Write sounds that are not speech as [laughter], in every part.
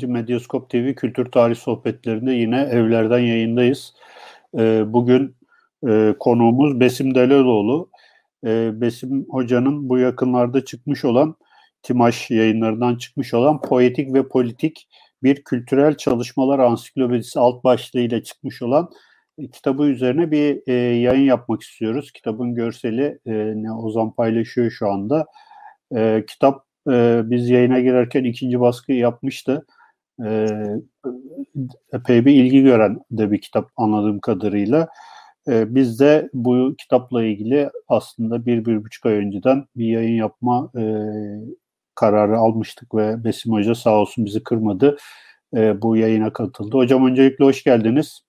Medyaskop TV Kültür Tarih Sohbetlerinde yine evlerden yayındayız. E, bugün e, konuğumuz Besim Deleloğlu. E, Besim Hoca'nın bu yakınlarda çıkmış olan, Timaş yayınlarından çıkmış olan Poetik ve Politik bir kültürel çalışmalar ansiklopedisi alt başlığıyla çıkmış olan e, kitabı üzerine bir e, yayın yapmak istiyoruz. Kitabın görseli e, ne Ozan paylaşıyor şu anda. Kitap biz yayına girerken ikinci baskı yapmıştı e, epey bir ilgi gören de bir kitap anladığım kadarıyla. E, biz de bu kitapla ilgili aslında bir, bir buçuk ay önceden bir yayın yapma e, kararı almıştık ve Besim Hoca sağ olsun bizi kırmadı. E, bu yayına katıldı. Hocam öncelikle hoş geldiniz.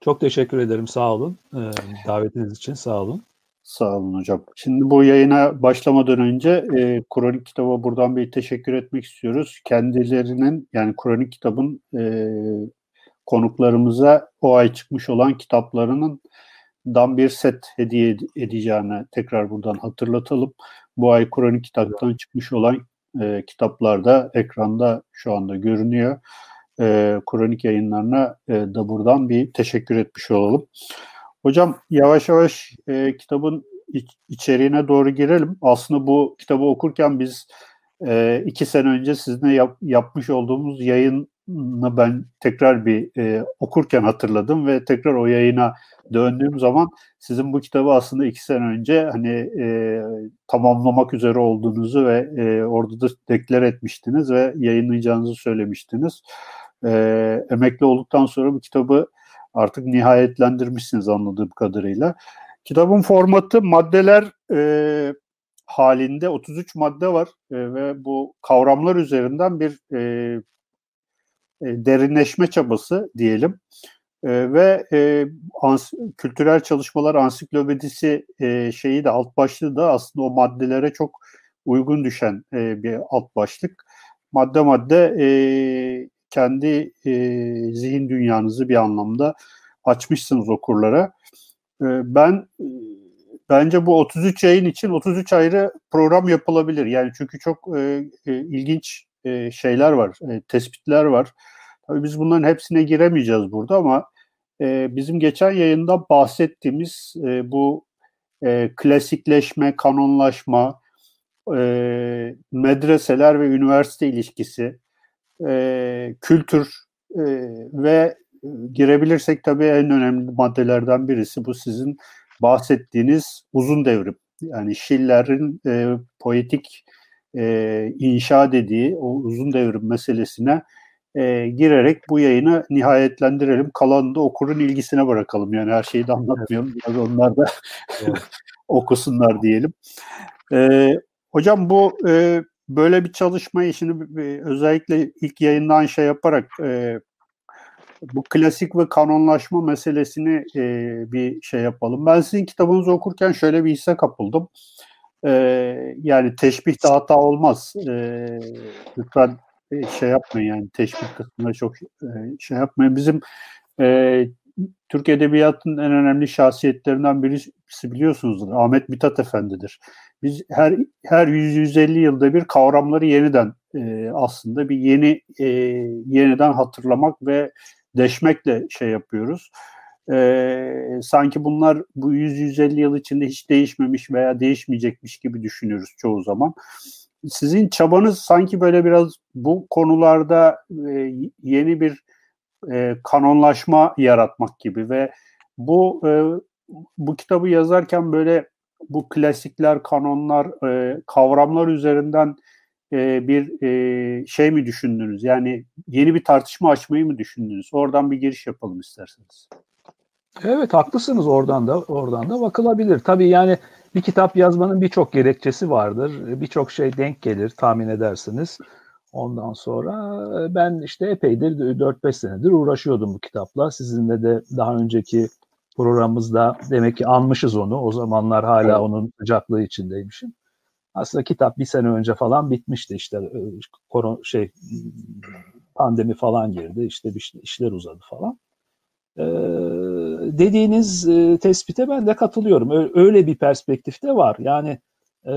Çok teşekkür ederim. Sağ olun. E, davetiniz için sağ olun. Sağ olun hocam. Şimdi bu yayına başlamadan önce e, Kronik kitaba buradan bir teşekkür etmek istiyoruz. Kendilerinin yani Kronik kitabın e, konuklarımıza o ay çıkmış olan kitaplarının dan bir set hediye edeceğini tekrar buradan hatırlatalım. Bu ay Kronik kitaptan çıkmış olan e, kitaplar da ekranda şu anda görünüyor. E, Kronik yayınlarına e, da buradan bir teşekkür etmiş olalım. Hocam yavaş yavaş e, kitabın iç, içeriğine doğru girelim. Aslında bu kitabı okurken biz e, iki sene önce sizinle yap, yapmış olduğumuz yayını ben tekrar bir e, okurken hatırladım ve tekrar o yayına döndüğüm zaman sizin bu kitabı aslında iki sene önce hani e, tamamlamak üzere olduğunuzu ve e, orada da deklar etmiştiniz ve yayınlayacağınızı söylemiştiniz. E, emekli olduktan sonra bu kitabı artık nihayetlendirmişsiniz anladığım kadarıyla. Kitabın formatı maddeler e, halinde 33 madde var e, ve bu kavramlar üzerinden bir e, e, derinleşme çabası diyelim. E, ve e, ans, kültürel çalışmalar ansiklopedisi e, şeyi de alt başlığı da aslında o maddelere çok uygun düşen e, bir alt başlık. Madde madde e, kendi e, zihin dünyanızı bir anlamda açmışsınız okurlara. E, ben e, bence bu 33 yayın için 33 ayrı program yapılabilir. Yani çünkü çok e, e, ilginç e, şeyler var, e, tespitler var. Tabii biz bunların hepsine giremeyeceğiz burada ama e, bizim geçen yayında bahsettiğimiz e, bu e, klasikleşme, kanonlaşma, e, medreseler ve üniversite ilişkisi, e, kültür e, ve girebilirsek tabii en önemli maddelerden birisi bu sizin bahsettiğiniz uzun devrim. Yani Schiller'in e, poetik e, inşa dediği o uzun devrim meselesine e, girerek bu yayını nihayetlendirelim. Kalanını da okurun ilgisine bırakalım. Yani her şeyi de anlatmayalım. Biraz onlar da [laughs] okusunlar diyelim. E, hocam bu e, böyle bir çalışmayı şimdi özellikle ilk yayından şey yaparak e, bu klasik ve kanonlaşma meselesini e, bir şey yapalım. Ben sizin kitabınızı okurken şöyle bir hisse kapıldım. E, yani teşbihte hata olmaz. E, lütfen e, şey yapmayın yani teşbih kısmına çok e, şey yapmayın. Bizim e, Türk Edebiyatı'nın en önemli şahsiyetlerinden birisi biliyorsunuzdur. Ahmet Mithat Efendi'dir. Biz her her 100-150 yılda bir kavramları yeniden e, aslında bir yeni e, yeniden hatırlamak ve deşmekle şey yapıyoruz. E, sanki bunlar bu 100-150 yıl içinde hiç değişmemiş veya değişmeyecekmiş gibi düşünüyoruz çoğu zaman. Sizin çabanız sanki böyle biraz bu konularda e, yeni bir e, kanonlaşma yaratmak gibi ve bu e, bu kitabı yazarken böyle bu klasikler, kanonlar, e, kavramlar üzerinden e, bir e, şey mi düşündünüz? Yani yeni bir tartışma açmayı mı düşündünüz? Oradan bir giriş yapalım isterseniz. Evet haklısınız oradan da oradan da bakılabilir. Tabii yani bir kitap yazmanın birçok gerekçesi vardır. Birçok şey denk gelir tahmin edersiniz. Ondan sonra ben işte epeydir 4-5 senedir uğraşıyordum bu kitapla. Sizinle de daha önceki programımızda demek ki anmışız onu. O zamanlar hala evet. onun sıcaklığı içindeymişim. Aslında kitap bir sene önce falan bitmişti işte koron şey pandemi falan girdi işte bir işler uzadı falan. Ee, dediğiniz e, tespite ben de katılıyorum. Öyle bir perspektifte var. Yani e,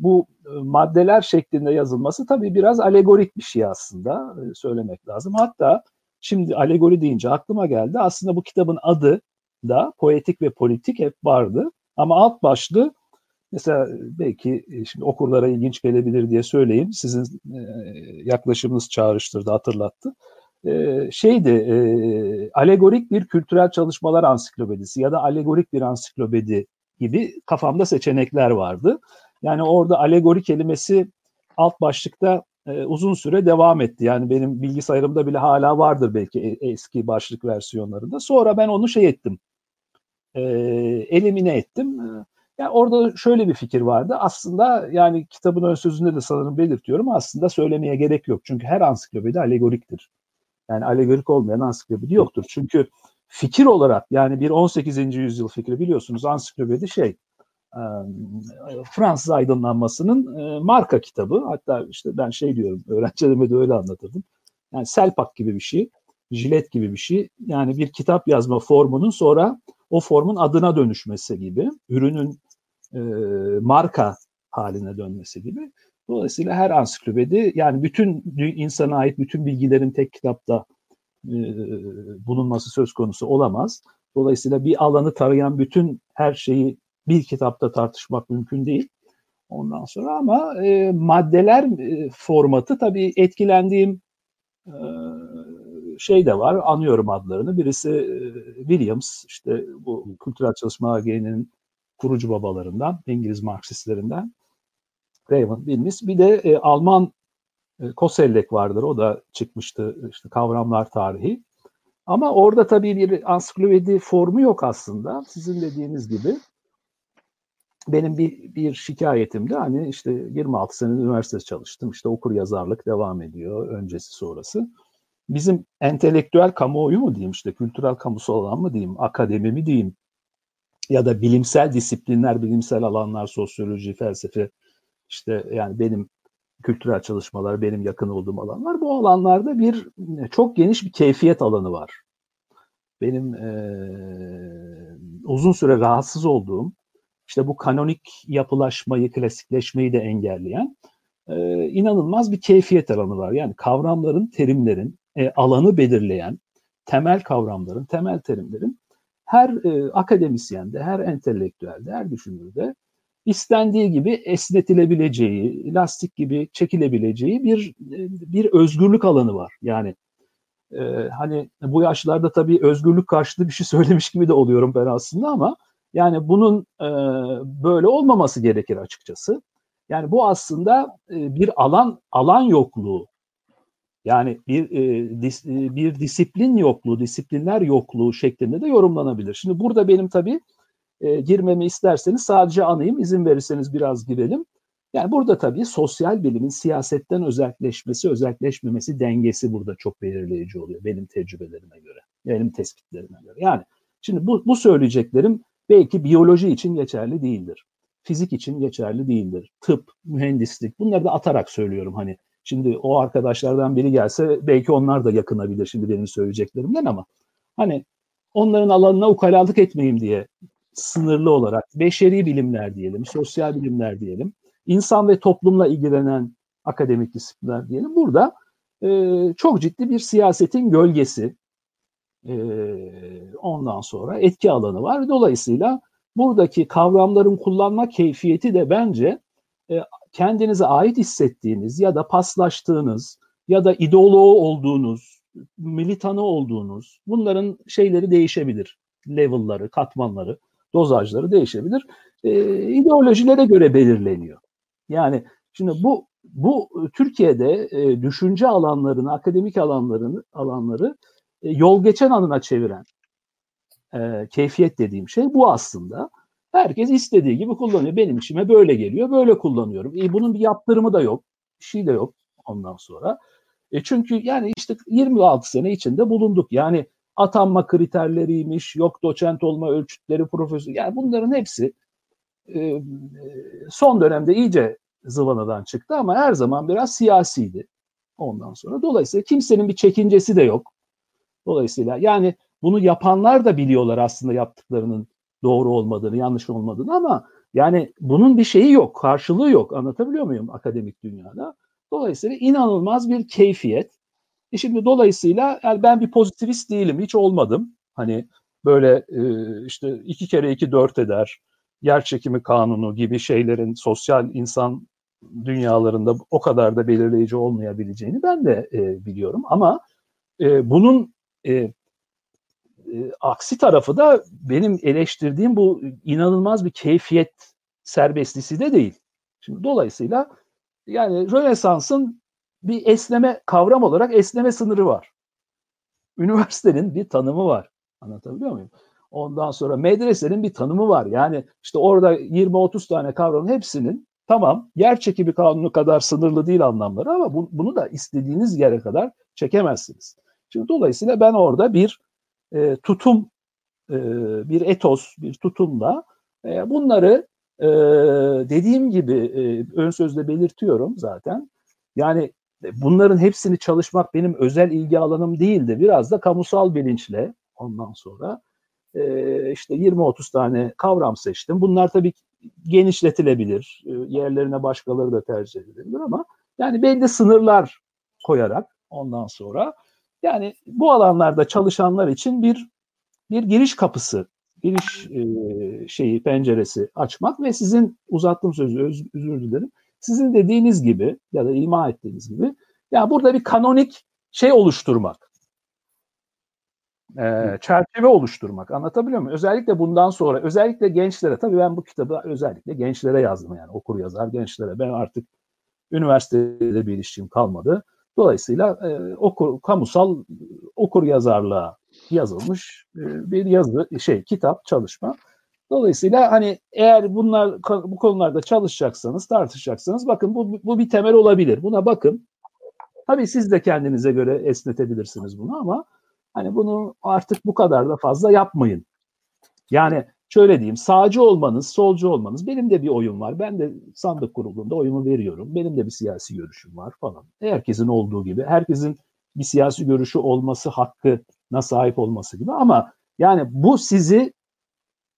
bu maddeler şeklinde yazılması tabii biraz alegorik bir şey aslında e, söylemek lazım. Hatta şimdi alegori deyince aklıma geldi. Aslında bu kitabın adı da poetik ve politik hep vardı. Ama alt başlığı mesela belki e, şimdi okurlara ilginç gelebilir diye söyleyeyim. Sizin e, yaklaşımınız çağrıştırdı, hatırlattı. E, şeydi, e, alegorik bir kültürel çalışmalar ansiklopedisi ya da alegorik bir ansiklopedi gibi kafamda seçenekler vardı. Yani orada alegori kelimesi alt başlıkta e, uzun süre devam etti. Yani benim bilgisayarımda bile hala vardır belki e, eski başlık versiyonlarında. Sonra ben onu şey ettim, e, elimine ettim. E, yani orada şöyle bir fikir vardı. Aslında yani kitabın ön sözünde de sanırım belirtiyorum. Aslında söylemeye gerek yok. Çünkü her ansiklopedi alegoriktir. Yani alegorik olmayan ansiklopedi yoktur. Çünkü fikir olarak yani bir 18. yüzyıl fikri biliyorsunuz ansiklopedi şey Fransız aydınlanmasının marka kitabı. Hatta işte ben şey diyorum öğrencilerime de öyle anlatırdım. Yani selpak gibi bir şey, jilet gibi bir şey. Yani bir kitap yazma formunun sonra o formun adına dönüşmesi gibi, ürünün e, marka haline dönmesi gibi. Dolayısıyla her ansiklopedi yani bütün insana ait bütün bilgilerin tek kitapta e, bulunması söz konusu olamaz. Dolayısıyla bir alanı tarayan bütün her şeyi bir kitapta tartışmak mümkün değil. Ondan sonra ama e, maddeler e, formatı tabii etkilendiğim e, şey de var. Anıyorum adlarını. Birisi e, Williams işte bu kültürel çalışma geleneğinin kurucu babalarından, İngiliz Marksistlerinden. Raymond Willis. Bir de e, Alman e, Kosellek vardır. O da çıkmıştı işte kavramlar tarihi. Ama orada tabii bir ansiklopedi formu yok aslında. Sizin dediğiniz gibi. Benim bir, bir şikayetim de hani işte 26 sene üniversite çalıştım. İşte okur yazarlık devam ediyor öncesi sonrası. Bizim entelektüel kamuoyu mu diyeyim işte kültürel kamusal alan mı diyeyim, akademi mi diyeyim ya da bilimsel disiplinler, bilimsel alanlar, sosyoloji, felsefe işte yani benim kültürel çalışmalar, benim yakın olduğum alanlar. Bu alanlarda bir çok geniş bir keyfiyet alanı var. Benim e, uzun süre rahatsız olduğum, işte bu kanonik yapılaşmayı, klasikleşmeyi de engelleyen e, inanılmaz bir keyfiyet alanı var. Yani kavramların, terimlerin, e, alanı belirleyen temel kavramların, temel terimlerin her e, akademisyende, her entelektüelde, her düşünürde istendiği gibi esnetilebileceği, lastik gibi çekilebileceği bir bir özgürlük alanı var. Yani e, hani bu yaşlarda tabii özgürlük karşıtı bir şey [laughs] söylemiş gibi de oluyorum ben aslında ama yani bunun e, böyle olmaması gerekir açıkçası. Yani bu aslında e, bir alan alan yokluğu. Yani bir e, dis, e, bir disiplin yokluğu, disiplinler yokluğu şeklinde de yorumlanabilir. Şimdi burada benim tabii e, girmemi isterseniz sadece anayım, izin verirseniz biraz girelim. Yani burada tabii sosyal bilimin siyasetten özelleşmesi, özelleşmemesi dengesi burada çok belirleyici oluyor benim tecrübelerime göre, benim tespitlerime göre. Yani şimdi bu, bu söyleyeceklerim belki biyoloji için geçerli değildir. Fizik için geçerli değildir. Tıp, mühendislik bunları da atarak söylüyorum hani. Şimdi o arkadaşlardan biri gelse belki onlar da yakınabilir şimdi benim söyleyeceklerimden ama hani onların alanına ukalalık etmeyeyim diye sınırlı olarak beşeri bilimler diyelim, sosyal bilimler diyelim, insan ve toplumla ilgilenen akademik disiplinler diyelim. Burada e, çok ciddi bir siyasetin gölgesi, e, ondan sonra etki alanı var. Dolayısıyla buradaki kavramların kullanma keyfiyeti de bence e, kendinize ait hissettiğiniz ya da paslaştığınız ya da ideoloğu olduğunuz, militanı olduğunuz bunların şeyleri değişebilir. Level'ları, katmanları dozajları değişebilir. E, ideolojilere göre belirleniyor. Yani şimdi bu bu Türkiye'de e, düşünce alanlarını, akademik alanlarını alanları yol geçen anına çeviren e, keyfiyet dediğim şey bu aslında. Herkes istediği gibi kullanıyor. Benim işime böyle geliyor, böyle kullanıyorum. E, bunun bir yaptırımı da yok, bir şey de yok ondan sonra. E çünkü yani işte 26 sene içinde bulunduk. Yani atanma kriterleriymiş, yok doçent olma ölçütleri, profesör. Yani bunların hepsi e, son dönemde iyice zıvanadan çıktı ama her zaman biraz siyasiydi ondan sonra. Dolayısıyla kimsenin bir çekincesi de yok. Dolayısıyla yani bunu yapanlar da biliyorlar aslında yaptıklarının doğru olmadığını, yanlış olmadığını ama Yani bunun bir şeyi yok, karşılığı yok. Anlatabiliyor muyum akademik dünyada? Dolayısıyla inanılmaz bir keyfiyet. E şimdi dolayısıyla yani ben bir pozitivist değilim, hiç olmadım. Hani böyle e, işte iki kere iki dört eder, yer çekimi kanunu gibi şeylerin sosyal insan dünyalarında o kadar da belirleyici olmayabileceğini ben de e, biliyorum. Ama e, bunun e, e, aksi tarafı da benim eleştirdiğim bu inanılmaz bir keyfiyet serbestisi de değil. Şimdi dolayısıyla yani Rönesans'ın bir esneme kavram olarak esneme sınırı var. Üniversitenin bir tanımı var. Anlatabiliyor muyum? Ondan sonra medresenin bir tanımı var. Yani işte orada 20-30 tane kavramın hepsinin tamam yer çekimi kanunu kadar sınırlı değil anlamları ama bu, bunu da istediğiniz yere kadar çekemezsiniz. Şimdi dolayısıyla ben orada bir e, tutum, e, bir etos, bir tutumla e, bunları e, dediğim gibi e, ön sözde belirtiyorum zaten. Yani bunların hepsini çalışmak benim özel ilgi alanım değildi. Biraz da kamusal bilinçle ondan sonra e, işte 20-30 tane kavram seçtim. Bunlar tabii genişletilebilir. E, yerlerine başkaları da tercih edilebilir ama yani belli sınırlar koyarak ondan sonra yani bu alanlarda çalışanlar için bir bir giriş kapısı, giriş e, şeyi penceresi açmak ve sizin uzattığım sözü öz, özür dilerim. Sizin dediğiniz gibi ya da ima ettiğiniz gibi ya yani burada bir kanonik şey oluşturmak. E, çerçeve oluşturmak. Anlatabiliyor muyum? Özellikle bundan sonra, özellikle gençlere, tabii ben bu kitabı özellikle gençlere yazdım yani okur yazar gençlere. Ben artık üniversitede bir ilişkim kalmadı. Dolayısıyla e, okur, kamusal okur yazarlığa yazılmış e, bir yazı, şey, kitap, çalışma. Dolayısıyla hani eğer bunlar bu konularda çalışacaksanız, tartışacaksanız bakın bu, bu bir temel olabilir. Buna bakın. Tabii siz de kendinize göre esnetebilirsiniz bunu ama hani bunu artık bu kadar da fazla yapmayın. Yani şöyle diyeyim sağcı olmanız, solcu olmanız benim de bir oyun var. Ben de sandık kurulunda oyumu veriyorum. Benim de bir siyasi görüşüm var falan. Herkesin olduğu gibi herkesin bir siyasi görüşü olması hakkına sahip olması gibi ama yani bu sizi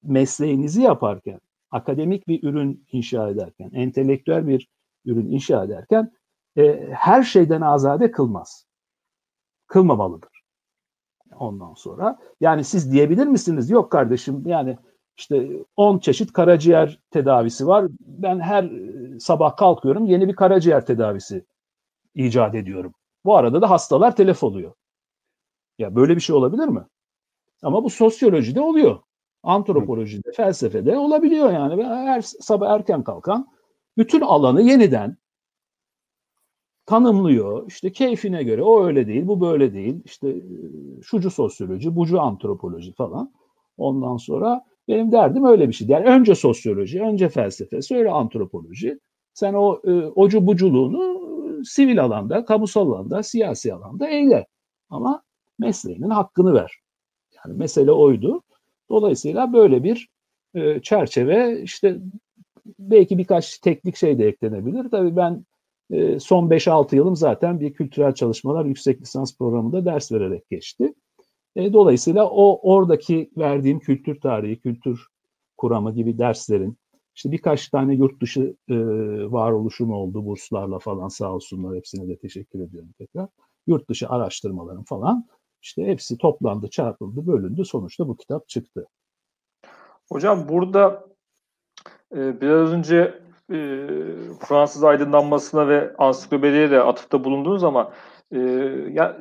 mesleğinizi yaparken, akademik bir ürün inşa ederken, entelektüel bir ürün inşa ederken e, her şeyden azade kılmaz. Kılmamalıdır. Ondan sonra yani siz diyebilir misiniz? Yok kardeşim yani işte 10 çeşit karaciğer tedavisi var. Ben her e, sabah kalkıyorum yeni bir karaciğer tedavisi icat ediyorum. Bu arada da hastalar telef oluyor. Ya böyle bir şey olabilir mi? Ama bu sosyolojide oluyor. Antropolojide, felsefede olabiliyor yani. Her sabah erken kalkan bütün alanı yeniden tanımlıyor. İşte keyfine göre o öyle değil, bu böyle değil. İşte e, şucu sosyoloji, bucu antropoloji falan. Ondan sonra benim derdim öyle bir şey. Yani önce sosyoloji, önce felsefe, sonra antropoloji. Sen o e, ocu buculuğunu e, sivil alanda, kamusal alanda, siyasi alanda eyle. Ama mesleğinin hakkını ver. Yani mesele oydu. Dolayısıyla böyle bir e, çerçeve işte belki birkaç teknik şey de eklenebilir. Tabii ben e, son 5-6 yılım zaten bir kültürel çalışmalar yüksek lisans programında ders vererek geçti. E, dolayısıyla o oradaki verdiğim kültür tarihi, kültür kuramı gibi derslerin işte birkaç tane yurt dışı e, varoluşum oldu burslarla falan sağ olsunlar hepsine de teşekkür ediyorum tekrar. Yurt dışı araştırmalarım falan işte hepsi toplandı, çarpıldı, bölündü. Sonuçta bu kitap çıktı. Hocam burada e, biraz önce e, Fransız aydınlanmasına ve ansiklopediye de atıfta bulundunuz ama e, ya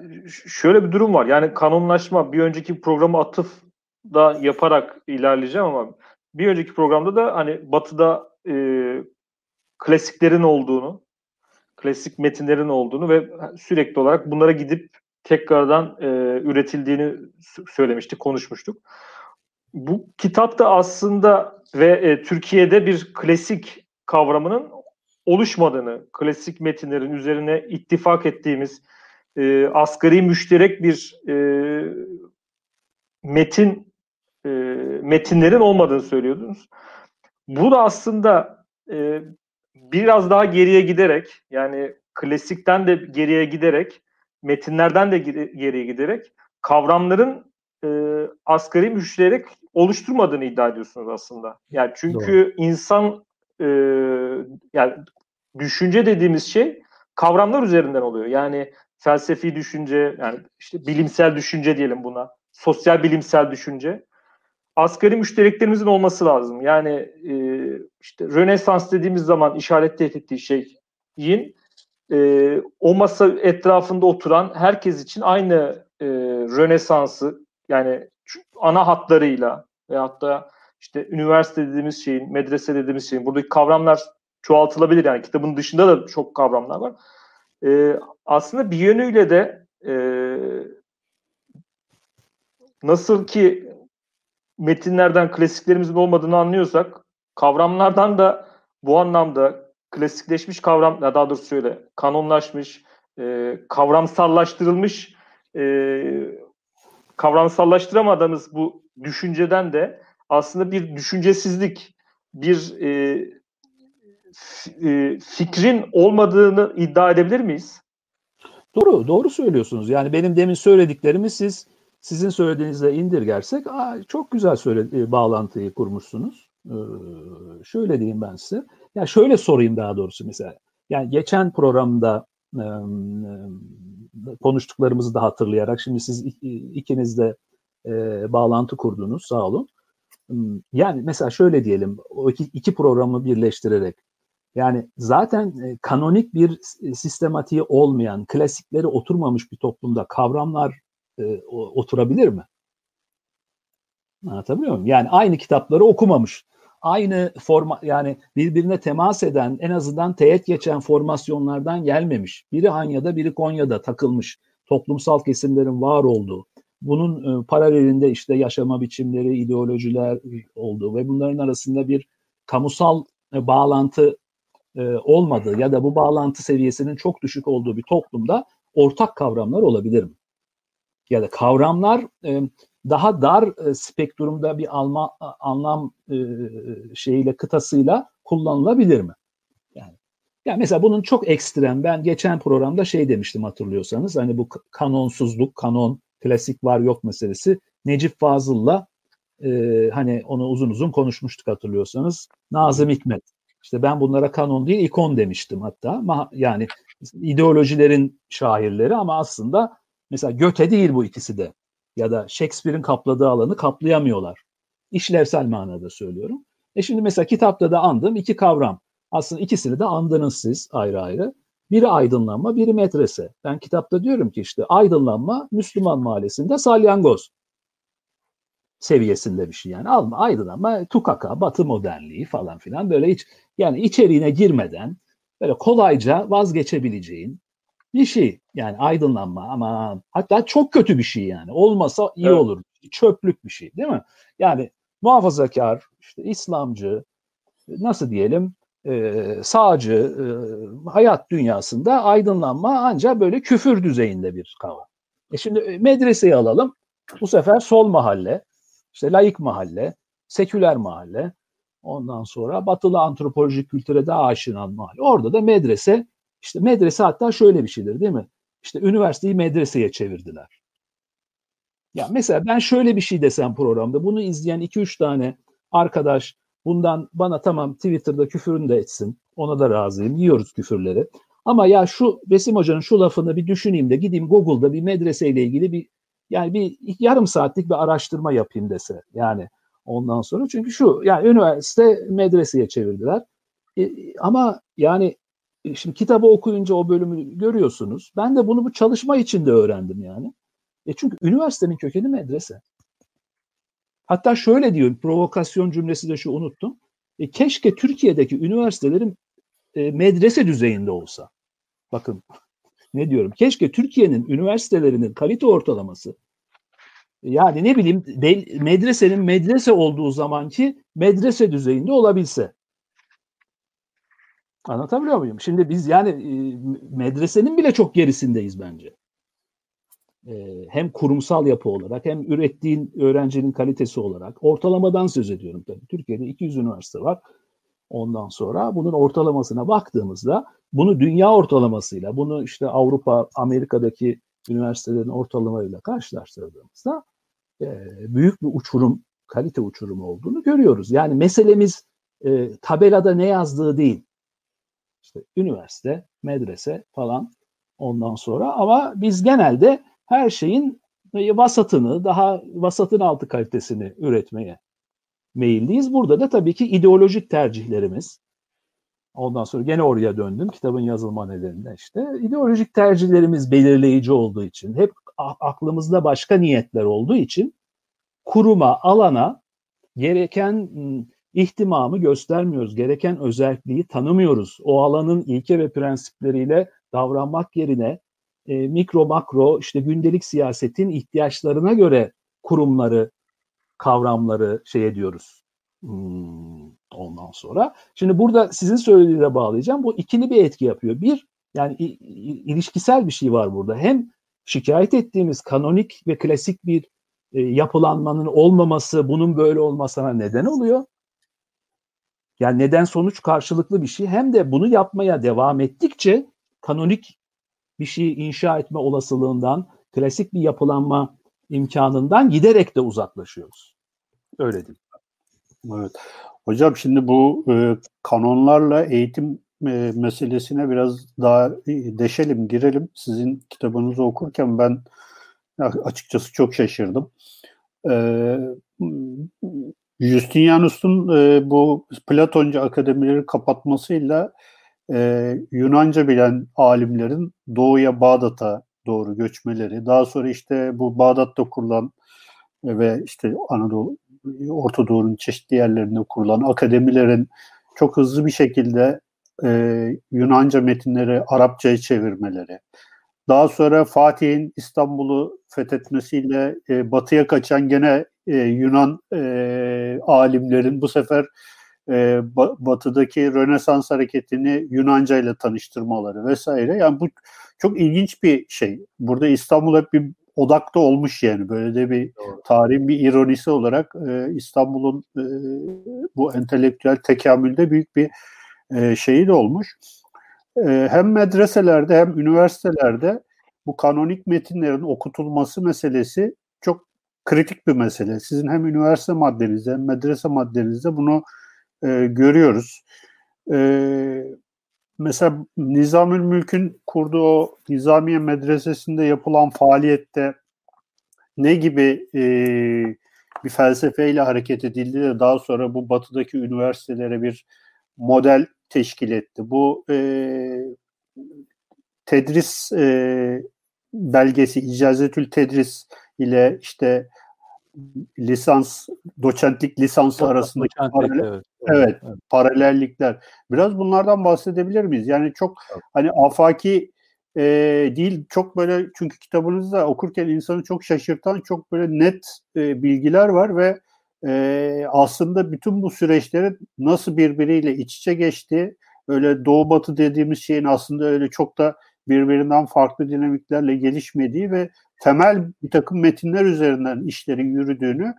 şöyle bir durum var. Yani kanunlaşma bir önceki programı atıf da yaparak ilerleyeceğim ama bir önceki programda da hani Batı'da e, klasiklerin olduğunu, klasik metinlerin olduğunu ve sürekli olarak bunlara gidip tekrardan e, üretildiğini söylemiştik, konuşmuştuk. Bu kitapta aslında ve e, Türkiye'de bir klasik kavramının oluşmadığını, klasik metinlerin üzerine ittifak ettiğimiz e, asgari müşterek bir e, metin e, metinlerin olmadığını söylüyordunuz. Bu da aslında e, biraz daha geriye giderek yani klasikten de geriye giderek metinlerden de geriye giderek kavramların e, asgari müşterek oluşturmadığını iddia ediyorsunuz aslında. Yani çünkü Doğru. insan e, yani düşünce dediğimiz şey kavramlar üzerinden oluyor. Yani felsefi düşünce, yani işte bilimsel düşünce diyelim buna, sosyal bilimsel düşünce. Asgari müştereklerimizin olması lazım. Yani e, işte Rönesans dediğimiz zaman işaret ettiği şeyin e, o masa etrafında oturan herkes için aynı e, Rönesans'ı yani ana hatlarıyla veyahut da işte üniversite dediğimiz şeyin, medrese dediğimiz şeyin buradaki kavramlar çoğaltılabilir. Yani kitabın dışında da çok kavramlar var. E, aslında bir yönüyle de e, nasıl ki metinlerden klasiklerimizin olmadığını anlıyorsak kavramlardan da bu anlamda klasikleşmiş kavram, daha doğrusu şöyle kanonlaşmış, e, kavramsallaştırılmış e, kavramsallaştıramadığımız bu düşünceden de aslında bir düşüncesizlik, bir e, e, fikrin olmadığını iddia edebilir miyiz? Doğru, doğru söylüyorsunuz. Yani benim demin söylediklerimi siz sizin söylediğinizle indirgersek aa, çok güzel söyle, e, bağlantıyı kurmuşsunuz. Ee, şöyle diyeyim ben size. Ya yani şöyle sorayım daha doğrusu mesela. Yani geçen programda e, e, konuştuklarımızı da hatırlayarak şimdi siz ikiniz de e, bağlantı kurdunuz sağ olun. Yani mesela şöyle diyelim o iki, iki programı birleştirerek yani zaten e, kanonik bir sistematiği olmayan, klasikleri oturmamış bir toplumda kavramlar e, oturabilir mi? Anlatabiliyor muyum? Yani aynı kitapları okumamış. Aynı forma yani birbirine temas eden en azından teğet geçen formasyonlardan gelmemiş. Biri Hanya'da biri Konya'da takılmış. Toplumsal kesimlerin var olduğu. Bunun e, paralelinde işte yaşama biçimleri, ideolojiler olduğu ve bunların arasında bir kamusal e, bağlantı e, olmadığı ya da bu bağlantı seviyesinin çok düşük olduğu bir toplumda ortak kavramlar olabilir mi? Ya da kavramlar e, daha dar e, spektrumda bir alma, anlam e, şeyiyle kıtasıyla kullanılabilir mi? Yani, yani mesela bunun çok ekstrem ben geçen programda şey demiştim hatırlıyorsanız hani bu kanonsuzluk, kanon, klasik var yok meselesi Necip Fazıl'la e, hani onu uzun uzun konuşmuştuk hatırlıyorsanız. Nazım Hikmet işte ben bunlara kanon değil ikon demiştim hatta. Yani ideolojilerin şairleri ama aslında mesela Göte değil bu ikisi de. Ya da Shakespeare'in kapladığı alanı kaplayamıyorlar. İşlevsel manada söylüyorum. E şimdi mesela kitapta da andığım iki kavram. Aslında ikisini de andınız siz ayrı ayrı. Biri aydınlanma, biri medrese. Ben kitapta diyorum ki işte aydınlanma Müslüman mahallesinde salyangoz seviyesinde bir şey yani. Alma aydınlanma, tukaka, batı modernliği falan filan böyle hiç yani içeriğine girmeden böyle kolayca vazgeçebileceğin bir şey. Yani aydınlanma ama hatta çok kötü bir şey yani. Olmasa iyi evet. olur. Çöplük bir şey değil mi? Yani muhafazakar, işte İslamcı, nasıl diyelim e, sağcı e, hayat dünyasında aydınlanma ancak böyle küfür düzeyinde bir kavram. E şimdi medreseyi alalım. Bu sefer sol mahalle, işte laik mahalle, seküler mahalle, ondan sonra batılı antropolojik kültüre daha aşina mahalle. Orada da medrese, işte medrese hatta şöyle bir şeydir değil mi? İşte üniversiteyi medreseye çevirdiler. Ya mesela ben şöyle bir şey desem programda, bunu izleyen 2-3 tane arkadaş bundan bana tamam Twitter'da küfürünü de etsin, ona da razıyım, yiyoruz küfürleri. Ama ya şu Besim Hoca'nın şu lafını bir düşüneyim de gideyim Google'da bir medreseyle ilgili bir yani bir yarım saatlik bir araştırma yapayım dese. Yani ondan sonra çünkü şu yani üniversite medreseye çevirdiler. E, ama yani e, şimdi kitabı okuyunca o bölümü görüyorsunuz. Ben de bunu bu çalışma içinde öğrendim yani. E çünkü üniversitenin kökeni medrese. Hatta şöyle diyor, provokasyon cümlesi de şu unuttum. E, keşke Türkiye'deki üniversitelerin e, medrese düzeyinde olsa. Bakın ne diyorum? Keşke Türkiye'nin üniversitelerinin kalite ortalaması yani ne bileyim medresenin medrese olduğu zamanki medrese düzeyinde olabilse. Anlatabiliyor muyum? Şimdi biz yani e, medresenin bile çok gerisindeyiz bence. E, hem kurumsal yapı olarak hem ürettiğin öğrencinin kalitesi olarak ortalamadan söz ediyorum tabii. Türkiye'de 200 üniversite var. Ondan sonra bunun ortalamasına baktığımızda bunu dünya ortalamasıyla, bunu işte Avrupa, Amerika'daki üniversitelerin ortalamayla karşılaştırdığımızda e, büyük bir uçurum kalite uçurumu olduğunu görüyoruz. Yani meselemiz e, tabelada ne yazdığı değil. İşte üniversite, medrese falan ondan sonra ama biz genelde her şeyin vasatını, daha vasatın altı kalitesini üretmeye meyilliyiz. Burada da tabii ki ideolojik tercihlerimiz, ondan sonra gene oraya döndüm kitabın yazılma nedeninde işte. ideolojik tercihlerimiz belirleyici olduğu için, hep aklımızda başka niyetler olduğu için kuruma, alana gereken ihtimamı göstermiyoruz. Gereken özelliği tanımıyoruz. O alanın ilke ve prensipleriyle davranmak yerine e, mikro makro işte gündelik siyasetin ihtiyaçlarına göre kurumları, kavramları şey ediyoruz. Hmm, ondan sonra. Şimdi burada sizin söylediğine bağlayacağım. Bu ikili bir etki yapıyor. Bir, yani ilişkisel bir şey var burada. Hem şikayet ettiğimiz kanonik ve klasik bir e, yapılanmanın olmaması, bunun böyle olmasına neden oluyor. Yani neden sonuç karşılıklı bir şey. Hem de bunu yapmaya devam ettikçe kanonik bir şeyi inşa etme olasılığından, klasik bir yapılanma imkanından giderek de uzaklaşıyoruz. Öyle değil. Evet. Hocam şimdi bu e, kanonlarla eğitim e, meselesine biraz daha e, deşelim, girelim. Sizin kitabınızı okurken ben açıkçası çok şaşırdım. E, Justinianus'un e, bu Platoncu akademileri kapatmasıyla e, Yunanca bilen alimlerin doğuya Bağdat'a doğru göçmeleri, daha sonra işte bu Bağdat'ta kurulan ve işte Anadolu, Orta Doğu'nun çeşitli yerlerinde kurulan akademilerin çok hızlı bir şekilde e, Yunanca metinleri Arapçaya çevirmeleri, daha sonra Fatih'in İstanbul'u fethetmesiyle e, batıya kaçan gene e, Yunan e, alimlerin bu sefer e, batıdaki Rönesans hareketini Yunanca ile tanıştırmaları vesaire. Yani bu çok ilginç bir şey. Burada İstanbul hep bir odakta olmuş yani böyle de bir Doğru. tarihin bir ironisi olarak e, İstanbul'un e, bu entelektüel tekamülde büyük bir e, şeyi de olmuş. E, hem medreselerde hem üniversitelerde bu kanonik metinlerin okutulması meselesi çok kritik bir mesele. Sizin hem üniversite maddenizde hem medrese maddenizde bunu e, görüyoruz. E, mesela Nizamül Mülk'ün kurduğu Nizamiye Medresesi'nde yapılan faaliyette ne gibi e, bir felsefeyle hareket edildi de daha sonra bu batıdaki üniversitelere bir model teşkil etti. Bu e, tedris e, belgesi, icazetül tedris ile işte lisans, doçentlik lisansı arasındaki paralel, evet, evet, evet, paralellikler. Biraz bunlardan bahsedebilir miyiz? Yani çok evet. hani afaki e, değil, çok böyle çünkü kitabınızda okurken insanı çok şaşırtan çok böyle net e, bilgiler var ve e, aslında bütün bu süreçlerin nasıl birbiriyle iç içe geçti, öyle doğu batı dediğimiz şeyin aslında öyle çok da birbirinden farklı dinamiklerle gelişmediği ve temel bir takım metinler üzerinden işlerin yürüdüğünü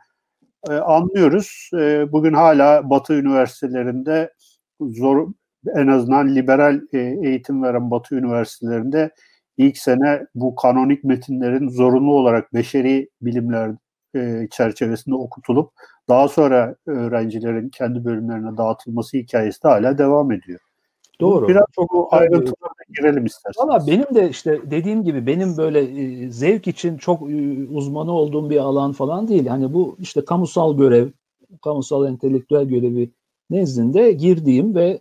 e, anlıyoruz. E, bugün hala Batı üniversitelerinde zor en azından liberal e, eğitim veren Batı üniversitelerinde ilk sene bu kanonik metinlerin zorunlu olarak beşeri bilimler e, çerçevesinde okutulup daha sonra öğrencilerin kendi bölümlerine dağıtılması hikayesi de hala devam ediyor. Doğru. Biraz çok bu ayrıntılara girelim isterseniz. Valla benim de işte dediğim gibi benim böyle e, zevk için çok e, uzmanı olduğum bir alan falan değil. Hani bu işte kamusal görev, kamusal entelektüel görevi nezdinde girdiğim ve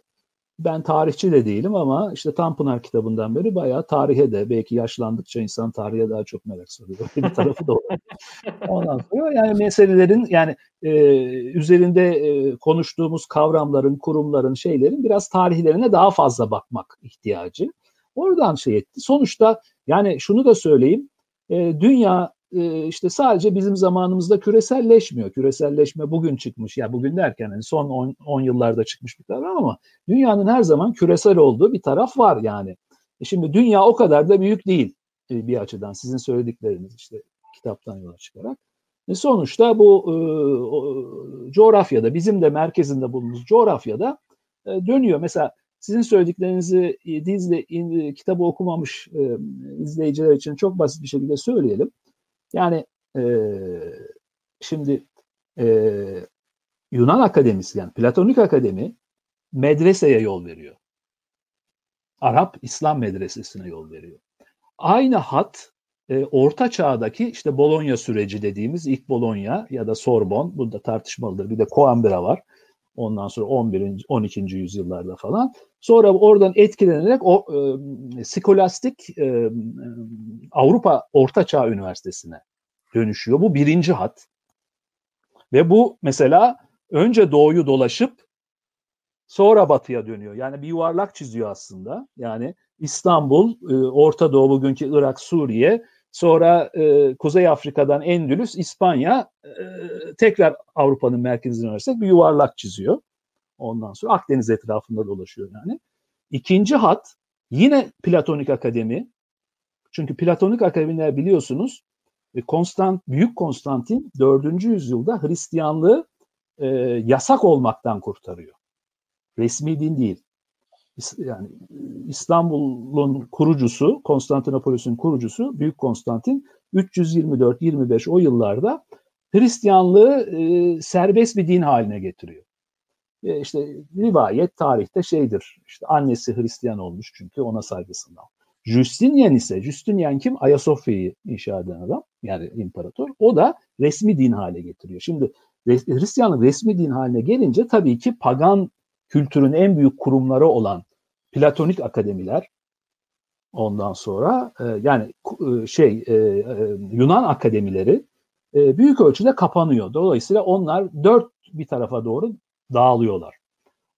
ben tarihçi de değilim ama işte Tanpınar kitabından beri bayağı tarihe de belki yaşlandıkça insan tarihe daha çok merak sarıyor. bir tarafı da olabilir. [laughs] Ondan sonra yani meselelerin yani e, üzerinde e, konuştuğumuz kavramların, kurumların, şeylerin biraz tarihlerine daha fazla bakmak ihtiyacı. Oradan şey etti. Sonuçta yani şunu da söyleyeyim. E, dünya e, işte sadece bizim zamanımızda küreselleşmiyor. Küreselleşme bugün çıkmış. Ya bugün derken hani son 10 yıllarda çıkmış bir kavram ama dünyanın her zaman küresel olduğu bir taraf var yani. E şimdi dünya o kadar da büyük değil e, bir açıdan. Sizin söyledikleriniz işte kitaptan yola çıkarak. E sonuçta bu e, o, coğrafyada bizim de merkezinde bulunduğumuz coğrafyada e, dönüyor. Mesela sizin söylediklerinizi dizle in, kitabı okumamış e, izleyiciler için çok basit bir şekilde söyleyelim. Yani e, şimdi e, Yunan Akademisi yani Platonik Akademi medreseye yol veriyor. Arap İslam medresesine yol veriyor. Aynı hat e, Orta Çağ'daki işte Bologna süreci dediğimiz ilk Bologna ya da Sorbon, bu da tartışmalıdır. Bir de Coimbra var. Ondan sonra 11. 12. yüzyıllarda falan. Sonra oradan etkilenerek o e, skolastik e, Avrupa Orta Çağ Üniversitesi'ne dönüşüyor. Bu birinci hat. Ve bu mesela önce doğuyu dolaşıp sonra batıya dönüyor. Yani bir yuvarlak çiziyor aslında. Yani İstanbul, e, Orta Doğu bugünkü Irak, Suriye, sonra e, Kuzey Afrika'dan Endülüs, İspanya, e, tekrar Avrupa'nın merkezine üniversite bir yuvarlak çiziyor. Ondan sonra Akdeniz etrafında dolaşıyor yani. İkinci hat yine Platonik Akademi. Çünkü Platonik Akademiler biliyorsunuz Konstant Büyük Konstantin 4. yüzyılda Hristiyanlığı e, yasak olmaktan kurtarıyor. Resmi din değil. Yani İstanbul'un kurucusu, Konstantinopolis'in kurucusu Büyük Konstantin 324-25 o yıllarda Hristiyanlığı e, serbest bir din haline getiriyor. E, işte rivayet tarihte şeydir. İşte annesi Hristiyan olmuş çünkü ona saygısından. Justinian ise, Justinian kim? Ayasofya'yı inşa eden adam, yani imparator. O da resmi din hale getiriyor. Şimdi Hristiyanlık resmi din haline gelince tabii ki pagan kültürün en büyük kurumları olan platonik akademiler ondan sonra e, yani e, şey e, Yunan akademileri büyük ölçüde kapanıyor. Dolayısıyla onlar dört bir tarafa doğru dağılıyorlar.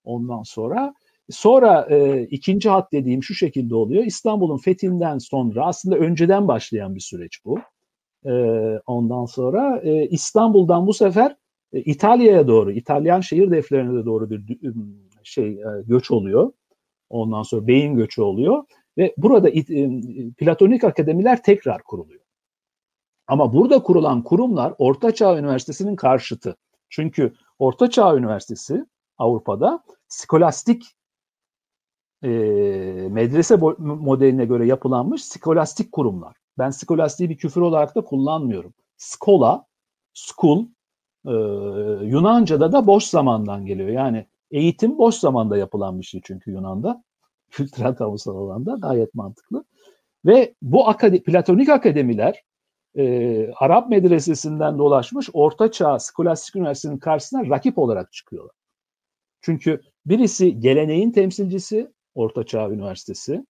Ondan sonra sonra e, ikinci hat dediğim şu şekilde oluyor. İstanbul'un fethinden sonra aslında önceden başlayan bir süreç bu. E, ondan sonra e, İstanbul'dan bu sefer e, İtalya'ya doğru, İtalyan şehir defterine doğru bir şey e, göç oluyor. Ondan sonra beyin göçü oluyor ve burada platonik akademiler tekrar kuruluyor. Ama burada kurulan kurumlar Orta Çağ Üniversitesi'nin karşıtı. Çünkü Orta Çağ Üniversitesi Avrupa'da skolastik e, medrese modeline göre yapılanmış skolastik kurumlar. Ben skolastiği bir küfür olarak da kullanmıyorum. Skola, school, e, Yunanca'da da boş zamandan geliyor. Yani eğitim boş zamanda yapılan bir şey çünkü Yunan'da. [laughs] Kültürel kamusal alanda gayet mantıklı. Ve bu akade, platonik akademiler e, Arap medresesinden dolaşmış Orta Çağ Skolastik Üniversitesi'nin karşısına rakip olarak çıkıyorlar. Çünkü birisi geleneğin temsilcisi Orta Çağ Üniversitesi,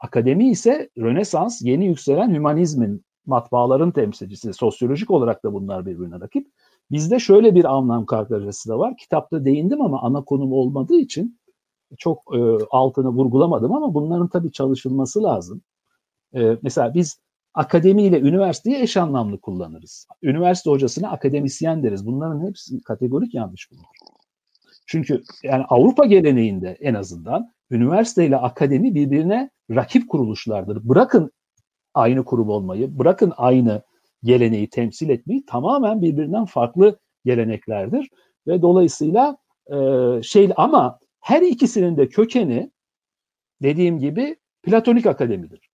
akademi ise Rönesans yeni yükselen hümanizmin matbaaların temsilcisi. Sosyolojik olarak da bunlar birbirine rakip. Bizde şöyle bir anlam kargaşası da var. Kitapta değindim ama ana konum olmadığı için çok e, altını vurgulamadım ama bunların tabii çalışılması lazım. E, mesela biz akademi ile üniversiteyi eş anlamlı kullanırız. Üniversite hocasına akademisyen deriz. Bunların hepsi kategorik yanlış bunlar. Çünkü yani Avrupa geleneğinde en azından üniversite ile akademi birbirine rakip kuruluşlardır. Bırakın aynı kurum olmayı, bırakın aynı geleneği temsil etmeyi tamamen birbirinden farklı geleneklerdir ve dolayısıyla e, şey ama her ikisinin de kökeni dediğim gibi Platonik akademidir.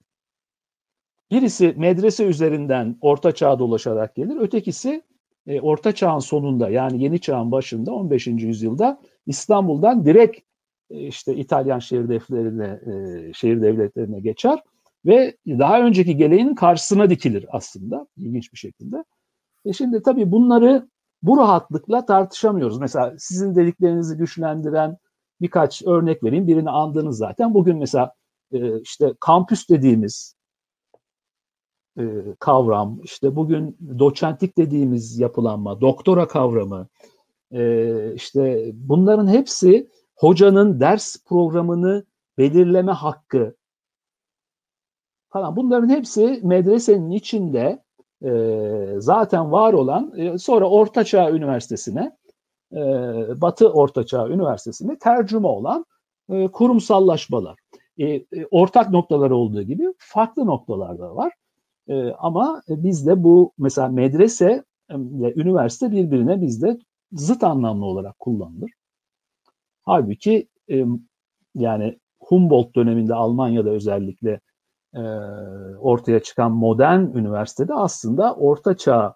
Birisi medrese üzerinden orta çağa dolaşarak gelir, ötekisi e, orta çağın sonunda yani yeni çağın başında 15. yüzyılda İstanbul'dan direkt e, işte İtalyan şehir devletlerine e, şehir devletlerine geçer ve daha önceki geleğinin karşısına dikilir aslında ilginç bir şekilde. E şimdi tabii bunları bu rahatlıkla tartışamıyoruz. Mesela sizin dediklerinizi güçlendiren birkaç örnek vereyim. Birini andınız zaten. Bugün mesela e, işte kampüs dediğimiz e, kavram, işte bugün doçentlik dediğimiz yapılanma, doktora kavramı, e, işte bunların hepsi hocanın ders programını belirleme hakkı falan. Bunların hepsi medresenin içinde e, zaten var olan e, sonra Ortaçağ Üniversitesi'ne e, Batı Ortaçağ Üniversitesi'ne tercüme olan e, kurumsallaşmalar. E, e, ortak noktalar olduğu gibi farklı noktalar da var. E, ama bizde bu mesela medrese ile üniversite birbirine bizde zıt anlamlı olarak kullanılır. Halbuki e, yani Humboldt döneminde Almanya'da özellikle e, ortaya çıkan modern üniversitede aslında orta çağ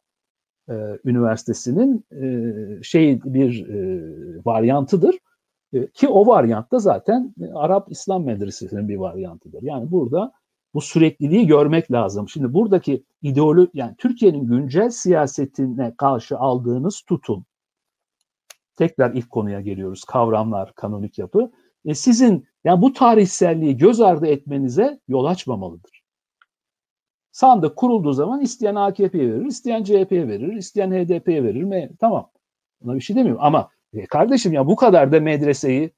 e, Üniversitesi'nin e, şey bir e, varyantıdır. E, ki o varyant da zaten Arap İslam Medresesi'nin bir varyantıdır. Yani burada bu sürekliliği görmek lazım. Şimdi buradaki ideoloji yani Türkiye'nin güncel siyasetine karşı aldığınız tutum tekrar ilk konuya geliyoruz. Kavramlar, kanonik yapı. E sizin yani bu tarihselliği göz ardı etmenize yol açmamalıdır. Sandık kurulduğu zaman isteyen AKP'ye verir, isteyen CHP'ye verir, isteyen HDP'ye verir. Mi? Tamam. Buna bir şey demiyorum ama e kardeşim ya bu kadar da medreseyi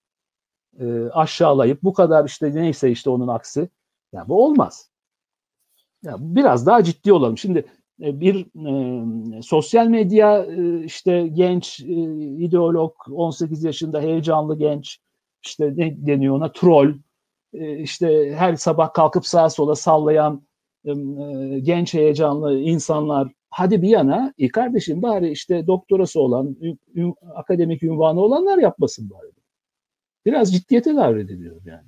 e, aşağılayıp bu kadar işte neyse işte onun aksi ya bu olmaz. Ya biraz daha ciddi olalım. Şimdi e, bir e, sosyal medya e, işte genç e, ideolog 18 yaşında heyecanlı genç işte ne deniyor ona troll e, işte her sabah kalkıp sağa sola sallayan e, genç heyecanlı insanlar hadi bir yana e kardeşim bari işte doktorası olan ün, akademik ünvanı olanlar yapmasın bari. Biraz ciddiyete davet ediyoruz yani.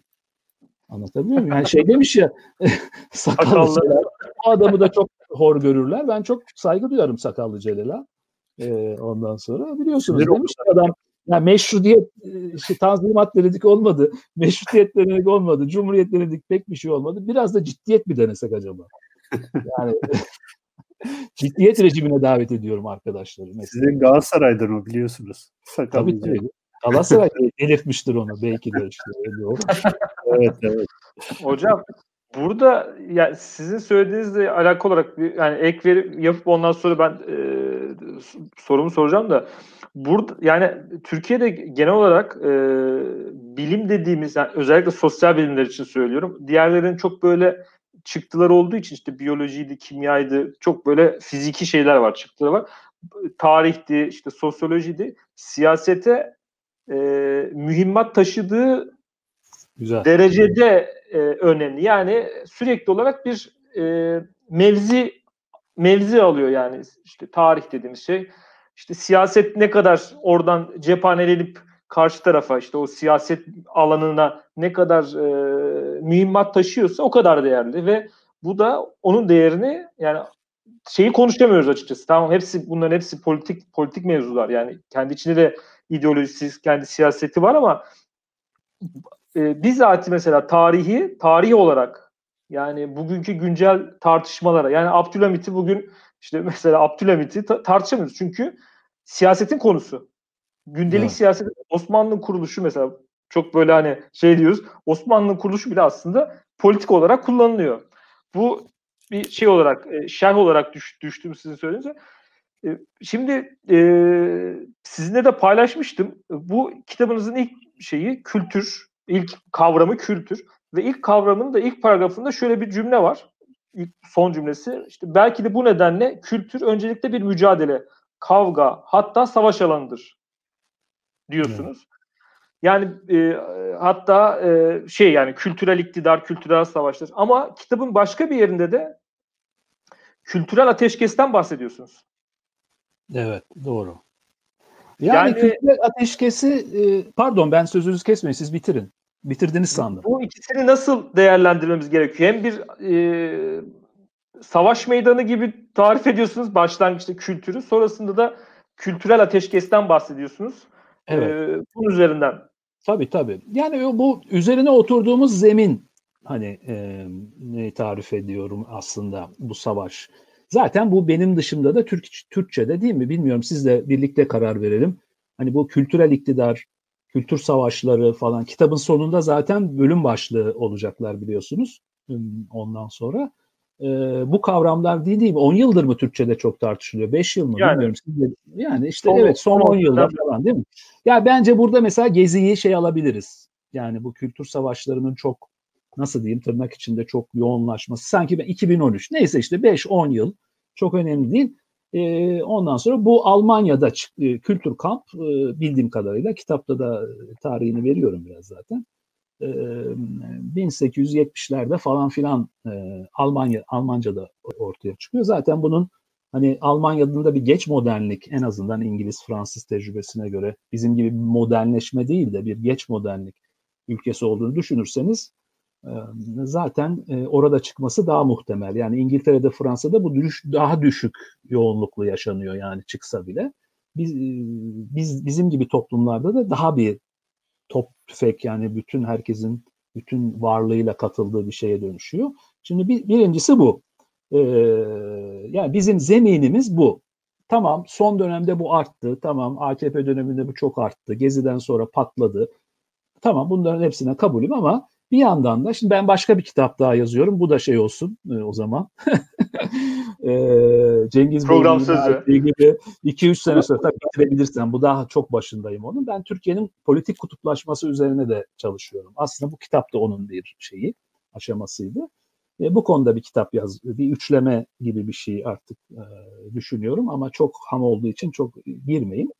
Anlatabiliyor muyum? Yani şey demiş ya [laughs] sakallı. O adamı da çok hor görürler. Ben çok saygı duyarım sakallı Celal'a. Ee, ondan sonra biliyorsunuz demiş adam yani meşrutiyet işte, tanzimat denedik olmadı. [laughs] Meşrutiyet denedik olmadı. Cumhuriyet denedik pek bir şey olmadı. Biraz da ciddiyet mi denesek acaba? Yani [laughs] ciddiyet rejimine davet ediyorum arkadaşları. Mesela. Sizin Galatasaray'dan o biliyorsunuz. Sakallı tabii, tabii. Galatasaray [laughs] delirtmiştir onu belki de işte. Öyle evet evet. Hocam burada yani sizin söylediğinizle alakalı olarak bir, yani ek veri yapıp ondan sonra ben e, sorumu soracağım da burada yani Türkiye'de genel olarak e, bilim dediğimiz yani özellikle sosyal bilimler için söylüyorum. Diğerlerinin çok böyle çıktılar olduğu için işte biyolojiydi, kimyaydı, çok böyle fiziki şeyler var, çıktılar var. Tarihti, işte sosyolojiydi. Siyasete e, mühimmat taşıdığı Güzel. derecede e, önemli. Yani sürekli olarak bir e, mevzi mevzi alıyor yani işte tarih dediğimiz şey. İşte siyaset ne kadar oradan cephanelenip karşı tarafa işte o siyaset alanına ne kadar e, mühimmat taşıyorsa o kadar değerli ve bu da onun değerini yani şeyi konuşamıyoruz açıkçası. Tamam hepsi bunların hepsi politik politik mevzular. Yani kendi içinde de ideolojisi, kendi siyaseti var ama e, bizzat mesela tarihi tarihi olarak yani bugünkü güncel tartışmalara yani Abdülhamit'i bugün işte [laughs] mesela Abdülhamit'i ta- tartışamıyoruz çünkü siyasetin konusu. Gündelik evet. siyaset Osmanlı'nın kuruluşu mesela çok böyle hani şey diyoruz Osmanlı'nın kuruluşu bile aslında politik olarak kullanılıyor. Bu bir şey olarak e, şerh olarak düş, düştüm sizin söylediğinizde. E, şimdi e, sizinle de paylaşmıştım. Bu kitabınızın ilk şeyi kültür, ilk kavramı kültür ve ilk kavramın da ilk paragrafında şöyle bir cümle var. İlk son cümlesi işte belki de bu nedenle kültür öncelikle bir mücadele, kavga, hatta savaş alanıdır diyorsunuz. Evet. Yani e, hatta e, şey yani kültürel iktidar, kültürel savaşlar. Ama kitabın başka bir yerinde de kültürel ateşkesten bahsediyorsunuz. Evet, doğru. Yani, yani kültürel ateşkesi, e, pardon ben sözünüzü kesmeyin, siz bitirin. Bitirdiniz sandım. Bu ikisini nasıl değerlendirmemiz gerekiyor? Hem bir e, savaş meydanı gibi tarif ediyorsunuz başlangıçta kültürü, sonrasında da kültürel ateşkesten bahsediyorsunuz. Evet. E, bunun üzerinden. Tabii tabii. Yani bu üzerine oturduğumuz zemin hani e, ne tarif ediyorum aslında bu savaş. Zaten bu benim dışımda da Türk, Türkçe'de değil mi? Bilmiyorum sizle birlikte karar verelim. Hani bu kültürel iktidar, kültür savaşları falan kitabın sonunda zaten bölüm başlığı olacaklar biliyorsunuz. Ondan sonra e, bu kavramlar değil değil mi? 10 yıldır mı Türkçe'de çok tartışılıyor? 5 yıl mı? Yani, Bilmiyorum. Yani işte son, evet son 10 yılda falan değil mi? Ya bence burada mesela Gezi'yi şey alabiliriz. Yani bu kültür savaşlarının çok nasıl diyeyim tırnak içinde çok yoğunlaşması. Sanki ben 2013 neyse işte 5-10 yıl çok önemli değil. E, ondan sonra bu Almanya'da e, kültür kamp e, bildiğim kadarıyla kitapta da tarihini veriyorum biraz zaten. E, 1870'lerde falan filan e, Almanya Almanca'da ortaya çıkıyor. Zaten bunun hani Almanya'da da bir geç modernlik en azından İngiliz Fransız tecrübesine göre bizim gibi modernleşme değil de bir geç modernlik ülkesi olduğunu düşünürseniz zaten orada çıkması daha muhtemel. Yani İngiltere'de, Fransa'da bu düş, daha düşük yoğunluklu yaşanıyor yani çıksa bile. Biz, biz bizim gibi toplumlarda da daha bir top tüfek yani bütün herkesin bütün varlığıyla katıldığı bir şeye dönüşüyor. Şimdi bir, birincisi bu. Ee, yani bizim zeminimiz bu. Tamam son dönemde bu arttı. Tamam AKP döneminde bu çok arttı. Gezi'den sonra patladı. Tamam bunların hepsine kabulüm ama bir yandan da şimdi ben başka bir kitap daha yazıyorum. Bu da şey olsun e, o zaman. [laughs] e, Cengiz Program sözü. gibi 2-3 sene sonra tabii bitirebilirsen bu daha çok başındayım onun. Ben Türkiye'nin politik kutuplaşması üzerine de çalışıyorum. Aslında bu kitap da onun bir şeyi, aşamasıydı. E, bu konuda bir kitap yaz, bir üçleme gibi bir şey artık e, düşünüyorum ama çok ham olduğu için çok girmeyeyim.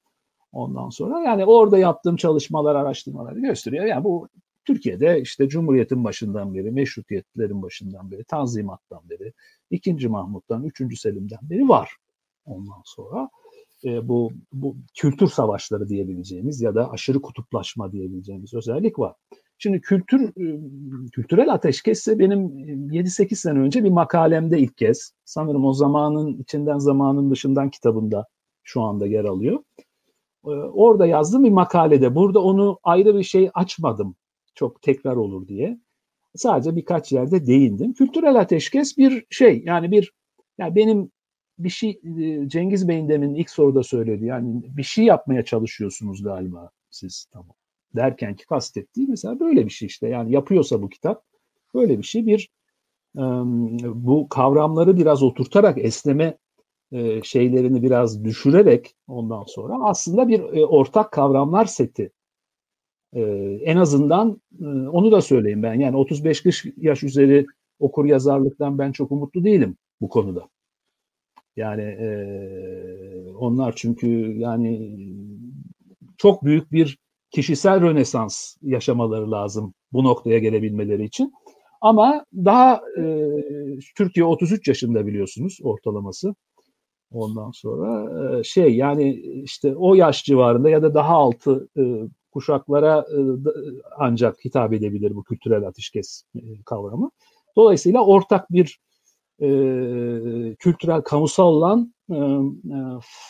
Ondan sonra yani orada yaptığım çalışmalar, araştırmalar gösteriyor. Yani bu Türkiye'de işte Cumhuriyet'in başından beri, meşrutiyetlerin başından beri, Tanzimat'tan beri, 2. Mahmut'tan, 3. Selim'den beri var. Ondan sonra e, bu, bu kültür savaşları diyebileceğimiz ya da aşırı kutuplaşma diyebileceğimiz özellik var. Şimdi kültür e, kültürel ateşkesse benim 7-8 sene önce bir makalemde ilk kez sanırım o zamanın içinden zamanın dışından kitabında şu anda yer alıyor. E, orada yazdığım bir makalede burada onu ayrı bir şey açmadım çok tekrar olur diye. Sadece birkaç yerde değindim. Kültürel ateşkes bir şey yani bir yani benim bir şey e, Cengiz Bey'in demin ilk soruda söyledi. Yani bir şey yapmaya çalışıyorsunuz galiba siz tamam. Derken ki kastettiği mesela böyle bir şey işte. Yani yapıyorsa bu kitap böyle bir şey bir bu kavramları biraz oturtarak esneme e, şeylerini biraz düşürerek ondan sonra aslında bir e, ortak kavramlar seti ee, en azından e, onu da söyleyeyim ben. Yani 35-40 yaş üzeri okur yazarlıktan ben çok umutlu değilim bu konuda. Yani e, onlar çünkü yani çok büyük bir kişisel rönesans yaşamaları lazım bu noktaya gelebilmeleri için. Ama daha e, Türkiye 33 yaşında biliyorsunuz ortalaması. Ondan sonra e, şey yani işte o yaş civarında ya da daha altı e, kuşaklara e, ancak hitap edebilir bu kültürel ateşkes e, kavramı. Dolayısıyla ortak bir e, kültürel kamusal olan e, e,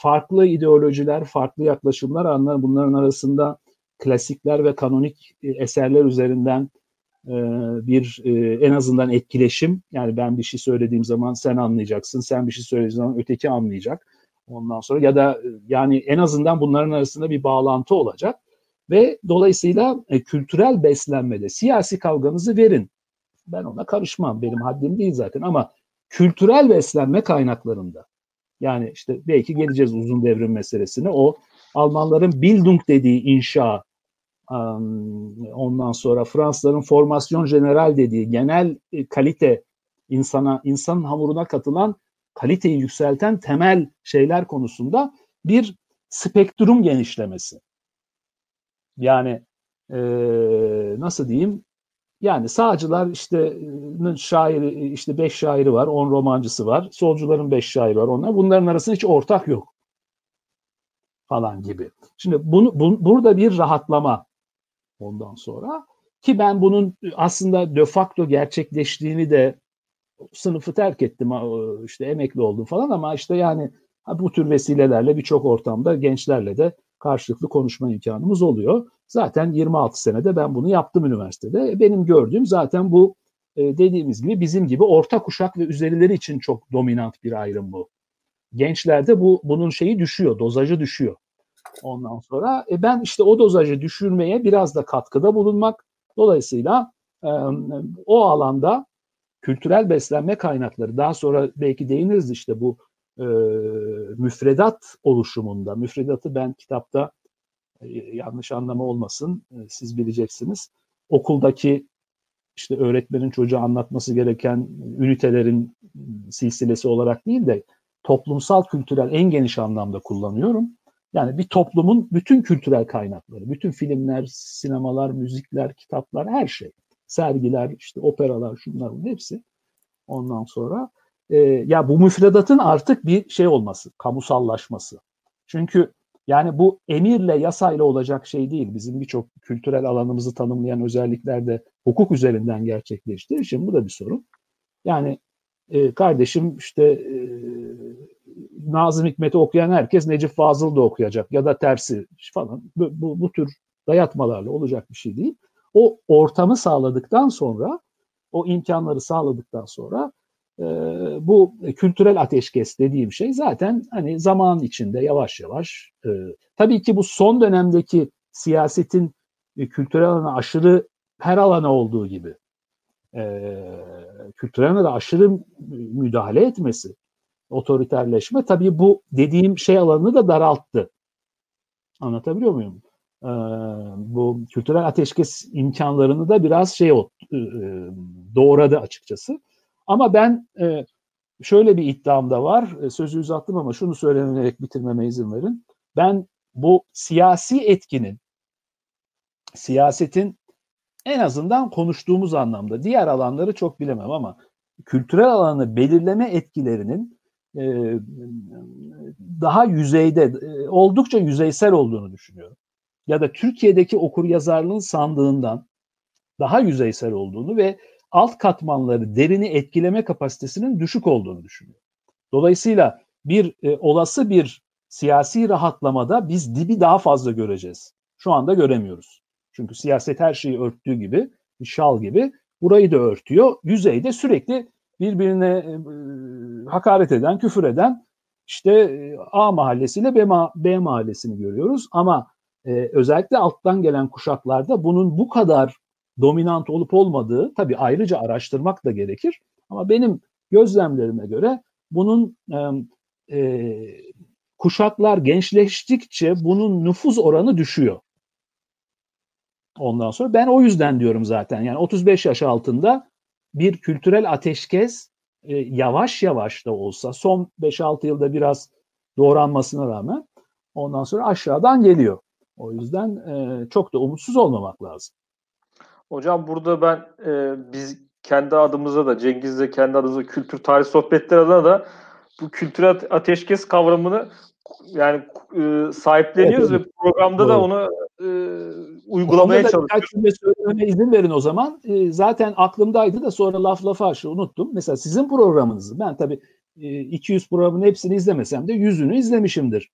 farklı ideolojiler, farklı yaklaşımlar, anlar bunların arasında klasikler ve kanonik eserler üzerinden e, bir e, en azından etkileşim. Yani ben bir şey söylediğim zaman sen anlayacaksın, sen bir şey söylediğin zaman öteki anlayacak. Ondan sonra ya da yani en azından bunların arasında bir bağlantı olacak. Ve dolayısıyla e, kültürel beslenmede siyasi kavganızı verin. Ben ona karışmam. Benim haddim değil zaten ama kültürel beslenme kaynaklarında yani işte belki geleceğiz uzun devrim meselesine. O Almanların Bildung dediği inşa ondan sonra Fransızların formasyon general dediği genel e, kalite insana insanın hamuruna katılan kaliteyi yükselten temel şeyler konusunda bir spektrum genişlemesi. Yani e, nasıl diyeyim? Yani sağcılar işte şairi işte beş şairi var, on romancısı var. Solcuların beş şairi var. Onlar bunların arasında hiç ortak yok falan gibi. Şimdi bunu bu, burada bir rahatlama ondan sonra ki ben bunun aslında de facto gerçekleştiğini de sınıfı terk ettim işte emekli oldum falan ama işte yani bu tür vesilelerle birçok ortamda gençlerle de karşılıklı konuşma imkanımız oluyor. Zaten 26 senede ben bunu yaptım üniversitede. Benim gördüğüm zaten bu e, dediğimiz gibi bizim gibi orta kuşak ve üzerileri için çok dominant bir ayrım bu. Gençlerde bu bunun şeyi düşüyor, dozajı düşüyor. Ondan sonra e, ben işte o dozajı düşürmeye biraz da katkıda bulunmak. Dolayısıyla e, o alanda kültürel beslenme kaynakları daha sonra belki değiniriz işte bu e, müfredat oluşumunda. Müfredatı ben kitapta e, yanlış anlama olmasın e, siz bileceksiniz. Okuldaki işte öğretmenin çocuğa anlatması gereken ünitelerin silsilesi olarak değil de toplumsal kültürel en geniş anlamda kullanıyorum. Yani bir toplumun bütün kültürel kaynakları, bütün filmler, sinemalar, müzikler, kitaplar, her şey. Sergiler, işte operalar, şunlar hepsi. Ondan sonra e, ya bu müfredatın artık bir şey olması, kamusallaşması. Çünkü yani bu emirle, yasayla olacak şey değil. Bizim birçok kültürel alanımızı tanımlayan özelliklerde hukuk üzerinden gerçekleştiği için bu da bir sorun. Yani e, kardeşim işte e, Nazım Hikmet'i okuyan herkes Necip Fazıl da okuyacak ya da tersi falan. Bu, bu, bu tür dayatmalarla olacak bir şey değil. O ortamı sağladıktan sonra, o imkanları sağladıktan sonra bu kültürel ateşkes dediğim şey zaten hani zaman içinde yavaş yavaş e, tabii ki bu son dönemdeki siyasetin e, kültürel alana aşırı her alana olduğu gibi e, kültürel alana aşırı müdahale etmesi otoriterleşme tabii bu dediğim şey alanını da daralttı. Anlatabiliyor muyum? Ee, bu kültürel ateşkes imkanlarını da biraz şey doğradı açıkçası. Ama ben e, şöyle bir iddiam da var. E, sözü uzattım ama şunu söylenerek bitirmeme izin verin. Ben bu siyasi etkinin, siyasetin en azından konuştuğumuz anlamda, diğer alanları çok bilemem ama kültürel alanı belirleme etkilerinin e, daha yüzeyde, e, oldukça yüzeysel olduğunu düşünüyorum. Ya da Türkiye'deki okur yazarlığın sandığından daha yüzeysel olduğunu ve alt katmanları derini etkileme kapasitesinin düşük olduğunu düşünüyorum. Dolayısıyla bir e, olası bir siyasi rahatlamada biz dibi daha fazla göreceğiz. Şu anda göremiyoruz. Çünkü siyaset her şeyi örttüğü gibi, şal gibi burayı da örtüyor. Yüzeyde sürekli birbirine e, hakaret eden, küfür eden işte e, A mahallesiyle B, ma B mahallesini görüyoruz. Ama e, özellikle alttan gelen kuşaklarda bunun bu kadar dominant olup olmadığı tabii ayrıca araştırmak da gerekir. Ama benim gözlemlerime göre bunun e, e, kuşaklar gençleştikçe bunun nüfuz oranı düşüyor. Ondan sonra ben o yüzden diyorum zaten yani 35 yaş altında bir kültürel ateşkes e, yavaş yavaş da olsa son 5-6 yılda biraz doğranmasına rağmen ondan sonra aşağıdan geliyor. O yüzden e, çok da umutsuz olmamak lazım. Hocam burada ben e, biz kendi adımıza da Cengiz'le kendi adımıza kültür tarih sohbetleri adına da bu kültürel ateşkes kavramını yani e, sahipleniyoruz evet, ve programda Doğru. da onu e, uygulamaya çalışıyoruz. söylememe izin verin o zaman. E, zaten aklımdaydı da sonra laf lafa aşı unuttum. Mesela sizin programınızı ben tabii e, 200 programın hepsini izlemesem de yüzünü izlemişimdir.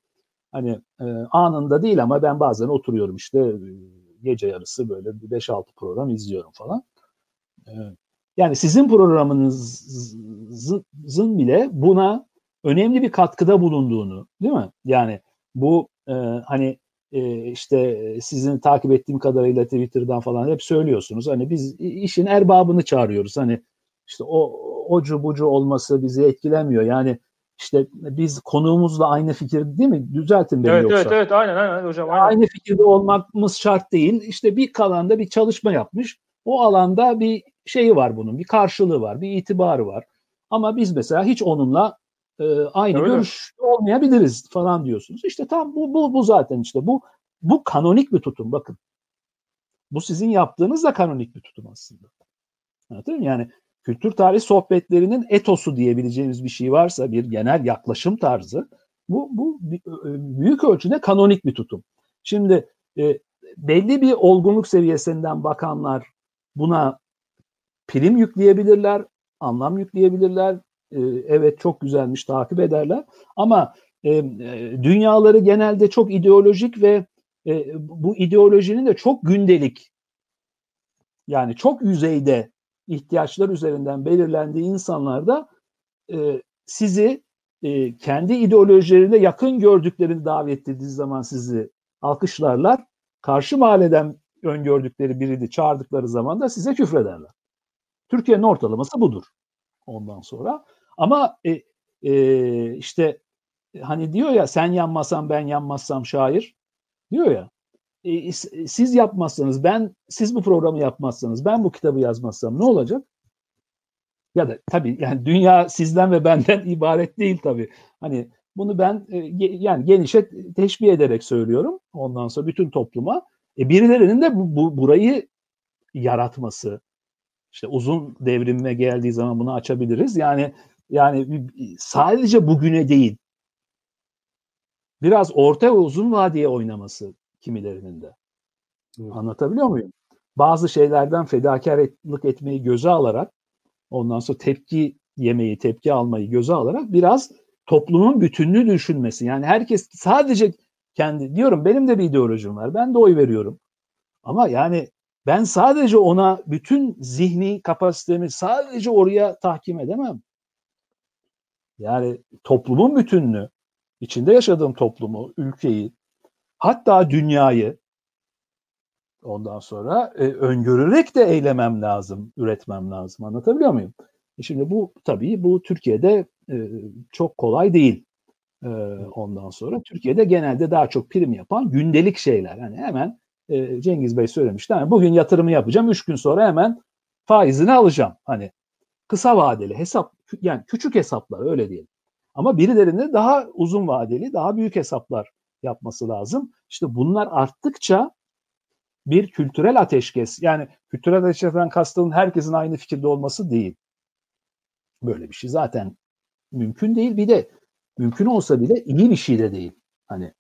Hani e, anında değil ama ben bazen oturuyorum işte e, gece yarısı böyle 5-6 program izliyorum falan. E, yani sizin programınızın bile buna önemli bir katkıda bulunduğunu değil mi? Yani bu e, hani e, işte sizin takip ettiğim kadarıyla Twitter'dan falan hep söylüyorsunuz. Hani biz işin erbabını çağırıyoruz. Hani işte o ocu bucu olması bizi etkilemiyor. Yani işte biz konuğumuzla aynı fikir değil mi? Düzeltin beni evet, yoksa. Evet evet aynen aynen hocam. Aynen. Aynı fikirde olmamız şart değil. İşte bir alanda bir çalışma yapmış. O alanda bir şeyi var bunun. Bir karşılığı var. Bir itibarı var. Ama biz mesela hiç onunla e, aynı Öyle. görüş olmayabiliriz falan diyorsunuz. İşte tam bu, bu, bu zaten işte bu bu kanonik bir tutum bakın. Bu sizin yaptığınız da kanonik bir tutum aslında. Anladın mı? Yani kültür tarih sohbetlerinin etosu diyebileceğimiz bir şey varsa bir genel yaklaşım tarzı bu, bu büyük ölçüde kanonik bir tutum. Şimdi e, belli bir olgunluk seviyesinden bakanlar buna prim yükleyebilirler, anlam yükleyebilirler, e, evet çok güzelmiş takip ederler ama e, e, dünyaları genelde çok ideolojik ve e, bu ideolojinin de çok gündelik yani çok yüzeyde ihtiyaçlar üzerinden belirlendiği insanlarda e, sizi e, kendi ideolojilerine yakın gördüklerini davet ettiği zaman sizi alkışlarlar. Karşı mahalleden öngördükleri birini çağırdıkları zaman da size küfrederler. Türkiye'nin ortalaması budur ondan sonra. Ama e, e, işte hani diyor ya sen yanmasan ben yanmazsam şair diyor ya. E, siz yapmazsanız ben siz bu programı yapmazsanız ben bu kitabı yazmazsam ne olacak? Ya da tabii yani dünya sizden ve benden [laughs] ibaret değil tabii. Hani bunu ben e, yani genişe teşbih ederek söylüyorum. Ondan sonra bütün topluma. E, birilerinin de bu, bu burayı yaratması, işte uzun devrimine geldiği zaman bunu açabiliriz. Yani yani sadece bugüne değil. Biraz orta ve uzun vadeye oynaması kimilerinin de. Evet. Anlatabiliyor muyum? bazı şeylerden fedakarlık etmeyi göze alarak ondan sonra tepki yemeyi, tepki almayı göze alarak biraz toplumun bütünlüğü düşünmesi. Yani herkes sadece kendi diyorum benim de bir ideolojim var. Ben de oy veriyorum. Ama yani ben sadece ona bütün zihni kapasitemi sadece oraya tahkim edemem. Yani toplumun bütünlüğü, içinde yaşadığım toplumu, ülkeyi, hatta dünyayı ondan sonra e, öngörerek de eylemem lazım, üretmem lazım. Anlatabiliyor muyum? E şimdi bu tabii bu Türkiye'de e, çok kolay değil. E, ondan sonra Türkiye'de genelde daha çok prim yapan gündelik şeyler. Yani hemen e, Cengiz Bey söylemişti. Yani bugün yatırımı yapacağım, üç gün sonra hemen faizini alacağım. Hani kısa vadeli hesap, yani küçük hesaplar öyle diyelim. Ama birilerinde daha uzun vadeli, daha büyük hesaplar yapması lazım. İşte bunlar arttıkça bir kültürel ateşkes, yani kültürel ateşkesten kastım herkesin aynı fikirde olması değil. Böyle bir şey zaten mümkün değil. Bir de mümkün olsa bile iyi bir şey de değil. Hani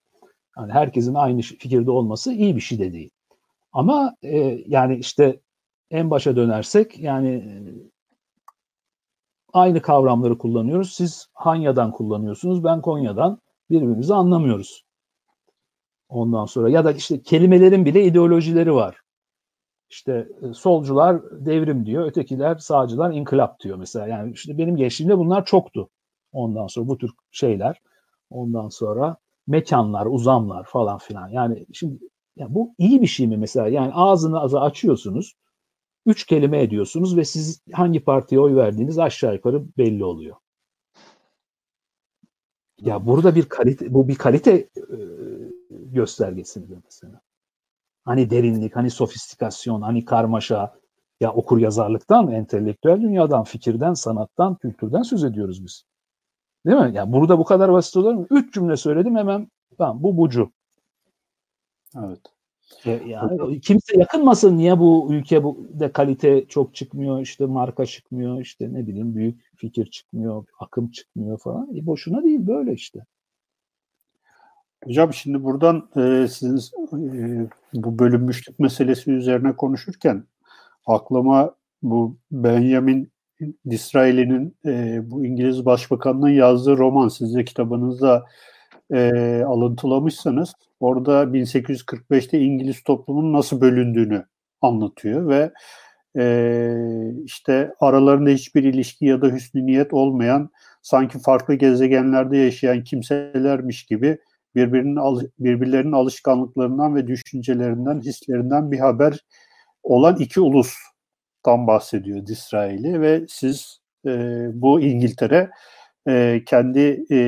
yani herkesin aynı fikirde olması iyi bir şey de değil. Ama e, yani işte en başa dönersek yani e, aynı kavramları kullanıyoruz. Siz Hanya'dan kullanıyorsunuz, ben Konya'dan. Birbirimizi anlamıyoruz. Ondan sonra ya da işte kelimelerin bile ideolojileri var. İşte e, solcular devrim diyor, ötekiler sağcılar inkılap diyor mesela. Yani işte benim gençliğimde bunlar çoktu. Ondan sonra bu tür şeyler. Ondan sonra mekanlar, uzamlar falan filan. Yani şimdi ya bu iyi bir şey mi mesela? Yani ağzını ağzı açıyorsunuz. Üç kelime ediyorsunuz ve siz hangi partiye oy verdiğiniz aşağı yukarı belli oluyor. Ya burada bir kalite, bu bir kalite göstergesi mi mesela? Hani derinlik, hani sofistikasyon, hani karmaşa, ya okur yazarlıktan, entelektüel dünyadan, fikirden, sanattan, kültürden söz ediyoruz biz. Değil mi? Yani burada bu kadar basit olur mu? Üç cümle söyledim hemen tamam bu bucu. Evet. E, yani kimse yakınmasın niye bu ülke bu de kalite çok çıkmıyor işte marka çıkmıyor işte ne bileyim büyük fikir çıkmıyor akım çıkmıyor falan e boşuna değil böyle işte. Hocam şimdi buradan e, siz e, bu bölünmüşlük meselesi üzerine konuşurken aklıma bu Benjamin Disraeli'nin e, bu İngiliz Başbakanı'nın yazdığı roman siz de kitabınızda e, alıntılamışsanız orada 1845'te İngiliz toplumunun nasıl bölündüğünü anlatıyor ve e, işte aralarında hiçbir ilişki ya da hüsnü niyet olmayan sanki farklı gezegenlerde yaşayan kimselermiş gibi birbirinin birbirlerinin alışkanlıklarından ve düşüncelerinden, hislerinden bir haber olan iki ulustan bahsediyor Disraeli ve siz e, bu İngiltere e, kendi e,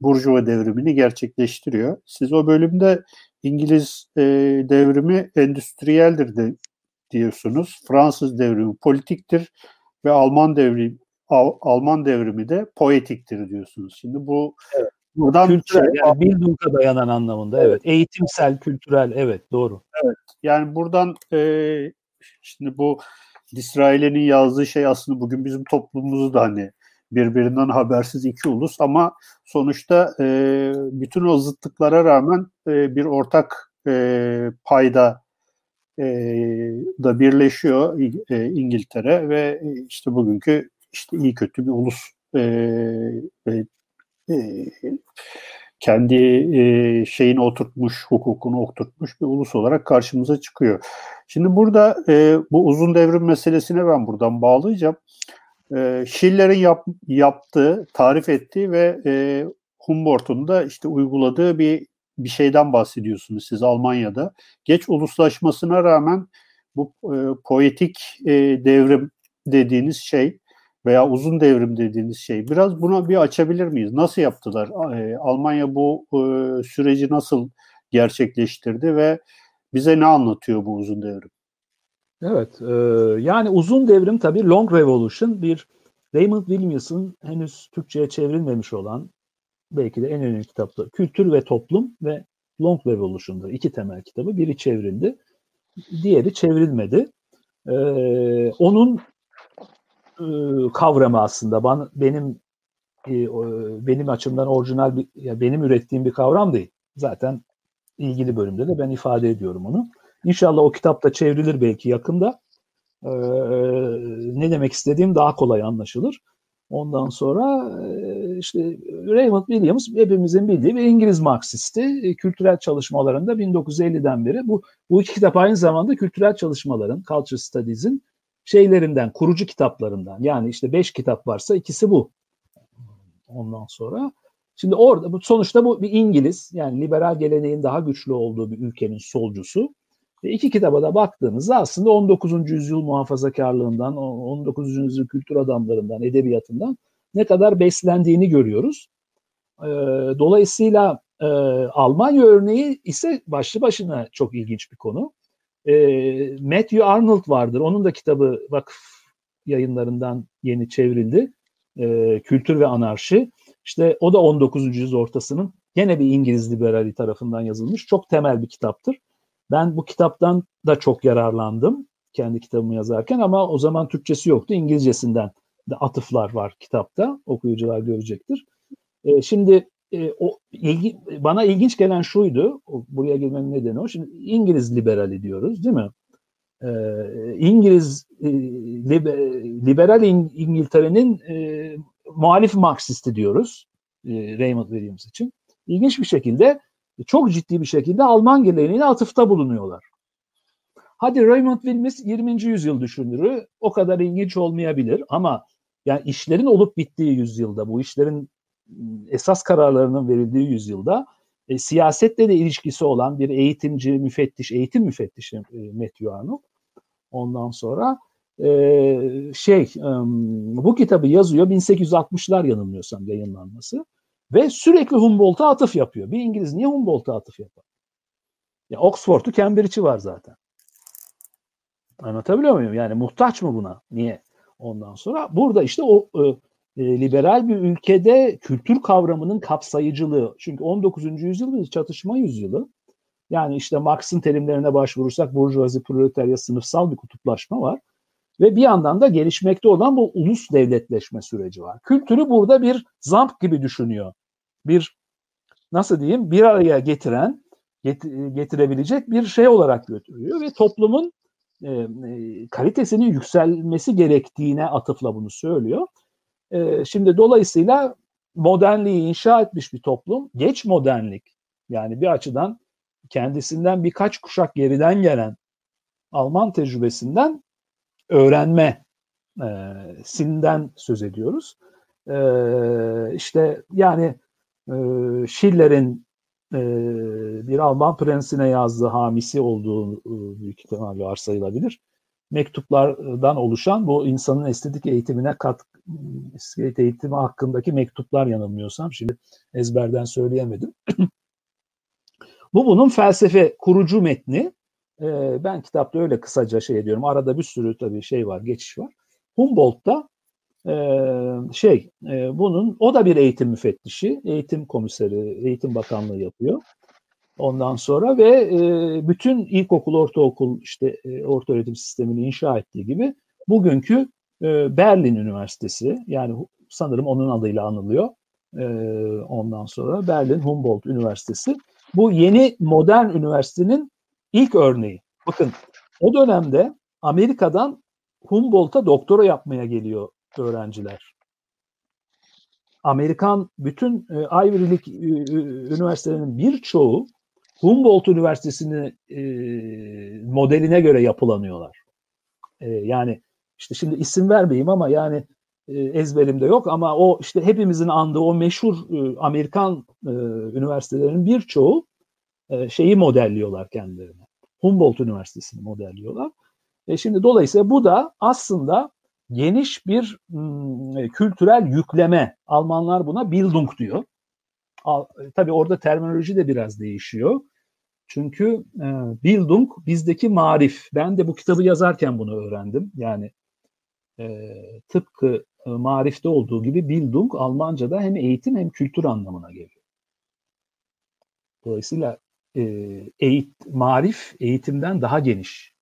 Burjuva devrimini gerçekleştiriyor. Siz o bölümde İngiliz e, devrimi endüstriyeldir de diyorsunuz. Fransız devrimi politiktir ve Alman devrimi Al, Alman devrimi de poetiktir diyorsunuz. Şimdi bu evet. Buradan kültürel şey, yani bilduka dayanan anlamında evet. evet. Eğitimsel, kültürel evet doğru. Evet. Yani buradan e, şimdi bu Disraeli'nin yazdığı şey aslında bugün bizim toplumumuzu da hani birbirinden habersiz iki ulus ama sonuçta e, bütün o zıtlıklara rağmen e, bir ortak e, payda e, da birleşiyor e, İngiltere ve işte bugünkü işte iyi kötü bir ulus e, e, e, kendi e, şeyini oturtmuş, hukukunu oturtmuş bir ulus olarak karşımıza çıkıyor. Şimdi burada e, bu uzun devrim meselesine ben buradan bağlayacağım e, Schiller'in yap, yaptığı, tarif ettiği ve e, Humboldt'un da işte uyguladığı bir bir şeyden bahsediyorsunuz siz Almanya'da. Geç uluslaşmasına rağmen bu poetik devrim dediğiniz şey veya uzun devrim dediğiniz şey biraz buna bir açabilir miyiz? Nasıl yaptılar? E, Almanya bu e, süreci nasıl gerçekleştirdi ve bize ne anlatıyor bu uzun devrim? Evet, e, yani uzun devrim tabii Long Revolution bir Raymond Williams'ın henüz Türkçe'ye çevrilmemiş olan belki de en önemli kitapları Kültür ve Toplum ve Long Revolution'da iki temel kitabı. Biri çevrildi, diğeri çevrilmedi. E, onun kavramı aslında bana, benim e, benim açımdan orijinal bir, ya benim ürettiğim bir kavram değil. Zaten ilgili bölümde de ben ifade ediyorum onu. İnşallah o kitap da çevrilir belki yakında. Ee, ne demek istediğim daha kolay anlaşılır. Ondan sonra e, işte Raymond Williams hepimizin bildiği bir İngiliz Marksisti. E, kültürel çalışmalarında 1950'den beri bu, bu iki kitap aynı zamanda kültürel çalışmaların, Culture Studies'in şeylerinden, kurucu kitaplarından. Yani işte beş kitap varsa ikisi bu. Ondan sonra şimdi orada bu sonuçta bu bir İngiliz yani liberal geleneğin daha güçlü olduğu bir ülkenin solcusu. Ve iki kitaba da baktığımızda aslında 19. yüzyıl muhafazakarlığından, 19. yüzyıl kültür adamlarından, edebiyatından ne kadar beslendiğini görüyoruz. Ee, dolayısıyla e, Almanya örneği ise başlı başına çok ilginç bir konu. E, Matthew Arnold vardır. Onun da kitabı vakıf yayınlarından yeni çevrildi. E, Kültür ve Anarşi. İşte o da 19. yüzyıl ortasının yine bir İngiliz liberali tarafından yazılmış çok temel bir kitaptır. Ben bu kitaptan da çok yararlandım kendi kitabımı yazarken ama o zaman Türkçesi yoktu. İngilizcesinden de atıflar var kitapta. Okuyucular görecektir. E, şimdi e, o ilgi, bana ilginç gelen şuydu. Buraya girmemin nedeni o. Şimdi İngiliz liberali diyoruz değil mi? E, İngiliz e, liber, liberal İng, İngiltere'nin e, muhalif Marksisti diyoruz. E, Raymond Williams için. İlginç bir şekilde çok ciddi bir şekilde Alman geleneğine atıfta bulunuyorlar. Hadi Raymond Williams 20. yüzyıl düşünürü o kadar ilginç olmayabilir ama yani işlerin olup bittiği yüzyılda bu işlerin esas kararlarının verildiği yüzyılda e, siyasetle de ilişkisi olan bir eğitimci, müfettiş, eğitim müfettişi e, Matthew Arnold. Ondan sonra e, şey e, bu kitabı yazıyor 1860'lar yanılmıyorsam yayınlanması ve sürekli Humboldt'a atıf yapıyor. Bir İngiliz niye Humboldt'a atıf yapar? Ya Oxford'u Cambridge'i var zaten. Anlatabiliyor muyum? Yani muhtaç mı buna? Niye? Ondan sonra burada işte o e, e, liberal bir ülkede kültür kavramının kapsayıcılığı. Çünkü 19. yüzyıl bir çatışma yüzyılı. Yani işte Marx'ın terimlerine başvurursak burjuvazi, proletarya, sınıfsal bir kutuplaşma var. Ve bir yandan da gelişmekte olan bu ulus devletleşme süreci var. Kültürü burada bir zamp gibi düşünüyor. Bir nasıl diyeyim bir araya getiren, getirebilecek bir şey olarak götürüyor ve toplumun e, e, kalitesinin yükselmesi gerektiğine atıfla bunu söylüyor. E, şimdi dolayısıyla modernliği inşa etmiş bir toplum, geç modernlik yani bir açıdan kendisinden birkaç kuşak geriden gelen Alman tecrübesinden öğrenme e, sinden söz ediyoruz. E, işte yani e, Schiller'in e, bir Alman prensine yazdığı hamisi olduğu e, büyük ihtimalle varsayılabilir. Mektuplardan oluşan bu insanın estetik eğitimine kat estetik eğitimi hakkındaki mektuplar yanılmıyorsam şimdi ezberden söyleyemedim. [clears throat] bu bunun felsefe kurucu metni e, ben kitapta öyle kısaca şey ediyorum. Arada bir sürü tabii şey var, geçiş var. Humboldt'ta e, şey e, bunun o da bir eğitim müfettişi, eğitim komiseri, eğitim bakanlığı yapıyor. Ondan sonra ve e, bütün ilkokul, ortaokul işte e, orta öğretim sistemini inşa ettiği gibi bugünkü e, Berlin Üniversitesi yani sanırım onun adıyla anılıyor. E, ondan sonra Berlin Humboldt Üniversitesi bu yeni modern üniversitenin İlk örneği. Bakın o dönemde Amerika'dan Humboldt'a doktora yapmaya geliyor öğrenciler. Amerikan bütün e, Ivy League üniversitelerinin birçoğu Humboldt Üniversitesi'ni e, modeline göre yapılanıyorlar. E, yani işte şimdi isim vermeyeyim ama yani e, ezberimde yok ama o işte hepimizin andığı o meşhur e, Amerikan e, üniversitelerinin birçoğu şeyi modelliyorlar kendilerine. Humboldt Üniversitesi'ni modelliyorlar. E şimdi dolayısıyla bu da aslında geniş bir m, e, kültürel yükleme. Almanlar buna Bildung diyor. Tabii orada terminoloji de biraz değişiyor. Çünkü Bildung bizdeki marif. Ben de bu kitabı yazarken bunu öğrendim. Yani e, tıpkı e, marifte olduğu gibi Bildung Almanca'da hem eğitim hem kültür anlamına geliyor. Dolayısıyla e, eğit, marif eğitimden daha geniş.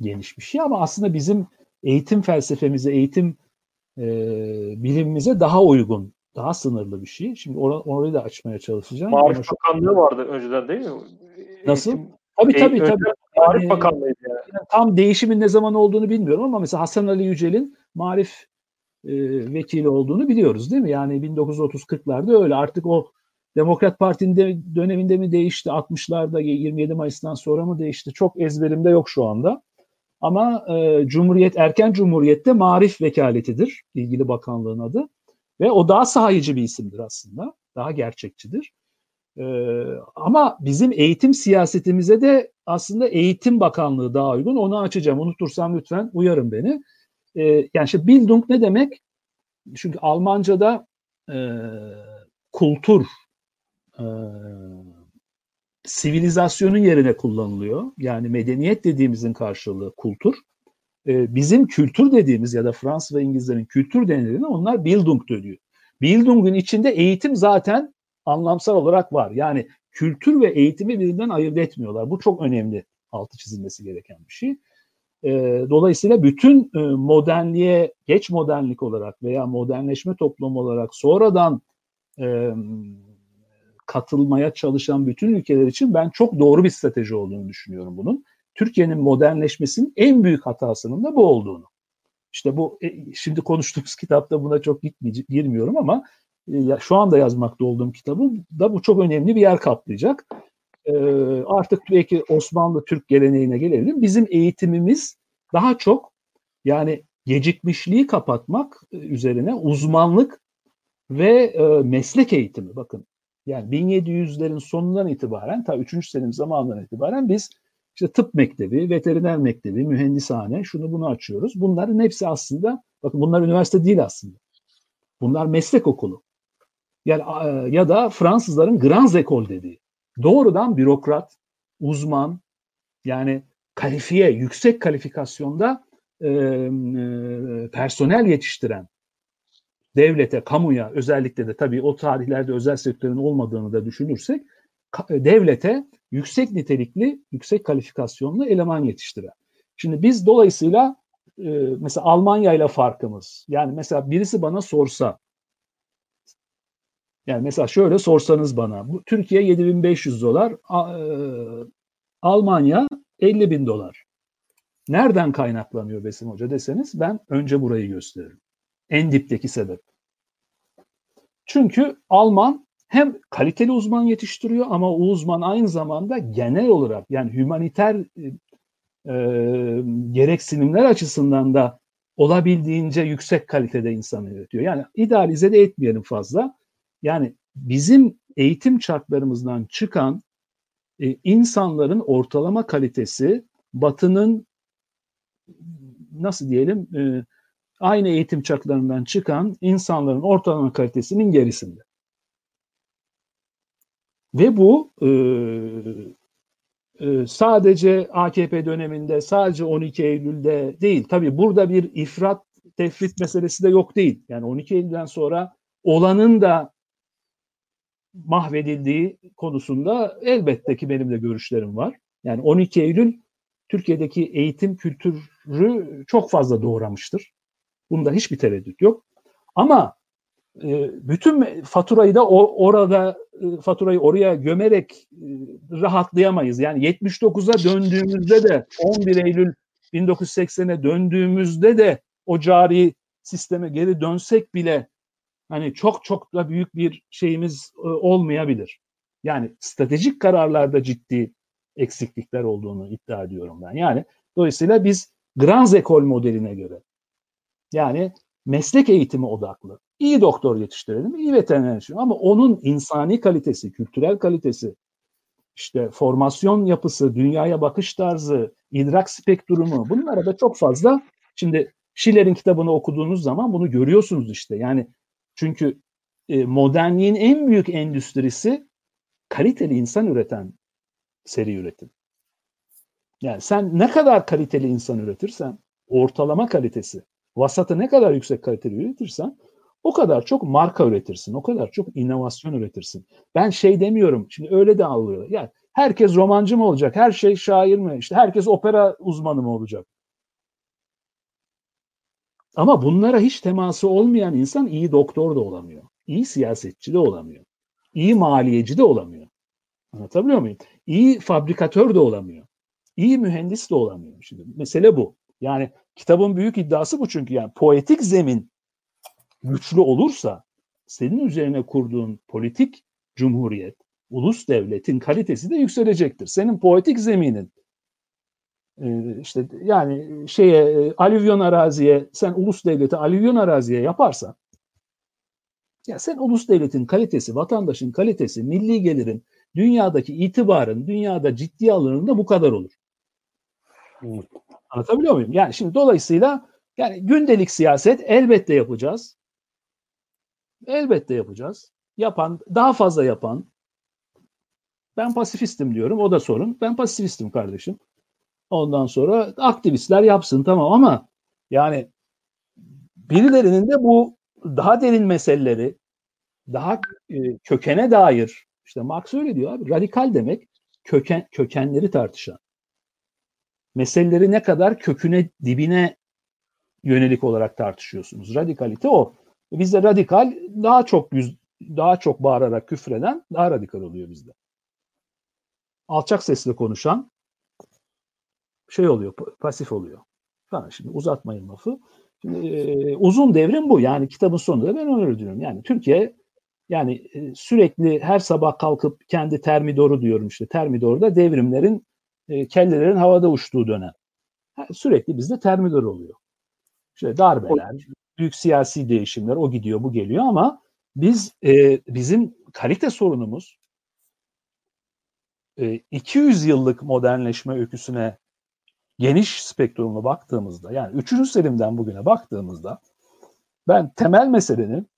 Geniş bir şey ama aslında bizim eğitim felsefemize, eğitim e, bilimimize daha uygun, daha sınırlı bir şey. Şimdi or- orayı da açmaya çalışacağım. Marif. Bakanlığı vardı önceden değil mi? Nasıl? Tabii tabii tabii. Marif Yani- Bakanlığı'ydı yani. Yani tam değişimin ne zaman olduğunu bilmiyorum ama mesela Hasan Ali Yücel'in marif e, vekili olduğunu biliyoruz değil mi? Yani 1930-40'larda öyle artık o Demokrat Parti'nin de, döneminde mi değişti 60'larda 27 Mayıs'tan sonra mı değişti çok ezberimde yok şu anda. Ama e, Cumhuriyet erken Cumhuriyet'te marif vekaletidir ilgili bakanlığın adı ve o daha sahici bir isimdir aslında daha gerçekçidir. E, ama bizim eğitim siyasetimize de aslında Eğitim Bakanlığı daha uygun. Onu açacağım. Unutursam lütfen uyarın beni. Ee, yani işte Bildung ne demek? Çünkü Almanca'da e, kultur e, sivilizasyonun yerine kullanılıyor. Yani medeniyet dediğimizin karşılığı kultur. E, bizim kültür dediğimiz ya da Fransız ve İngilizlerin kültür denildiğinde onlar Bildung diyor. Bildung'un içinde eğitim zaten anlamsal olarak var. Yani kültür ve eğitimi birbirinden ayırt etmiyorlar. Bu çok önemli altı çizilmesi gereken bir şey. E, dolayısıyla bütün e, modernliğe, geç modernlik olarak veya modernleşme toplumu olarak sonradan e, katılmaya çalışan bütün ülkeler için ben çok doğru bir strateji olduğunu düşünüyorum bunun. Türkiye'nin modernleşmesinin en büyük hatasının da bu olduğunu. İşte bu e, şimdi konuştuğumuz [laughs] kitapta buna çok girmiyorum ama ya, şu anda yazmakta olduğum kitabı da bu çok önemli bir yer kaplayacak. E, artık belki Osmanlı Türk geleneğine gelelim. Bizim eğitimimiz daha çok yani gecikmişliği kapatmak üzerine uzmanlık ve e, meslek eğitimi. Bakın yani 1700'lerin sonundan itibaren ta 3. senem zamanından itibaren biz işte tıp mektebi, veteriner mektebi, mühendishane şunu bunu açıyoruz. Bunların hepsi aslında bakın bunlar üniversite değil aslında. Bunlar meslek okulu. Yani ya da Fransızların Grand École dediği. Doğrudan bürokrat, uzman yani kalifiye, yüksek kalifikasyonda e, e, personel yetiştiren devlete, kamuya özellikle de tabii o tarihlerde özel sektörün olmadığını da düşünürsek devlete yüksek nitelikli, yüksek kalifikasyonlu eleman yetiştiren. Şimdi biz dolayısıyla e, mesela Almanya ile farkımız. Yani mesela birisi bana sorsa yani mesela şöyle sorsanız bana bu Türkiye 7500 dolar e, Almanya 50 bin dolar. Nereden kaynaklanıyor Besim Hoca deseniz ben önce burayı gösteririm. En dipteki sebep. Çünkü Alman hem kaliteli uzman yetiştiriyor ama o uzman aynı zamanda genel olarak yani humaniter e, e, gereksinimler açısından da olabildiğince yüksek kalitede insan üretiyor. Yani idealize de etmeyelim fazla. Yani bizim eğitim çarklarımızdan çıkan e, insanların ortalama kalitesi Batı'nın nasıl diyelim e, aynı eğitim çarklarından çıkan insanların ortalama kalitesinin gerisinde. Ve bu e, e, sadece AKP döneminde, sadece 12 Eylül'de değil. Tabii burada bir ifrat, tefrit meselesi de yok değil. Yani 12 Eylül'den sonra olanın da mahvedildiği konusunda elbette ki benim de görüşlerim var. Yani 12 Eylül Türkiye'deki eğitim kültürü çok fazla doğramıştır. Bunda hiçbir tereddüt yok. Ama e, bütün faturayı da orada e, faturayı oraya gömerek e, rahatlayamayız. Yani 79'a döndüğümüzde de 11 Eylül 1980'e döndüğümüzde de o cari sisteme geri dönsek bile hani çok çok da büyük bir şeyimiz olmayabilir. Yani stratejik kararlarda ciddi eksiklikler olduğunu iddia ediyorum ben. Yani dolayısıyla biz Grand École modeline göre yani meslek eğitimi odaklı. İyi doktor yetiştirelim, iyi veteriner. Ama onun insani kalitesi, kültürel kalitesi, işte formasyon yapısı, dünyaya bakış tarzı, idrak spektrumu bunlara da çok fazla şimdi Schiller'in kitabını okuduğunuz zaman bunu görüyorsunuz işte. Yani çünkü e, modernliğin en büyük endüstrisi kaliteli insan üreten seri üretim. Yani sen ne kadar kaliteli insan üretirsen ortalama kalitesi, vasatı ne kadar yüksek kaliteli üretirsen o kadar çok marka üretirsin, o kadar çok inovasyon üretirsin. Ben şey demiyorum, şimdi öyle de alıyor. Yani herkes romancı mı olacak, her şey şair mi, işte herkes opera uzmanı mı olacak? Ama bunlara hiç teması olmayan insan iyi doktor da olamıyor. iyi siyasetçi de olamıyor. iyi maliyeci de olamıyor. Anlatabiliyor muyum? İyi fabrikatör de olamıyor. İyi mühendis de olamıyor. Şimdi mesele bu. Yani kitabın büyük iddiası bu çünkü yani poetik zemin güçlü olursa senin üzerine kurduğun politik cumhuriyet, ulus devletin kalitesi de yükselecektir. Senin poetik zeminin işte yani şeye e, alüvyon araziye sen ulus devleti alüvyon araziye yaparsan ya sen ulus devletin kalitesi, vatandaşın kalitesi, milli gelirin, dünyadaki itibarın, dünyada ciddi alınında bu kadar olur. Anlatabiliyor muyum? Yani şimdi dolayısıyla yani gündelik siyaset elbette yapacağız. Elbette yapacağız. Yapan, daha fazla yapan. Ben pasifistim diyorum. O da sorun. Ben pasifistim kardeşim. Ondan sonra aktivistler yapsın tamam ama yani birilerinin de bu daha derin meseleleri daha e, kökene dair işte Marx öyle diyor abi radikal demek köken kökenleri tartışan meseleleri ne kadar köküne dibine yönelik olarak tartışıyorsunuz. Radikalite o. Bizde radikal daha çok yüz, daha çok bağırarak küfreden daha radikal oluyor bizde. Alçak sesle konuşan şey oluyor, pasif oluyor. Falan şimdi uzatmayın lafı. Şimdi, e, uzun devrim bu. Yani kitabın sonunda ben öyle diyorum. Yani Türkiye yani e, sürekli her sabah kalkıp kendi termidoru diyorum işte. Termidor'da devrimlerin e, kellelerin havada uçtuğu dönem. Sürekli bizde termidor oluyor. İşte darbeler, büyük siyasi değişimler o gidiyor bu geliyor ama biz e, bizim kalite sorunumuz e, 200 yıllık modernleşme öyküsüne geniş spektrumlu baktığımızda yani 3. Selim'den bugüne baktığımızda ben temel meselenin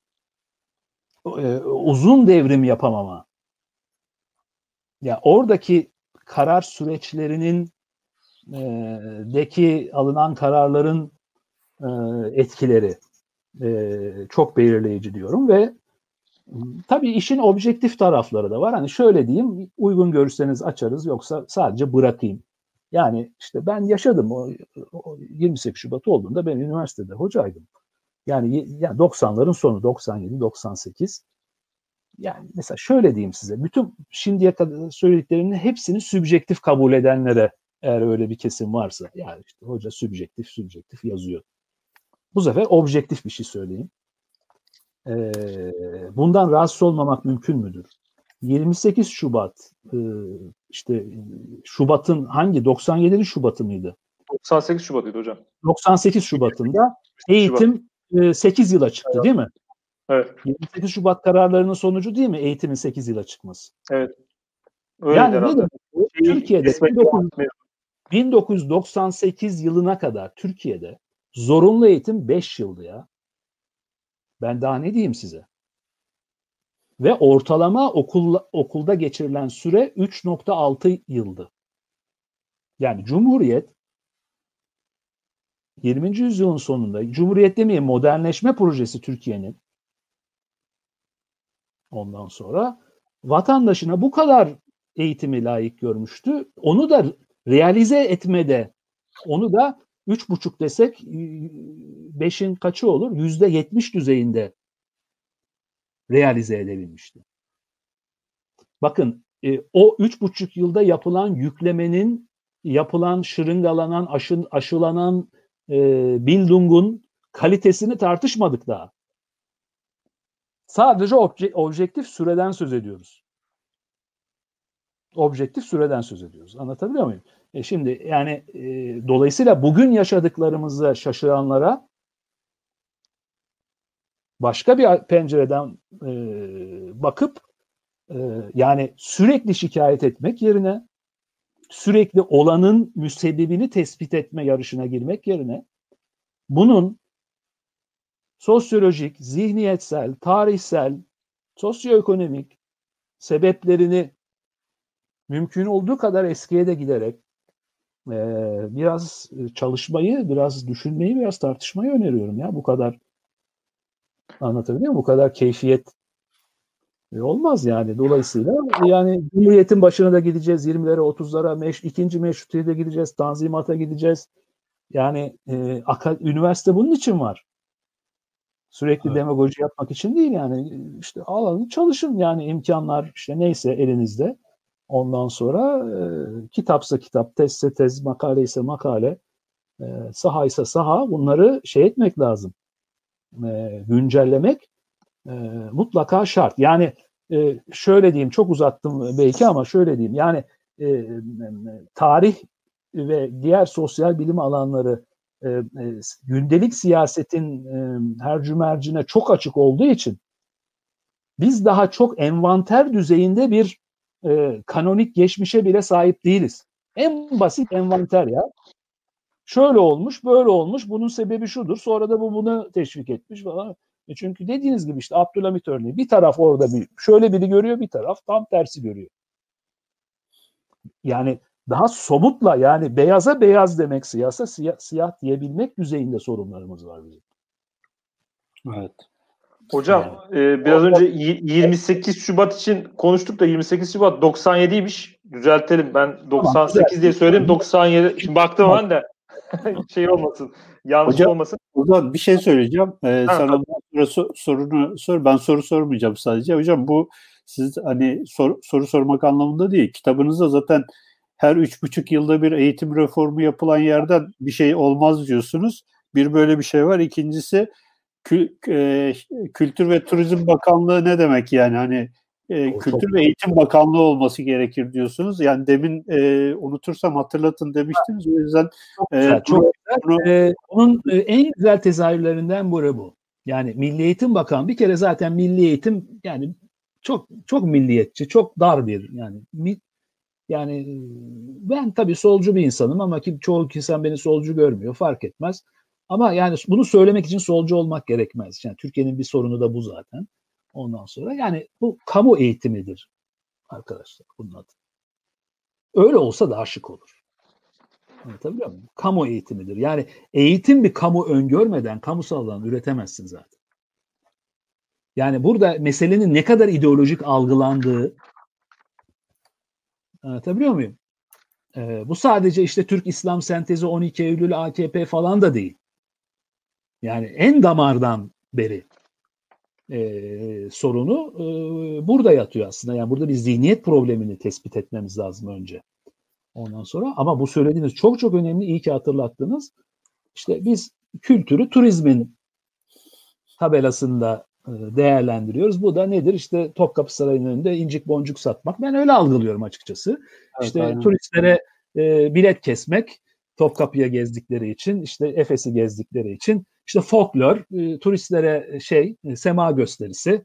e, uzun devrim yapamama ya oradaki karar süreçlerinin e, deki alınan kararların e, etkileri e, çok belirleyici diyorum ve tabii işin objektif tarafları da var. Hani şöyle diyeyim uygun görürseniz açarız yoksa sadece bırakayım. Yani işte ben yaşadım o, o 28 Şubat olduğunda ben üniversitede hocaydım. Yani, yani 90'ların sonu 97 98 yani mesela şöyle diyeyim size bütün şimdiye kadar söylediklerimin hepsini sübjektif kabul edenlere eğer öyle bir kesim varsa yani işte hoca sübjektif sübjektif yazıyor. Bu sefer objektif bir şey söyleyeyim. Ee, bundan rahatsız olmamak mümkün müdür? 28 Şubat e, işte Şubat'ın hangi 97'nin Şubat'ı mıydı? 98 Şubat'ıydı hocam. 98 Şubat'ında eğitim Şubat. 8 yıla çıktı evet. değil mi? Evet. 28 Şubat kararlarının sonucu değil mi eğitimin 8 yıla çıkması? Evet. Öyle yani ne demek? Türkiye'de 19, 1998 yılına kadar Türkiye'de zorunlu eğitim 5 yıldı ya. Ben daha ne diyeyim size? Ve ortalama okul, okulda geçirilen süre 3.6 yıldı. Yani Cumhuriyet 20. yüzyılın sonunda Cumhuriyet demeyeyim modernleşme projesi Türkiye'nin ondan sonra vatandaşına bu kadar eğitimi layık görmüştü. Onu da realize etmede onu da üç buçuk desek beşin kaçı olur? Yüzde yetmiş düzeyinde realize edebilmişti. Bakın e, o üç buçuk yılda yapılan yüklemenin, yapılan şırıngalanan, aşı, aşılanan e, Bildung'un kalitesini tartışmadık daha. Sadece obje, objektif süreden söz ediyoruz. Objektif süreden söz ediyoruz. Anlatabiliyor muyum? E şimdi yani e, dolayısıyla bugün yaşadıklarımızı şaşıranlara başka bir pencereden e, bakıp e, yani sürekli şikayet etmek yerine sürekli olanın müsebbibini tespit etme yarışına girmek yerine bunun sosyolojik, zihniyetsel, tarihsel, sosyoekonomik sebeplerini mümkün olduğu kadar eskiye de giderek e, biraz çalışmayı, biraz düşünmeyi, biraz tartışmayı öneriyorum ya. Bu kadar anlatabiliyor muyum? Bu kadar keyfiyet e, olmaz yani. Dolayısıyla yani Cumhuriyet'in başına da gideceğiz. 20'lere, 30'lara, meş, ikinci meşrutiyete gideceğiz. Tanzimata gideceğiz. Yani e, üniversite bunun için var. Sürekli evet. demagoji yapmak için değil yani. işte alın çalışın yani imkanlar işte neyse elinizde. Ondan sonra e, kitapsa kitap, tezse tez, makale ise makale, e, saha ise saha bunları şey etmek lazım. E, güncellemek e, mutlaka şart. Yani e, şöyle diyeyim çok uzattım belki ama şöyle diyeyim. Yani e, tarih ve diğer sosyal bilim alanları e, e, gündelik siyasetin e, her cümercine çok açık olduğu için biz daha çok envanter düzeyinde bir e, kanonik geçmişe bile sahip değiliz. En basit envanter ya. Şöyle olmuş, böyle olmuş, bunun sebebi şudur. Sonra da bu bunu teşvik etmiş falan. E çünkü dediğiniz gibi işte Abdülhamit örneği bir taraf orada bir şöyle biri görüyor, bir taraf tam tersi görüyor. Yani daha somutla yani beyaza beyaz demek siyasa siyah, siyah diyebilmek düzeyinde sorunlarımız var bizim. Evet. Hocam e, biraz önce 28 Şubat için konuştuk da 28 Şubat 97'ymiş. Düzeltelim. Ben 98 tamam, diye söyledim. 97. Şimdi baktım ben de [laughs] şey olmasın. Yanlış Hocam, olmasın. Hocam bir şey söyleyeceğim. Ee, ha, sana sonra sorunu sor. Ben soru sormayacağım sadece. Hocam bu siz hani sor, soru sormak anlamında değil. Kitabınızda zaten her üç buçuk yılda bir eğitim reformu yapılan yerden bir şey olmaz diyorsunuz. Bir böyle bir şey var. İkincisi kü, e, Kültür ve Turizm Bakanlığı ne demek yani hani e, Kültür ve Eğitim Bakanlığı olması gerekir diyorsunuz. Yani demin e, unutursam hatırlatın demiştiniz. O yüzden e, çok bunu, e, onun e, en güzel tezahürlerinden biri bu. Yani Milli Eğitim Bakanı bir kere zaten Milli Eğitim yani çok çok milliyetçi, çok dar bir yani yani ben tabii solcu bir insanım ama ki çoğu insan beni solcu görmüyor fark etmez. Ama yani bunu söylemek için solcu olmak gerekmez. Yani Türkiye'nin bir sorunu da bu zaten. Ondan sonra yani bu kamu eğitimidir arkadaşlar bunun adı. Öyle olsa daha şık olur. Anlatabiliyor muyum? Kamu eğitimidir. Yani eğitim bir kamu öngörmeden kamusal alan üretemezsin zaten. Yani burada meselenin ne kadar ideolojik algılandığı anlatabiliyor muyum? Ee, bu sadece işte Türk İslam sentezi 12 Eylül AKP falan da değil. Yani en damardan beri e, sorunu e, burada yatıyor aslında. Yani burada bir zihniyet problemini tespit etmemiz lazım önce. Ondan sonra ama bu söylediğiniz çok çok önemli. İyi ki hatırlattınız. İşte biz kültürü turizmin tabelasında değerlendiriyoruz. Bu da nedir? İşte Topkapı Sarayı'nın önünde incik boncuk satmak. Ben öyle algılıyorum açıkçası. Evet, işte aynen. turistlere e, bilet kesmek, Topkapı'ya gezdikleri için, işte Efes'i gezdikleri için işte folklor, e, turistlere şey, e, sema gösterisi.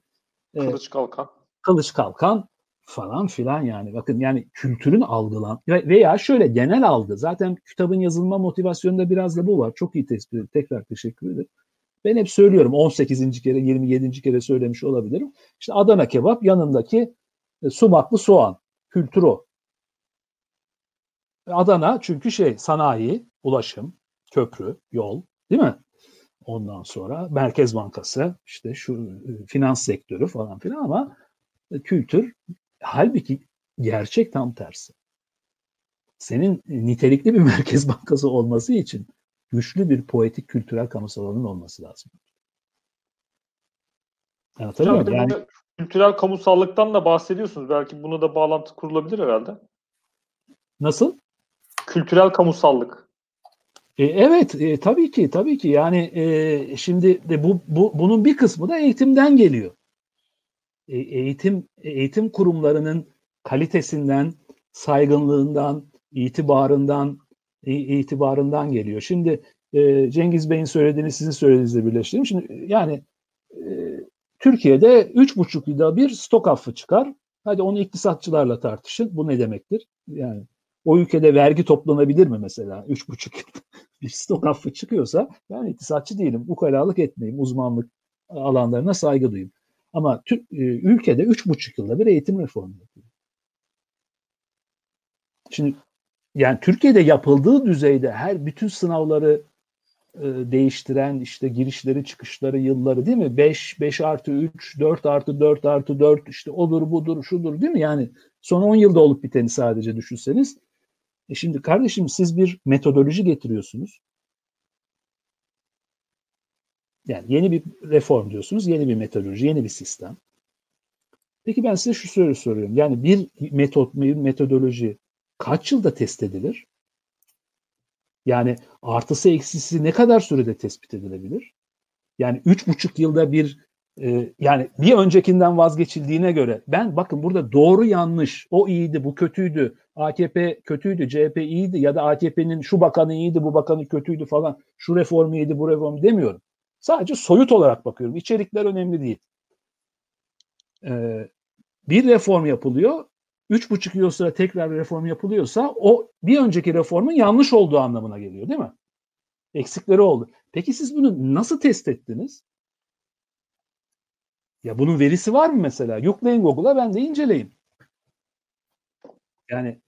E, kılıç kalkan. Kılıç kalkan falan filan yani. Bakın yani kültürün algılan veya şöyle genel algı. Zaten kitabın yazılma motivasyonunda biraz da bu var. Çok iyi tespit. Tekrar teşekkür ederim. Ben hep söylüyorum 18. kere 27. kere söylemiş olabilirim. İşte Adana kebap yanındaki e, sumaklı soğan. Kültür o. Adana çünkü şey sanayi, ulaşım, köprü, yol değil mi? Ondan sonra Merkez Bankası, işte şu e, finans sektörü falan filan ama kültür halbuki gerçek tam tersi. Senin nitelikli bir [laughs] Merkez Bankası olması için güçlü bir poetik kültürel kamusal alanın olması lazım. Anlatabiliyor muyum? Yani, kültürel kamusallıktan da bahsediyorsunuz. Belki buna da bağlantı kurulabilir herhalde. Nasıl? Kültürel kamusallık. E, evet, e, tabii ki, tabii ki. Yani e, şimdi de bu, bu bunun bir kısmı da eğitimden geliyor. E, eğitim eğitim kurumlarının kalitesinden, saygınlığından, itibarından, itibarından geliyor. Şimdi e, Cengiz Bey'in söylediğini sizin söylediğinizle birleştireyim. Şimdi yani e, Türkiye'de üç buçuk yılda bir stok affı çıkar. Hadi onu iktisatçılarla tartışın. Bu ne demektir? Yani o ülkede vergi toplanabilir mi mesela? Üç buçuk yıl [laughs] bir stok affı çıkıyorsa ben iktisatçı değilim. Ukalalık etmeyeyim. Uzmanlık alanlarına saygı duyayım. Ama Türk, e, ülkede üç buçuk yılda bir eğitim reformu yapıyor. Şimdi yani Türkiye'de yapıldığı düzeyde her bütün sınavları e, değiştiren işte girişleri çıkışları yılları değil mi? 5, 5 artı 3, 4 artı 4 artı 4 işte odur budur şudur değil mi? Yani son 10 yılda olup biteni sadece düşünseniz. E şimdi kardeşim siz bir metodoloji getiriyorsunuz. Yani yeni bir reform diyorsunuz, yeni bir metodoloji, yeni bir sistem. Peki ben size şu soruyu soruyorum. Yani bir metot, bir metodoloji kaç yılda test edilir? Yani artısı eksisi ne kadar sürede tespit edilebilir? Yani üç buçuk yılda bir e, yani bir öncekinden vazgeçildiğine göre ben bakın burada doğru yanlış o iyiydi bu kötüydü AKP kötüydü CHP iyiydi ya da AKP'nin şu bakanı iyiydi bu bakanı kötüydü falan şu reform iyiydi bu reform demiyorum. Sadece soyut olarak bakıyorum. İçerikler önemli değil. Ee, bir reform yapılıyor. Üç buçuk yıl sonra tekrar reform yapılıyorsa o bir önceki reformun yanlış olduğu anlamına geliyor değil mi? Eksikleri oldu. Peki siz bunu nasıl test ettiniz? Ya bunun verisi var mı mesela? Yükleyin Google'a ben de inceleyeyim. Yani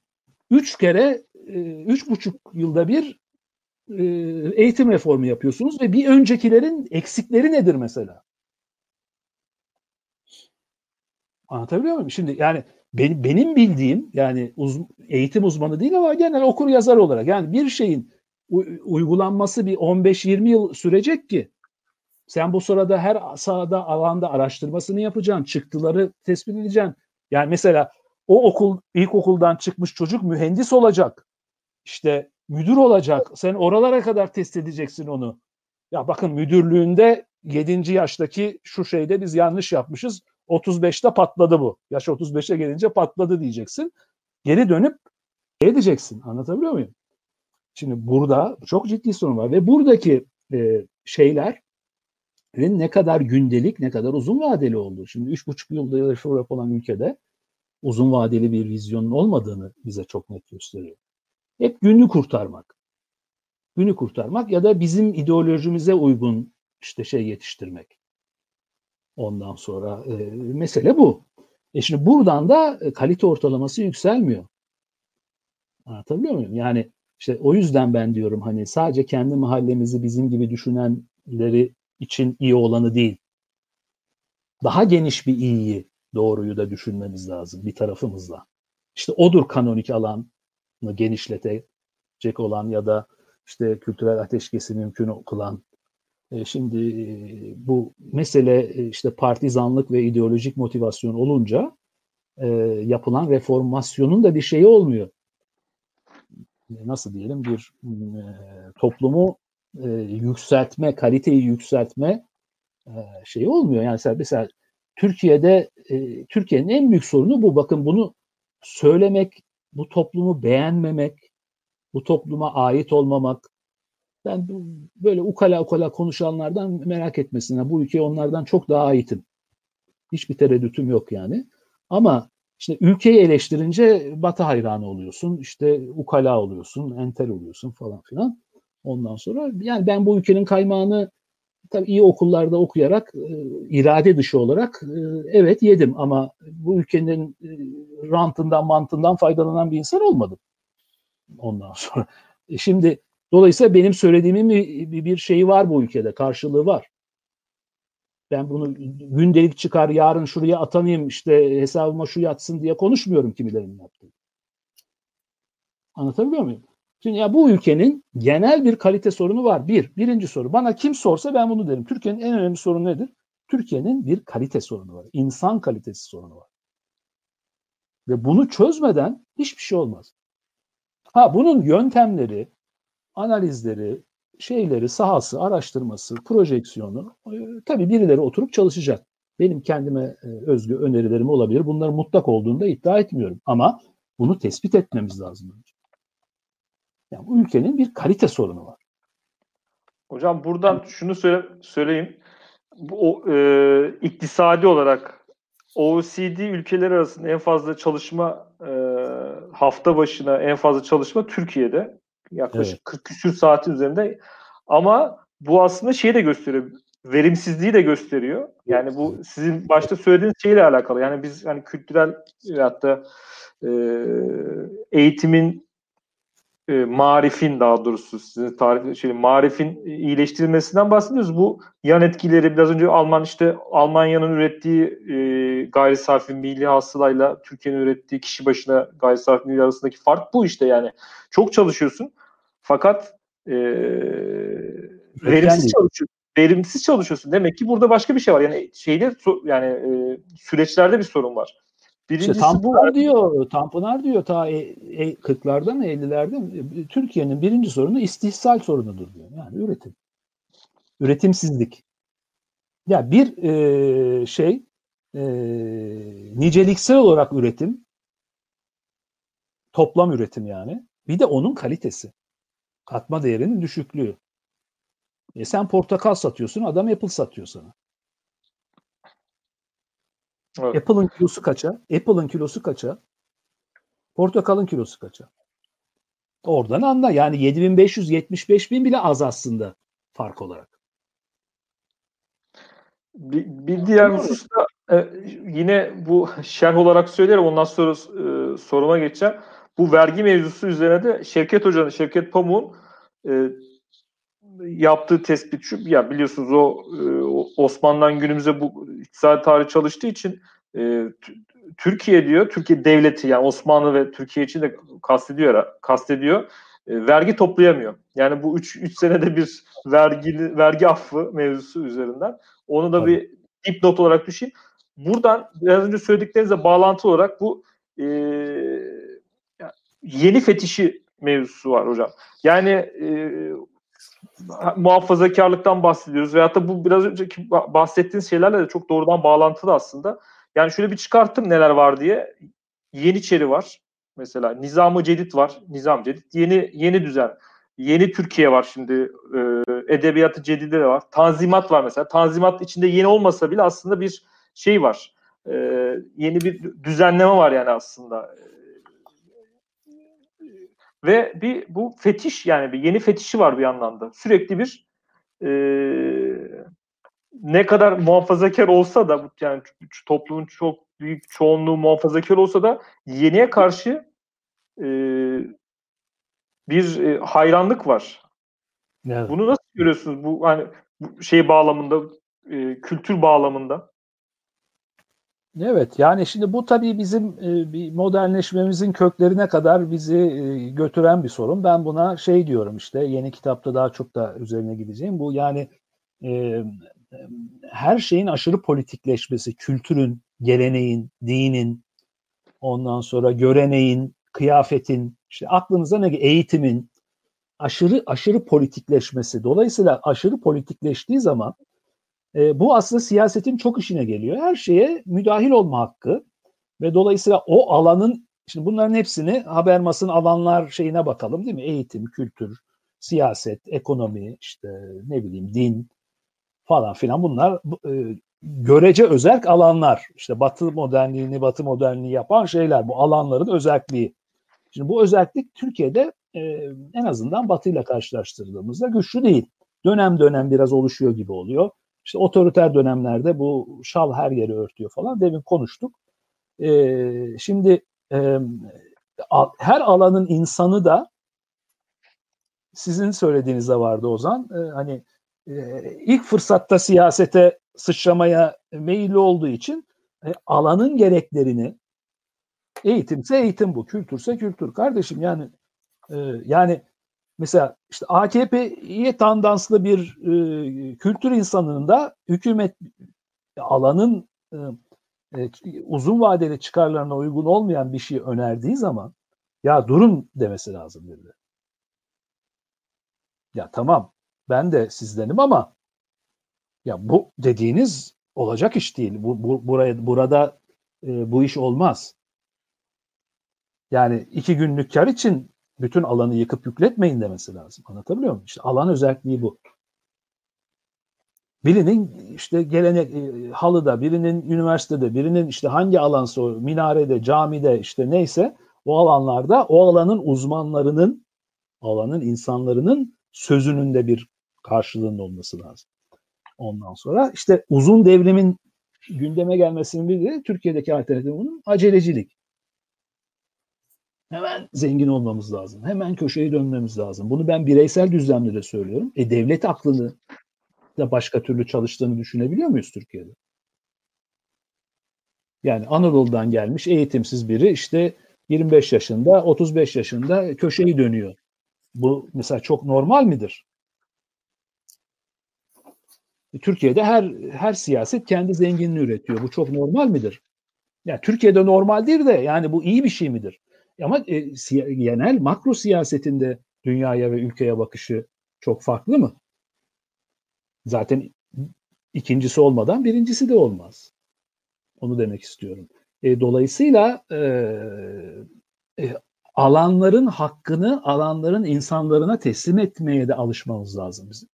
üç kere, e, üç buçuk yılda bir e, eğitim reformu yapıyorsunuz ve bir öncekilerin eksikleri nedir mesela? Anlatabiliyor muyum? Şimdi yani benim, benim bildiğim yani uz, eğitim uzmanı değil ama genel okur yazar olarak yani bir şeyin uygulanması bir 15-20 yıl sürecek ki sen bu sırada her sahada alanda araştırmasını yapacaksın, çıktıları tespit edeceksin. Yani mesela o okul ilkokuldan çıkmış çocuk mühendis olacak. İşte müdür olacak. Sen oralara kadar test edeceksin onu. Ya bakın müdürlüğünde 7. yaştaki şu şeyde biz yanlış yapmışız. 35'te patladı bu. Yaş 35'e gelince patladı diyeceksin. Geri dönüp edeceksin. Anlatabiliyor muyum? Şimdi burada çok ciddi sorun var ve buradaki e, şeyler ne kadar gündelik ne kadar uzun vadeli olduğu. Şimdi üç buçuk yılda reform olan ülkede uzun vadeli bir vizyonun olmadığını bize çok net gösteriyor. Hep günü kurtarmak. Günü kurtarmak ya da bizim ideolojimize uygun işte şey yetiştirmek. Ondan sonra e, mesele bu. E şimdi buradan da e, kalite ortalaması yükselmiyor. Anlatabiliyor muyum? Yani işte o yüzden ben diyorum hani sadece kendi mahallemizi bizim gibi düşünenleri için iyi olanı değil. Daha geniş bir iyiyi, doğruyu da düşünmemiz lazım bir tarafımızla. İşte odur kanonik alanı genişletecek olan ya da işte kültürel ateşkesi mümkün kılan. E, şimdi e, bu mesele e, işte partizanlık ve ideolojik motivasyon olunca yapılan reformasyonun da bir şeyi olmuyor. Nasıl diyelim bir toplumu e, yükseltme, kaliteyi yükseltme e, şeyi olmuyor. Yani mesela, mesela Türkiye'de e, Türkiye'nin en büyük sorunu bu. Bakın bunu söylemek, bu toplumu beğenmemek, bu topluma ait olmamak. Ben böyle ukala ukala konuşanlardan merak etmesinler. Bu ülkeye onlardan çok daha aitim. Hiçbir tereddütüm yok yani. Ama işte ülkeyi eleştirince Batı hayranı oluyorsun, işte ukala oluyorsun, entel oluyorsun falan filan. Ondan sonra yani ben bu ülkenin kaymağını tabii iyi okullarda okuyarak e, irade dışı olarak e, evet yedim ama bu ülkenin e, rantından mantından faydalanan bir insan olmadım. Ondan sonra şimdi dolayısıyla benim söylediğimin bir, bir şeyi var bu ülkede karşılığı var. Ben bunu gündelik çıkar yarın şuraya atanayım işte hesabıma şu yatsın diye konuşmuyorum kimilerinin yaptığı. Anlatabiliyor muyum? Şimdi ya bu ülkenin genel bir kalite sorunu var. Bir, birinci soru. Bana kim sorsa ben bunu derim. Türkiye'nin en önemli sorunu nedir? Türkiye'nin bir kalite sorunu var. İnsan kalitesi sorunu var. Ve bunu çözmeden hiçbir şey olmaz. Ha bunun yöntemleri, analizleri, şeyleri, sahası, araştırması, projeksiyonu e, tabii birileri oturup çalışacak. Benim kendime e, özgü önerilerim olabilir. Bunların mutlak olduğunu da iddia etmiyorum. Ama bunu tespit etmemiz lazım. Yani bu ülkenin bir kalite sorunu var. Hocam buradan şunu söyle, söyleyeyim. Bu o, e, iktisadi olarak OECD ülkeleri arasında en fazla çalışma e, hafta başına en fazla çalışma Türkiye'de. Yaklaşık evet. 40 küsür saatin üzerinde. Ama bu aslında şeyi de gösteriyor. Verimsizliği de gösteriyor. Yani bu sizin başta söylediğiniz şeyle alakalı. Yani biz hani kültürel hatta e, eğitimin e, marifin daha doğrusu sizin tarif şey marifin iyileştirilmesinden bahsediyoruz. Bu yan etkileri biraz önce Alman işte Almanya'nın ürettiği e, gayri safi milli hasılayla Türkiye'nin ürettiği kişi başına gayri safi milli arasındaki fark bu işte yani. Çok çalışıyorsun fakat e, verimsiz çalışıyorsun. verimsiz çalışıyorsun. Demek ki burada başka bir şey var. Yani şeyde yani e, süreçlerde bir sorun var. Birincisi işte Tanpınar bu. diyor, Tanpınar diyor ta e, e, 40'larda mı 50'lerde mi? Türkiye'nin birinci sorunu istihsal sorunudur diyor. Yani üretim. Üretimsizlik. Ya bir e, şey e, niceliksel olarak üretim toplam üretim yani. Bir de onun kalitesi. Katma değerinin düşüklüğü. E sen portakal satıyorsun, adam Apple satıyor sana. Evet. Apple'ın kilosu kaça? Apple'ın kilosu kaça? Portakalın kilosu kaça? Oradan anla. Yani 7500 bin bile az aslında fark olarak. Bir, bir diğer hususta e, yine bu şerh olarak söylerim ondan sonra e, soruma geçeceğim. Bu vergi mevzusu üzerine de Şevket Hoca'nın, Şevket Pamuk'un e, yaptığı tespit şu, ya biliyorsunuz o e, Osmanlı'dan günümüze bu iktisadi tarih çalıştığı için e, Türkiye diyor, Türkiye devleti yani Osmanlı ve Türkiye için de kastediyor, kastediyor e, vergi toplayamıyor. Yani bu 3 senede bir vergi vergi affı mevzusu üzerinden. Onu da Tabii. bir dipnot olarak düşeyim. Buradan biraz önce söylediklerinizle bağlantı olarak bu e, yeni fetişi mevzusu var hocam. Yani e, muhafazakarlıktan bahsediyoruz veyahut da bu biraz önceki bahsettiğiniz şeylerle de çok doğrudan bağlantılı aslında. Yani şöyle bir çıkarttım neler var diye. Yeniçeri var. Mesela Nizamı Cedid var. Nizam Cedid. Yeni yeni düzen. Yeni Türkiye var şimdi. E, edebiyatı Cedid'de de var. Tanzimat var mesela. Tanzimat içinde yeni olmasa bile aslında bir şey var. E, yeni bir düzenleme var yani aslında. Ve bir bu fetiş yani bir yeni fetişi var bir anlamda. Sürekli bir e, ne kadar muhafazakar olsa da yani toplumun çok büyük çoğunluğu muhafazakar olsa da yeniye karşı e, bir e, hayranlık var. Evet. Bunu nasıl görüyorsunuz bu hani bu şey bağlamında e, kültür bağlamında? Evet yani şimdi bu tabii bizim e, bir modernleşmemizin köklerine kadar bizi e, götüren bir sorun. Ben buna şey diyorum işte yeni kitapta daha çok da üzerine gideceğim. Bu yani e, her şeyin aşırı politikleşmesi, kültürün, geleneğin, dinin, ondan sonra göreneğin, kıyafetin, işte aklınıza ne eğitimin aşırı aşırı politikleşmesi. Dolayısıyla aşırı politikleştiği zaman e, bu aslında siyasetin çok işine geliyor. Her şeye müdahil olma hakkı ve dolayısıyla o alanın şimdi bunların hepsini Habermas'ın alanlar şeyine bakalım değil mi? Eğitim, kültür, siyaset, ekonomi, işte ne bileyim din falan filan bunlar e, görece özerk alanlar. İşte Batı modernliğini, Batı modernliği yapan şeyler. Bu alanların özelliği. Şimdi bu özellik Türkiye'de e, en azından Batı ile karşılaştırdığımızda güçlü değil. Dönem dönem biraz oluşuyor gibi oluyor. İşte otoriter dönemlerde bu şal her yeri örtüyor falan. Demin konuştuk. E, şimdi e, her alanın insanı da sizin söylediğinizde vardı Ozan. E, hani e, ilk fırsatta siyasete sıçramaya meyilli olduğu için e, alanın gereklerini eğitimse eğitim bu, kültürse kültür. Kardeşim yani e, yani mesela işte AKP'ye tandanslı bir e, kültür insanının da hükümet alanın e, e, uzun vadeli çıkarlarına uygun olmayan bir şey önerdiği zaman ya durun demesi lazım dedi. Ya tamam ben de sizdenim ama ya bu dediğiniz olacak iş değil. Bu, bu buraya burada e, bu iş olmaz. Yani iki günlük kar için bütün alanı yıkıp yükletmeyin demesi lazım. Anlatabiliyor muyum? İşte alan özelliği bu. Birinin işte gelenek e, halıda, birinin üniversitede, birinin işte hangi alansa o minarede, camide işte neyse o alanlarda o alanın uzmanlarının, alanın insanlarının sözünün de bir karşılığında olması lazım. Ondan sonra işte uzun devrimin gündeme gelmesinin bir de Türkiye'deki alternatif bunun acelecilik. Hemen zengin olmamız lazım. Hemen köşeyi dönmemiz lazım. Bunu ben bireysel düzlemde de söylüyorum. E devlet aklını da başka türlü çalıştığını düşünebiliyor muyuz Türkiye'de? Yani Anadolu'dan gelmiş eğitimsiz biri işte 25 yaşında, 35 yaşında köşeyi dönüyor. Bu mesela çok normal midir? Türkiye'de her her siyaset kendi zenginliğini üretiyor. Bu çok normal midir? Ya Türkiye'de normal değil de yani bu iyi bir şey midir? Ama e, genel makro siyasetinde dünyaya ve ülkeye bakışı çok farklı mı? Zaten ikincisi olmadan birincisi de olmaz. Onu demek istiyorum. E, dolayısıyla e, e, alanların hakkını alanların insanlarına teslim etmeye de alışmamız lazım bizim.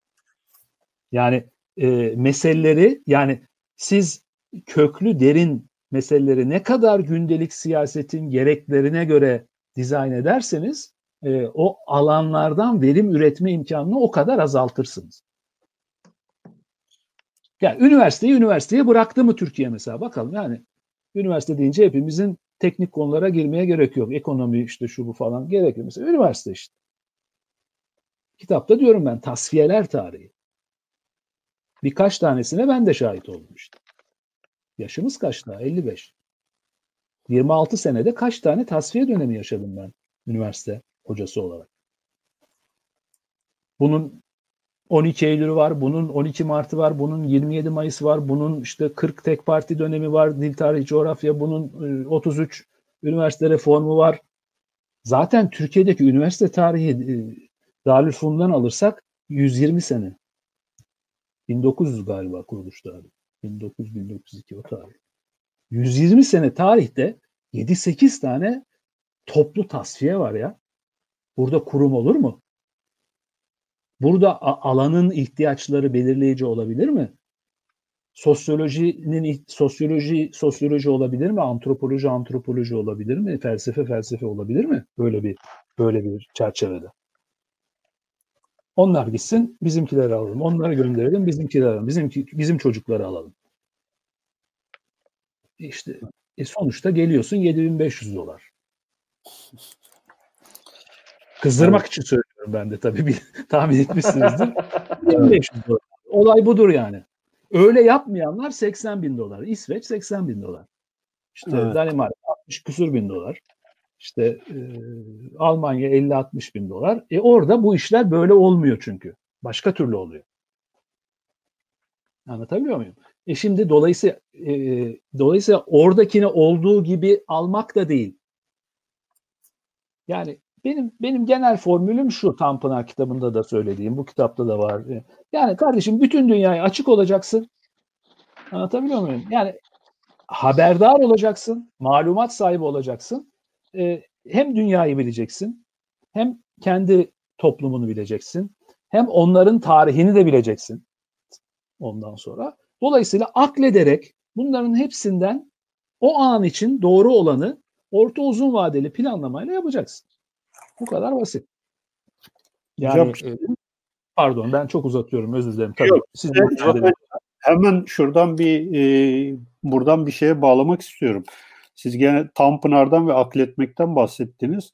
Yani e, meseleleri yani siz köklü derin meseleleri ne kadar gündelik siyasetin gereklerine göre dizayn ederseniz e, o alanlardan verim üretme imkanını o kadar azaltırsınız. Yani üniversiteyi üniversiteye bıraktı mı Türkiye mesela bakalım yani üniversite deyince hepimizin teknik konulara girmeye gerek yok. Ekonomi işte şu bu falan gerek. Mesela üniversite işte. Kitapta diyorum ben tasfiyeler tarihi. Birkaç tanesine ben de şahit işte. Yaşımız kaç daha? 55. 26 senede kaç tane tasfiye dönemi yaşadım ben üniversite hocası olarak. Bunun 12 Eylül var, bunun 12 Mart'ı var, bunun 27 Mayıs var, bunun işte 40 tek parti dönemi var, dil tarihi coğrafya, bunun 33 e, üniversite reformu var. Zaten Türkiye'deki üniversite tarihi e, Darülfünun'dan alırsak 120 sene. 1900 galiba kuruluş tarihi. 1900-1902 o tarih. 120 sene tarihte 7-8 tane toplu tasfiye var ya. Burada kurum olur mu? Burada alanın ihtiyaçları belirleyici olabilir mi? Sosyolojinin sosyoloji sosyoloji olabilir mi? Antropoloji antropoloji olabilir mi? Felsefe felsefe olabilir mi? Böyle bir böyle bir çerçevede. Onlar gitsin, bizimkileri alalım. Onları gönderelim, bizimkileri alalım. Bizim bizim çocukları alalım. İşte e sonuçta geliyorsun 7500 dolar. [laughs] Kızdırmak evet. için söylüyorum ben de tabii bir [laughs] tahmin etmişsinizdir. [laughs] 2500 dolar. Olay budur yani. Öyle yapmayanlar 80 bin dolar. İsveç 80 bin dolar. İşte evet. Danimarka 60 küsur bin dolar. İşte e, Almanya 50-60 bin dolar. E orada bu işler böyle olmuyor çünkü. Başka türlü oluyor. Anlatabiliyor muyum? E şimdi dolayısıyla e, dolayısıyla oradakini olduğu gibi almak da değil. Yani benim benim genel formülüm şu Tanpınar kitabında da söylediğim, bu kitapta da var. Yani kardeşim bütün dünyaya açık olacaksın. Anlatabiliyor muyum? Yani haberdar olacaksın, malumat sahibi olacaksın. Ee, hem dünyayı bileceksin, hem kendi toplumunu bileceksin, hem onların tarihini de bileceksin. Ondan sonra dolayısıyla aklederek bunların hepsinden o an için doğru olanı orta uzun vadeli planlamayla yapacaksın. Bu kadar basit. Yani Hocam, e, pardon ben çok uzatıyorum özür dilerim. Tabii yok, siz evet, hemen şuradan bir e, buradan bir şeye bağlamak istiyorum. Siz gene Tanpınar'dan ve akletmekten bahsettiniz.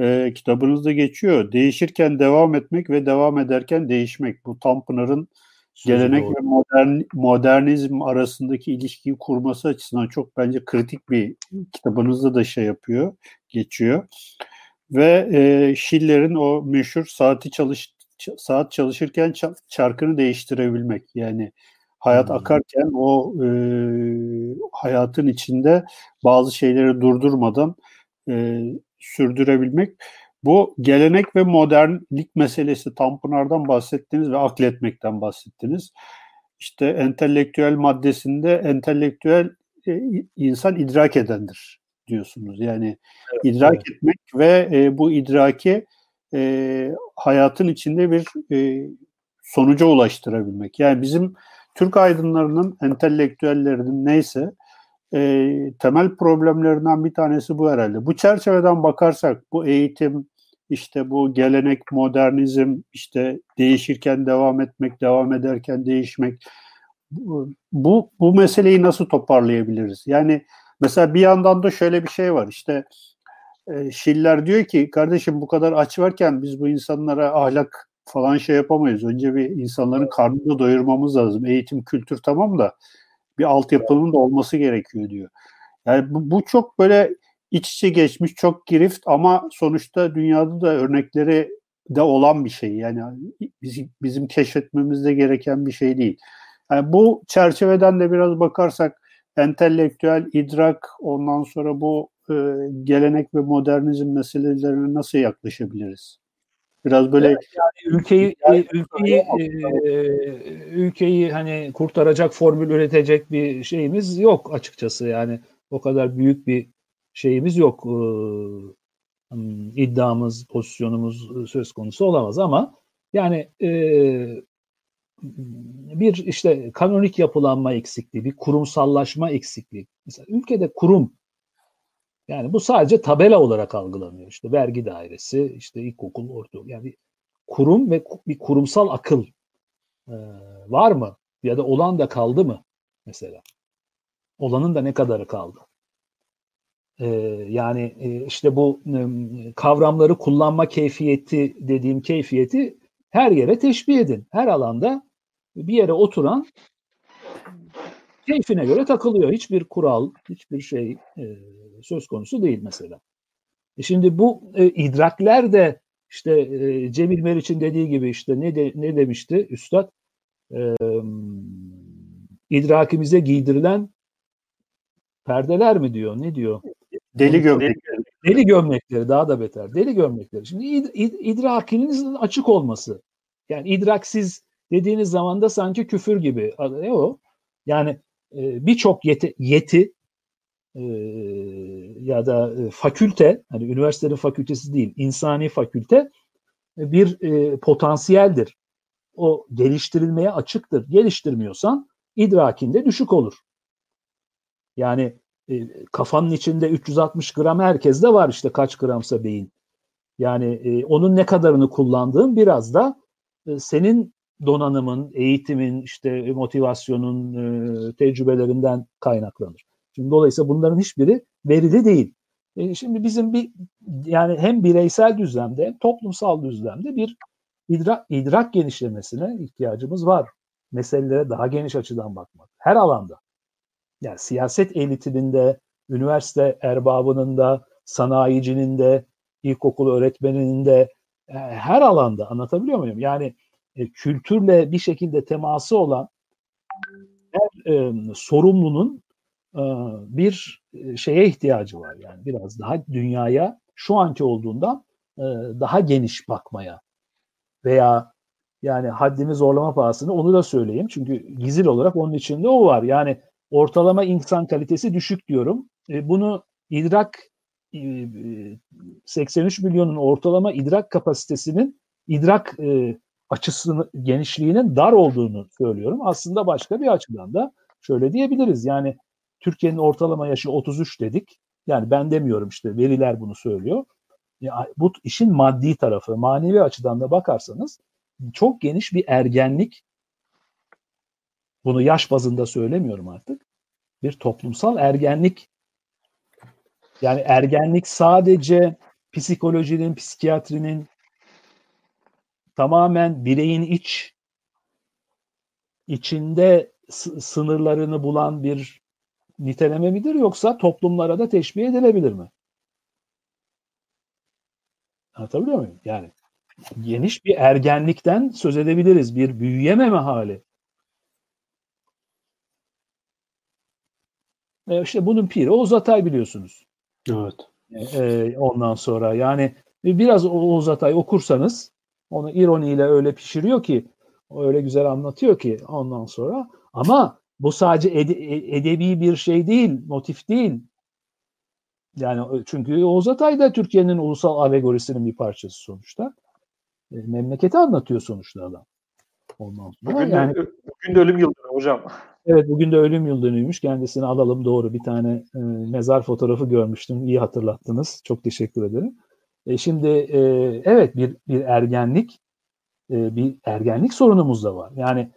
E, kitabınızda geçiyor. Değişirken devam etmek ve devam ederken değişmek. Bu Tanpınar'ın gelenek doğru. ve modern modernizm arasındaki ilişkiyi kurması açısından çok bence kritik bir kitabınızda da şey yapıyor, geçiyor ve e, Schiller'in o meşhur saati çalış saat çalışırken çarkını değiştirebilmek yani hayat hmm. akarken o e, hayatın içinde bazı şeyleri durdurmadan e, sürdürebilmek. Bu gelenek ve modernlik meselesi Tanpınar'dan bahsettiniz ve akletmekten bahsettiniz. İşte entelektüel maddesinde entelektüel e, insan idrak edendir diyorsunuz. Yani evet, idrak evet. etmek ve e, bu idraki e, hayatın içinde bir e, sonuca ulaştırabilmek. Yani bizim Türk aydınlarının, entelektüellerinin neyse e, temel problemlerinden bir tanesi bu herhalde. Bu çerçeveden bakarsak bu eğitim, işte bu gelenek, modernizm, işte değişirken devam etmek, devam ederken değişmek, bu bu meseleyi nasıl toparlayabiliriz? Yani Mesela bir yandan da şöyle bir şey var işte e, Şiller diyor ki kardeşim bu kadar aç varken biz bu insanlara ahlak falan şey yapamayız. Önce bir insanların karnını doyurmamız lazım. Eğitim, kültür tamam da bir altyapının da olması gerekiyor diyor. Yani bu, bu çok böyle iç içe geçmiş, çok girift ama sonuçta dünyada da örnekleri de olan bir şey. Yani bizim, bizim keşfetmemizde gereken bir şey değil. Yani bu çerçeveden de biraz bakarsak entelektüel idrak ondan sonra bu e, gelenek ve modernizm meselelerine nasıl yaklaşabiliriz? Biraz böyle evet, yani ülkeyi yani, ülkeyi e, ülkeyi hani kurtaracak formül üretecek bir şeyimiz yok açıkçası. Yani o kadar büyük bir şeyimiz yok. E, iddiamız, pozisyonumuz söz konusu olamaz ama yani e, bir işte kanonik yapılanma eksikliği, bir kurumsallaşma eksikliği. Mesela ülkede kurum yani bu sadece tabela olarak algılanıyor. İşte vergi dairesi, işte ilkokul, ortaokul. Yani bir kurum ve bir kurumsal akıl var mı? Ya da olan da kaldı mı mesela? Olanın da ne kadarı kaldı? Yani işte bu kavramları kullanma keyfiyeti dediğim keyfiyeti her yere teşbih edin. Her alanda bir yere oturan keyfine göre takılıyor. Hiçbir kural, hiçbir şey söz konusu değil mesela. E şimdi bu e, idrakler de işte e, Cemil Meriç'in dediği gibi işte ne de, ne demişti üstad? E, idrakimize giydirilen perdeler mi diyor? Ne diyor? Deli gömlekleri. Deli gömlekleri daha da beter. Deli gömlekleri. Şimdi id, id, idrakinizin açık olması. Yani idraksiz dediğiniz zaman da sanki küfür gibi. Ne o? Yani e, birçok yeti, yeti ya da e, fakülte, hani üniversitenin fakültesi değil, insani fakülte e, bir e, potansiyeldir. O geliştirilmeye açıktır. Geliştirmiyorsan idrakinde düşük olur. Yani e, kafanın içinde 360 gram herkeste var işte kaç gramsa beyin. Yani e, onun ne kadarını kullandığın biraz da e, senin donanımın, eğitimin, işte motivasyonun, e, tecrübelerinden kaynaklanır. Şimdi dolayısıyla bunların hiçbiri verili değil. E, şimdi bizim bir yani hem bireysel düzlemde hem toplumsal düzlemde bir idrak, idrak genişlemesine ihtiyacımız var. Meselelere daha geniş açıdan bakmak. Her alanda. Yani siyaset elitinin de, üniversite erbabının da, sanayicinin de, ilkokul öğretmeninin de e, her alanda anlatabiliyor muyum? Yani e, kültürle bir şekilde teması olan her e, sorumlunun bir e, şeye ihtiyacı var. Yani biraz daha dünyaya şu anki olduğundan e, daha geniş bakmaya veya yani haddimi zorlama pahasını onu da söyleyeyim. Çünkü gizil olarak onun içinde o var. Yani ortalama insan kalitesi düşük diyorum. E, bunu idrak 83 milyonun ortalama idrak kapasitesinin idrak açısını genişliğinin dar olduğunu söylüyorum. Aslında başka bir açıdan da şöyle diyebiliriz. Yani Türkiye'nin ortalama yaşı 33 dedik. Yani ben demiyorum işte veriler bunu söylüyor. Ya, bu işin maddi tarafı, manevi açıdan da bakarsanız çok geniş bir ergenlik bunu yaş bazında söylemiyorum artık. Bir toplumsal ergenlik yani ergenlik sadece psikolojinin, psikiyatrinin tamamen bireyin iç içinde sınırlarını bulan bir niteleme midir yoksa toplumlara da teşbih edilebilir mi? Anlatabiliyor muyum? Yani geniş bir ergenlikten söz edebiliriz. Bir büyüyememe hali. E işte bunun piri Oğuz Atay biliyorsunuz. Evet. E, ondan sonra yani biraz Oğuz Atay okursanız onu ironiyle öyle pişiriyor ki öyle güzel anlatıyor ki ondan sonra ama bu sadece ede, edebi bir şey değil, motif değil. Yani çünkü Oğuz Atay da Türkiye'nin ulusal alegorisinin bir parçası sonuçta. E, memleketi anlatıyor sonuçta adam. Ondan sonra bugün, yani, de, bugün de ölüm yıldönümü hocam. Evet bugün de ölüm yıldönümüymüş. Kendisini alalım doğru. Bir tane e, mezar fotoğrafı görmüştüm. İyi hatırlattınız. Çok teşekkür ederim. E, şimdi e, evet bir bir ergenlik e, bir ergenlik sorunumuz da var. Yani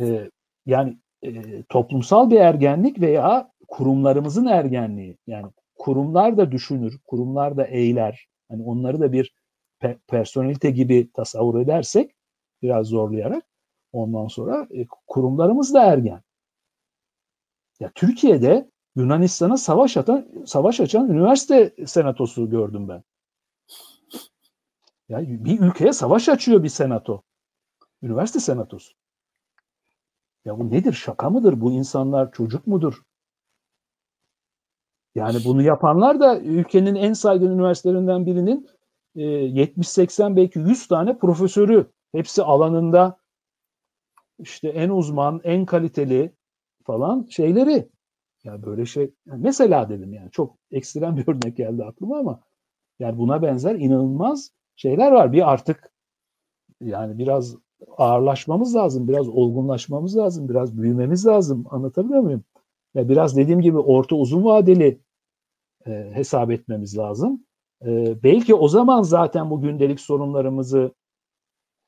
e, yani e, toplumsal bir ergenlik veya kurumlarımızın ergenliği. Yani kurumlar da düşünür, kurumlar da eyler. Hani onları da bir pe- personelite gibi tasavvur edersek biraz zorlayarak ondan sonra e, kurumlarımız da ergen. Ya Türkiye'de Yunanistan'a savaş atan savaş açan üniversite senatosu gördüm ben. Ya bir ülkeye savaş açıyor bir senato. Üniversite senatosu. Ya bu nedir? Şaka mıdır? Bu insanlar çocuk mudur? Yani bunu yapanlar da ülkenin en saygın üniversitelerinden birinin 70-80 e, belki 100 tane profesörü. Hepsi alanında işte en uzman, en kaliteli falan şeyleri. Ya böyle şey mesela dedim yani çok ekstrem bir örnek geldi aklıma ama yani buna benzer inanılmaz şeyler var. Bir artık yani biraz ağırlaşmamız lazım, biraz olgunlaşmamız lazım, biraz büyümemiz lazım. Anlatabiliyor muyum? Ya biraz dediğim gibi orta uzun vadeli e, hesap etmemiz lazım. E, belki o zaman zaten bu gündelik sorunlarımızı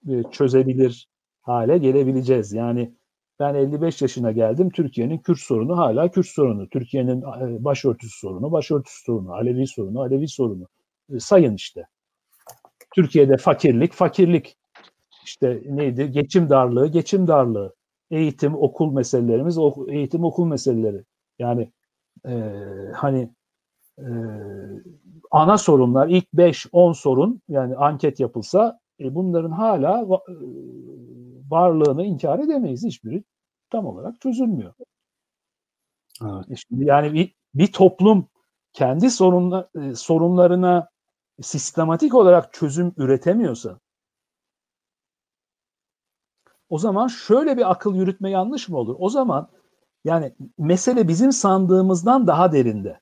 e, çözebilir hale gelebileceğiz. Yani ben 55 yaşına geldim. Türkiye'nin Kürt sorunu hala Kürt sorunu. Türkiye'nin e, başörtüsü sorunu, başörtüsü sorunu, Alevi sorunu, Alevi sorunu. E, sayın işte. Türkiye'de fakirlik, fakirlik. İşte neydi? Geçim darlığı, geçim darlığı. Eğitim, okul meselelerimiz, eğitim, okul meseleleri. Yani e, hani e, ana sorunlar, ilk 5-10 sorun yani anket yapılsa e, bunların hala e, varlığını inkar edemeyiz. Hiçbiri tam olarak çözülmüyor. Evet. E şimdi yani bir, bir toplum kendi sorunla, e, sorunlarına sistematik olarak çözüm üretemiyorsa o zaman şöyle bir akıl yürütme yanlış mı olur? O zaman yani mesele bizim sandığımızdan daha derinde.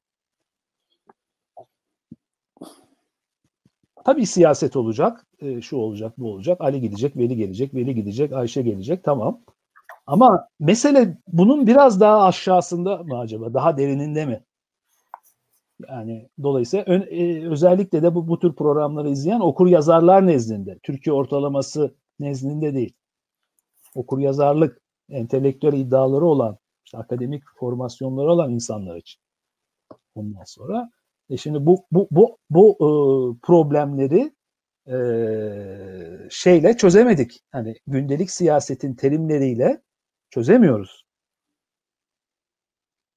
Tabii siyaset olacak, e, şu olacak, bu olacak. Ali gidecek, Veli gelecek, Veli gidecek, Ayşe gelecek, tamam. Ama mesele bunun biraz daha aşağısında mı acaba? Daha derininde mi? Yani dolayısıyla ön, e, özellikle de bu, bu tür programları izleyen okur yazarlar nezdinde. Türkiye ortalaması nezdinde değil. Okur yazarlık, entelektüel iddiaları olan, işte akademik formasyonları olan insanlar için. Ondan sonra e şimdi bu bu bu bu e, problemleri e, şeyle çözemedik. Hani gündelik siyasetin terimleriyle çözemiyoruz.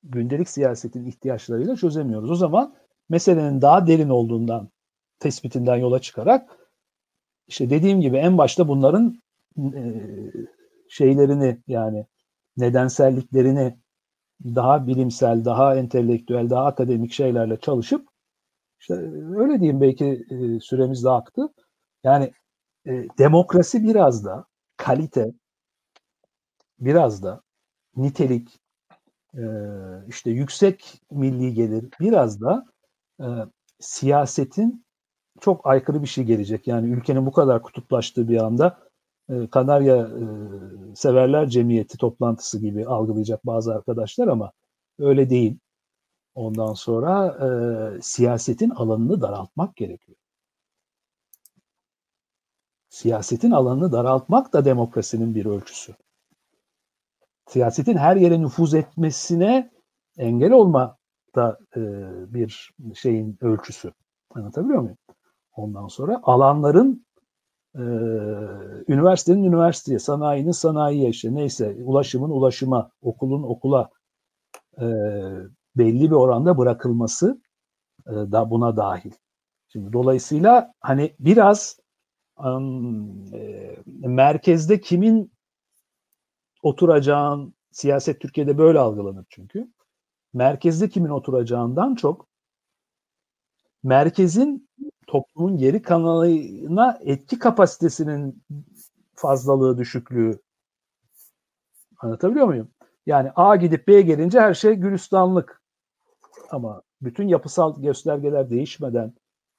Gündelik siyasetin ihtiyaçlarıyla çözemiyoruz. O zaman meselenin daha derin olduğundan tespitinden yola çıkarak işte dediğim gibi en başta bunların e, şeylerini yani nedenselliklerini daha bilimsel, daha entelektüel, daha akademik şeylerle çalışıp işte öyle diyeyim belki e, süremiz de aktı. Yani e, demokrasi biraz da kalite, biraz da nitelik, e, işte yüksek milli gelir, biraz da e, siyasetin çok aykırı bir şey gelecek. Yani ülkenin bu kadar kutuplaştığı bir anda e, Kanarya e, Severler Cemiyeti toplantısı gibi algılayacak bazı arkadaşlar ama öyle değil. Ondan sonra e, siyasetin alanını daraltmak gerekiyor. Siyasetin alanını daraltmak da demokrasinin bir ölçüsü. Siyasetin her yere nüfuz etmesine engel olma da e, bir şeyin ölçüsü. Anlatabiliyor muyum? Ondan sonra alanların e, üniversitenin üniversiteye, sanayinin sanayiye işte neyse ulaşımın ulaşıma, okulun okula e, belli bir oranda bırakılması e, da buna dahil. Şimdi dolayısıyla hani biraz um, e, merkezde kimin oturacağın siyaset Türkiye'de böyle algılanır çünkü. Merkezde kimin oturacağından çok merkezin toplumun geri kanalına etki kapasitesinin fazlalığı, düşüklüğü. Anlatabiliyor muyum? Yani A gidip B'ye gelince her şey gülistanlık. Ama bütün yapısal göstergeler değişmeden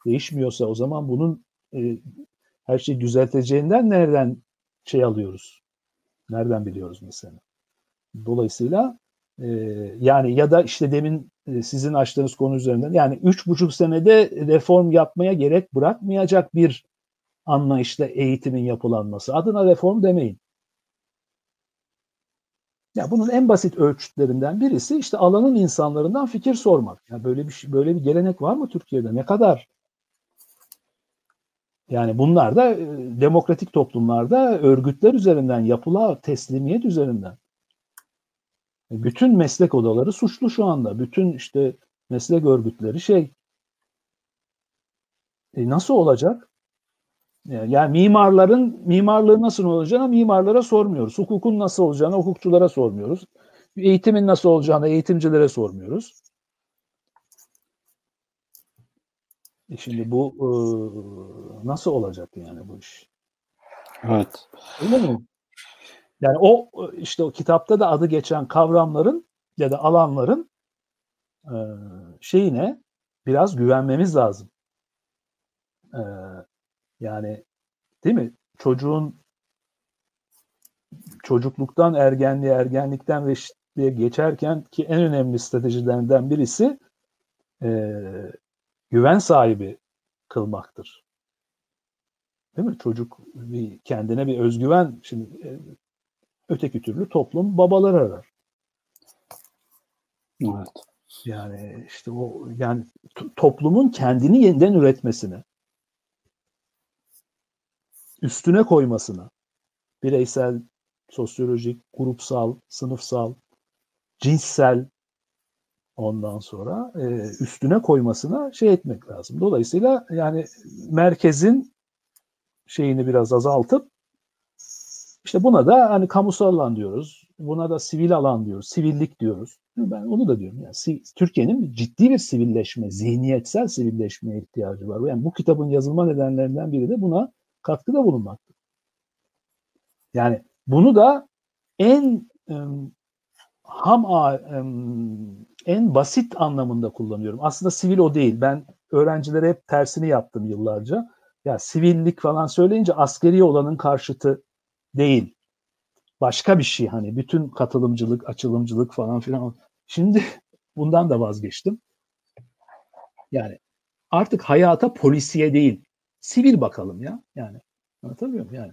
değişmiyorsa o zaman bunun e, her şeyi düzelteceğinden nereden şey alıyoruz? Nereden biliyoruz mesela? Dolayısıyla e, yani ya da işte demin sizin açtığınız konu üzerinden yani üç buçuk senede reform yapmaya gerek bırakmayacak bir anlayışla eğitimin yapılanması. Adına reform demeyin. Ya bunun en basit ölçütlerinden birisi işte alanın insanlarından fikir sormak. Ya böyle bir şey, böyle bir gelenek var mı Türkiye'de? Ne kadar? Yani bunlar da e, demokratik toplumlarda örgütler üzerinden yapıla teslimiyet üzerinden. Bütün meslek odaları suçlu şu anda. Bütün işte meslek örgütleri şey. E nasıl olacak? Yani mimarların mimarlığı nasıl olacağını mimarlara sormuyoruz. Hukukun nasıl olacağını hukukçulara sormuyoruz. Eğitimin nasıl olacağını eğitimcilere sormuyoruz. E şimdi bu e, nasıl olacak yani bu iş? Evet. Öyle mi? Yani o işte o kitapta da adı geçen kavramların ya da alanların e, şeyine biraz güvenmemiz lazım. E, yani değil mi? Çocuğun çocukluktan ergenliğe, ergenlikten reşitliğe geçerken ki en önemli stratejilerinden birisi e, güven sahibi kılmaktır. Değil mi? Çocuk bir kendine bir özgüven şimdi e, öteki türlü toplum babalar arar. Evet. Yani işte o yani toplumun kendini yeniden üretmesine üstüne koymasına bireysel, sosyolojik, grupsal, sınıfsal, cinssel ondan sonra e, üstüne koymasına şey etmek lazım. Dolayısıyla yani merkezin şeyini biraz azaltıp işte buna da hani kamusal alan diyoruz. Buna da sivil alan diyoruz. Sivillik diyoruz. Ben onu da diyorum. Yani Türkiye'nin ciddi bir sivilleşme, zihniyetsel sivilleşmeye ihtiyacı var. Yani bu kitabın yazılma nedenlerinden biri de buna katkıda bulunmaktır. Yani bunu da en ham en basit anlamında kullanıyorum. Aslında sivil o değil. Ben öğrencilere hep tersini yaptım yıllarca. Ya sivillik falan söyleyince askeri olanın karşıtı değil. Başka bir şey hani bütün katılımcılık, açılımcılık falan filan. Şimdi [laughs] bundan da vazgeçtim. Yani artık hayata polisiye değil, sivil bakalım ya. Yani anlatabiliyor muyum? Yani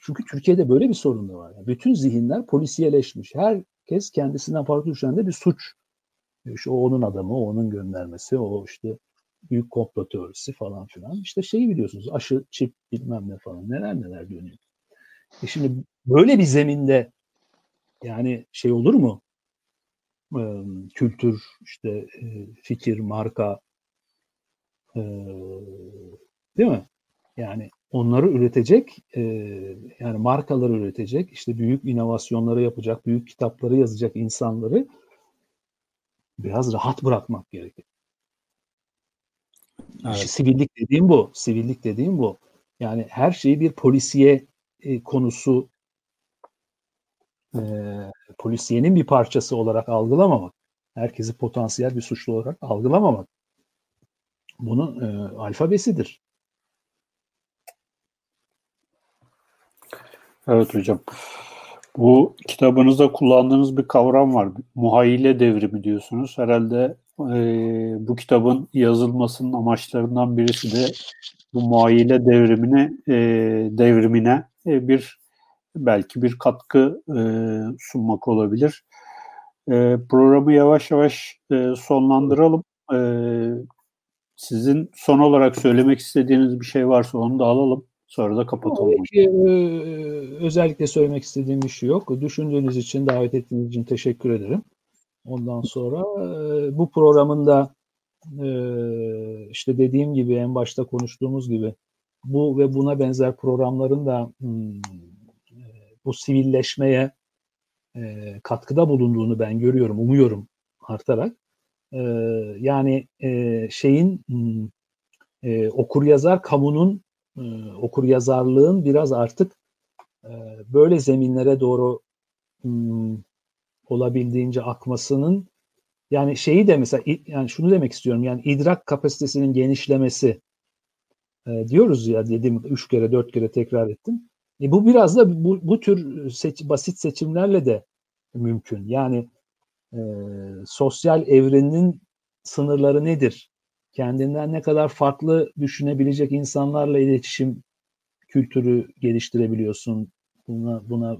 çünkü Türkiye'de böyle bir sorun da var. Yani bütün zihinler polisiyeleşmiş. Herkes kendisinden farklı düşen bir suç. İşte o onun adamı, o onun göndermesi, o işte büyük komplo teorisi falan filan. İşte şeyi biliyorsunuz aşı, çip bilmem ne falan neler neler dönüyor. E şimdi böyle bir zeminde yani şey olur mu? Ee, kültür, işte e, fikir, marka e, değil mi? Yani onları üretecek, e, yani markaları üretecek, işte büyük inovasyonları yapacak, büyük kitapları yazacak insanları biraz rahat bırakmak gerekir. Evet. İşte sivillik dediğim bu. Sivillik dediğim bu. Yani her şeyi bir polisiye e, konusu e, polisiyenin bir parçası olarak algılamamak. Herkesi potansiyel bir suçlu olarak algılamamak. Bunun e, alfabesidir. Evet hocam. Bu kitabınızda kullandığınız bir kavram var. Muhayyile devrimi diyorsunuz. Herhalde e, bu kitabın yazılmasının amaçlarından birisi de bu muhayyile devrimine e, devrimine e, bir belki bir katkı e, sunmak olabilir. E, programı yavaş yavaş e, sonlandıralım. E, sizin son olarak söylemek istediğiniz bir şey varsa onu da alalım. Sonra da kapatalım. Peki, özellikle söylemek istediğim bir şey yok. Düşündüğünüz için, davet ettiğiniz için teşekkür ederim. Ondan sonra bu programın da işte dediğim gibi en başta konuştuğumuz gibi bu ve buna benzer programların da hmm, bu sivilleşmeye katkıda bulunduğunu ben görüyorum, umuyorum artarak. Yani şeyin hmm, okur yazar kamunun e, okur yazarlığın biraz artık e, böyle zeminlere doğru hmm, olabildiğince akmasının yani şeyi de mesela yani şunu demek istiyorum yani idrak kapasitesinin genişlemesi e, diyoruz ya dedim üç kere dört kere tekrar ettim. E, bu biraz da bu, bu tür seç, basit seçimlerle de mümkün. Yani e, sosyal evrenin sınırları nedir? kendinden ne kadar farklı düşünebilecek insanlarla iletişim kültürü geliştirebiliyorsun. Buna buna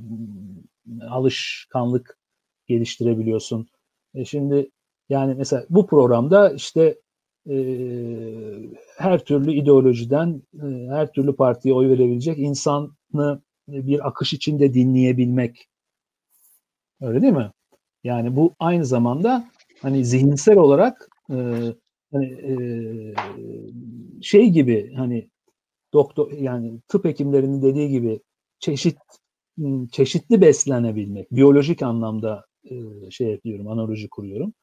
alışkanlık geliştirebiliyorsun. E şimdi yani mesela bu programda işte e, her türlü ideolojiden e, her türlü partiye oy verebilecek insanı bir akış içinde dinleyebilmek. Öyle değil mi? Yani bu aynı zamanda hani zihinsel olarak e, hani, e, şey gibi hani doktor yani tıp hekimlerinin dediği gibi çeşit çeşitli beslenebilmek, biyolojik anlamda e, şey yapıyorum, analoji kuruyorum.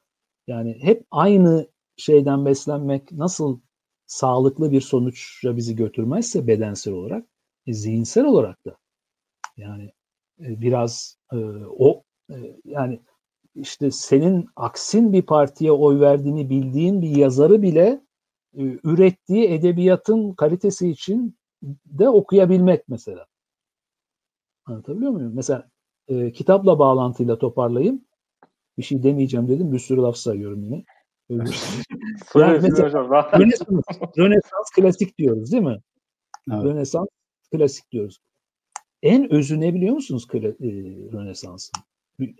Yani hep aynı şeyden beslenmek nasıl sağlıklı bir sonuçla bizi götürmezse bedensel olarak, e, zihinsel olarak da yani e, biraz e, o e, yani işte senin aksin bir partiye oy verdiğini bildiğin bir yazarı bile e, ürettiği edebiyatın kalitesi için de okuyabilmek mesela. Anlatabiliyor muyum? Mesela e, kitapla bağlantıyla toparlayayım. Bir şey demeyeceğim dedim. Bir sürü laf sayıyorum yine. [laughs] yani mesela, Rönesans, Rönesans klasik diyoruz değil mi? Evet. Rönesans klasik diyoruz. En özü ne biliyor musunuz e, Rönesans'ın?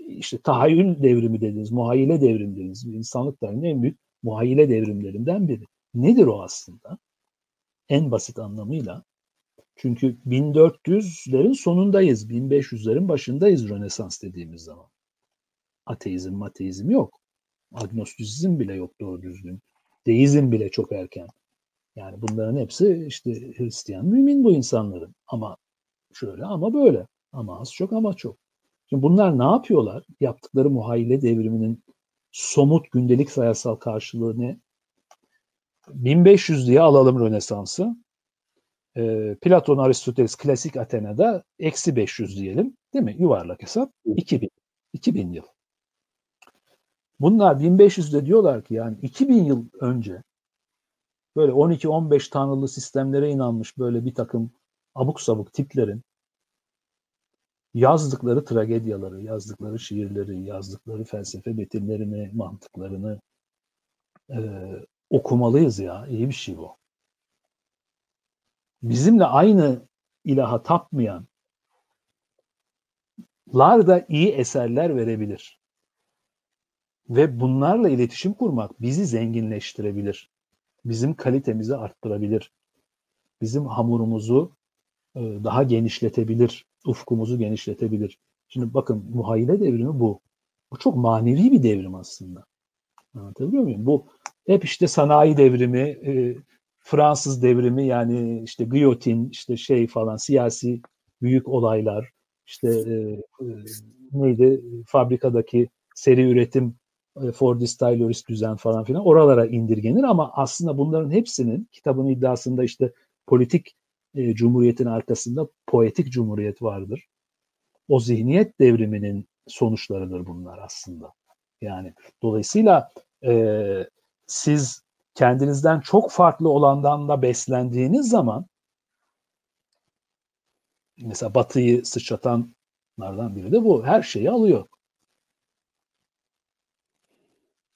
İşte tahayyül devrimi dediniz, muhayyile devrimi dediniz. İnsanlık tarihinin en büyük muhayyile devrimlerinden biri. Nedir o aslında? En basit anlamıyla. Çünkü 1400'lerin sonundayız, 1500'lerin başındayız Rönesans dediğimiz zaman. Ateizm, mateizm yok. Agnostizm bile yok doğru düzgün. Deizm bile çok erken. Yani bunların hepsi işte Hristiyan mümin bu insanların. Ama şöyle ama böyle. Ama az çok ama çok. Şimdi bunlar ne yapıyorlar? Yaptıkları muhayyile devriminin somut gündelik sayısal karşılığı ne? 1500 diye alalım Rönesans'ı. E, Platon, Aristoteles, klasik Atena'da eksi 500 diyelim. Değil mi? Yuvarlak hesap. 2000. 2000 yıl. Bunlar 1500'de diyorlar ki yani 2000 yıl önce böyle 12-15 tanrılı sistemlere inanmış böyle bir takım abuk sabuk tiplerin yazdıkları tragedyaları, yazdıkları şiirleri, yazdıkları felsefe metinlerini, mantıklarını e, okumalıyız ya. İyi bir şey bu. Bizimle aynı ilaha tapmayan lar da iyi eserler verebilir. Ve bunlarla iletişim kurmak bizi zenginleştirebilir. Bizim kalitemizi arttırabilir. Bizim hamurumuzu e, daha genişletebilir. Ufkumuzu genişletebilir. Şimdi bakın muhayyile devrimi bu. Bu çok manevi bir devrim aslında. Anlatabiliyor muyum? Bu hep işte sanayi devrimi, e, Fransız devrimi yani işte giyotin, işte şey falan siyasi büyük olaylar, işte e, neydi fabrikadaki seri üretim Fordist Taylorist düzen falan filan oralara indirgenir ama aslında bunların hepsinin kitabın iddiasında işte politik e, cumhuriyetin arkasında poetik cumhuriyet vardır. O zihniyet devriminin sonuçlarıdır bunlar aslında. Yani dolayısıyla e, siz kendinizden çok farklı olandan da beslendiğiniz zaman mesela batıyı sıçratanlardan biri de bu. Her şeyi alıyor.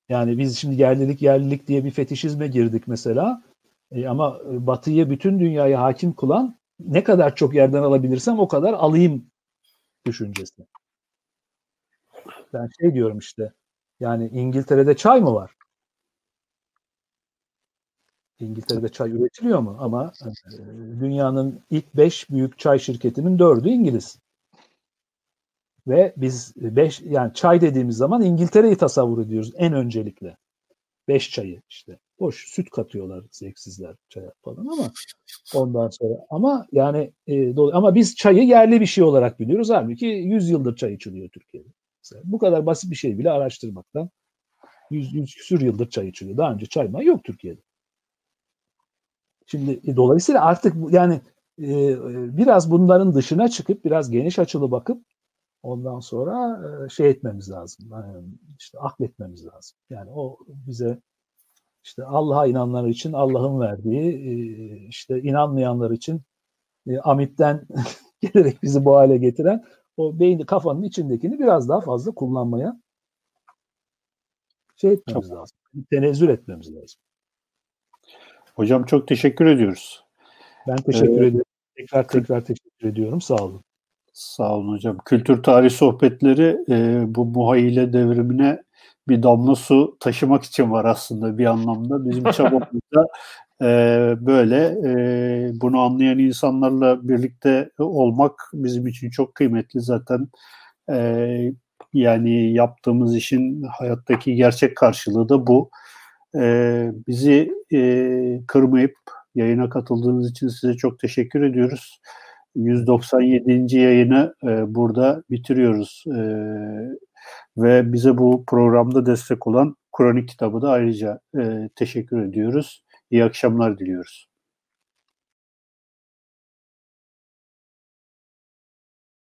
Yani biz şimdi yerlilik yerlilik diye bir fetişizme girdik mesela. E, ama batıyı bütün dünyaya hakim kılan ne kadar çok yerden alabilirsem o kadar alayım düşüncesi. Ben şey diyorum işte yani İngiltere'de çay mı var? İngiltere'de çay üretiliyor mu? Ama e, dünyanın ilk beş büyük çay şirketinin dördü İngiliz. Ve biz beş yani çay dediğimiz zaman İngiltere'yi tasavvur ediyoruz en öncelikle. Beş çayı işte. Boş süt katıyorlar zevksizler çaya falan ama ondan sonra ama yani e, ama biz çayı yerli bir şey olarak biliyoruz. Halbuki 100 yıldır çay içiliyor Türkiye'de. Mesela bu kadar basit bir şey bile araştırmaktan 100, 100 küsür yıldır çay içiliyor. Daha önce çay yok Türkiye'de. Şimdi e, dolayısıyla artık yani e, biraz bunların dışına çıkıp biraz geniş açılı bakıp ondan sonra şey etmemiz lazım. İşte akletmemiz lazım. Yani o bize işte Allah'a inananlar için Allah'ın verdiği, işte inanmayanlar için Amit'ten [laughs] gelerek bizi bu hale getiren o beyni kafanın içindekini biraz daha fazla kullanmaya şey etmemiz Çok. lazım. Tenezzül etmemiz lazım. Hocam çok teşekkür ediyoruz. Ben teşekkür ee, ederim. Tekrar tekrar teşekkür ediyorum. Sağ olun. Sağ olun hocam. Kültür tarih sohbetleri e, bu muhayyile devrimine bir damla su taşımak için var aslında bir anlamda. Bizim [laughs] çabamızda e, böyle e, bunu anlayan insanlarla birlikte olmak bizim için çok kıymetli zaten. E, yani yaptığımız işin hayattaki gerçek karşılığı da bu. E, bizi e, kırmayıp Yayına katıldığınız için size çok teşekkür ediyoruz. 197. yayını e, burada bitiriyoruz. E, ve bize bu programda destek olan Kronik kitabı da ayrıca e, teşekkür ediyoruz. İyi akşamlar diliyoruz.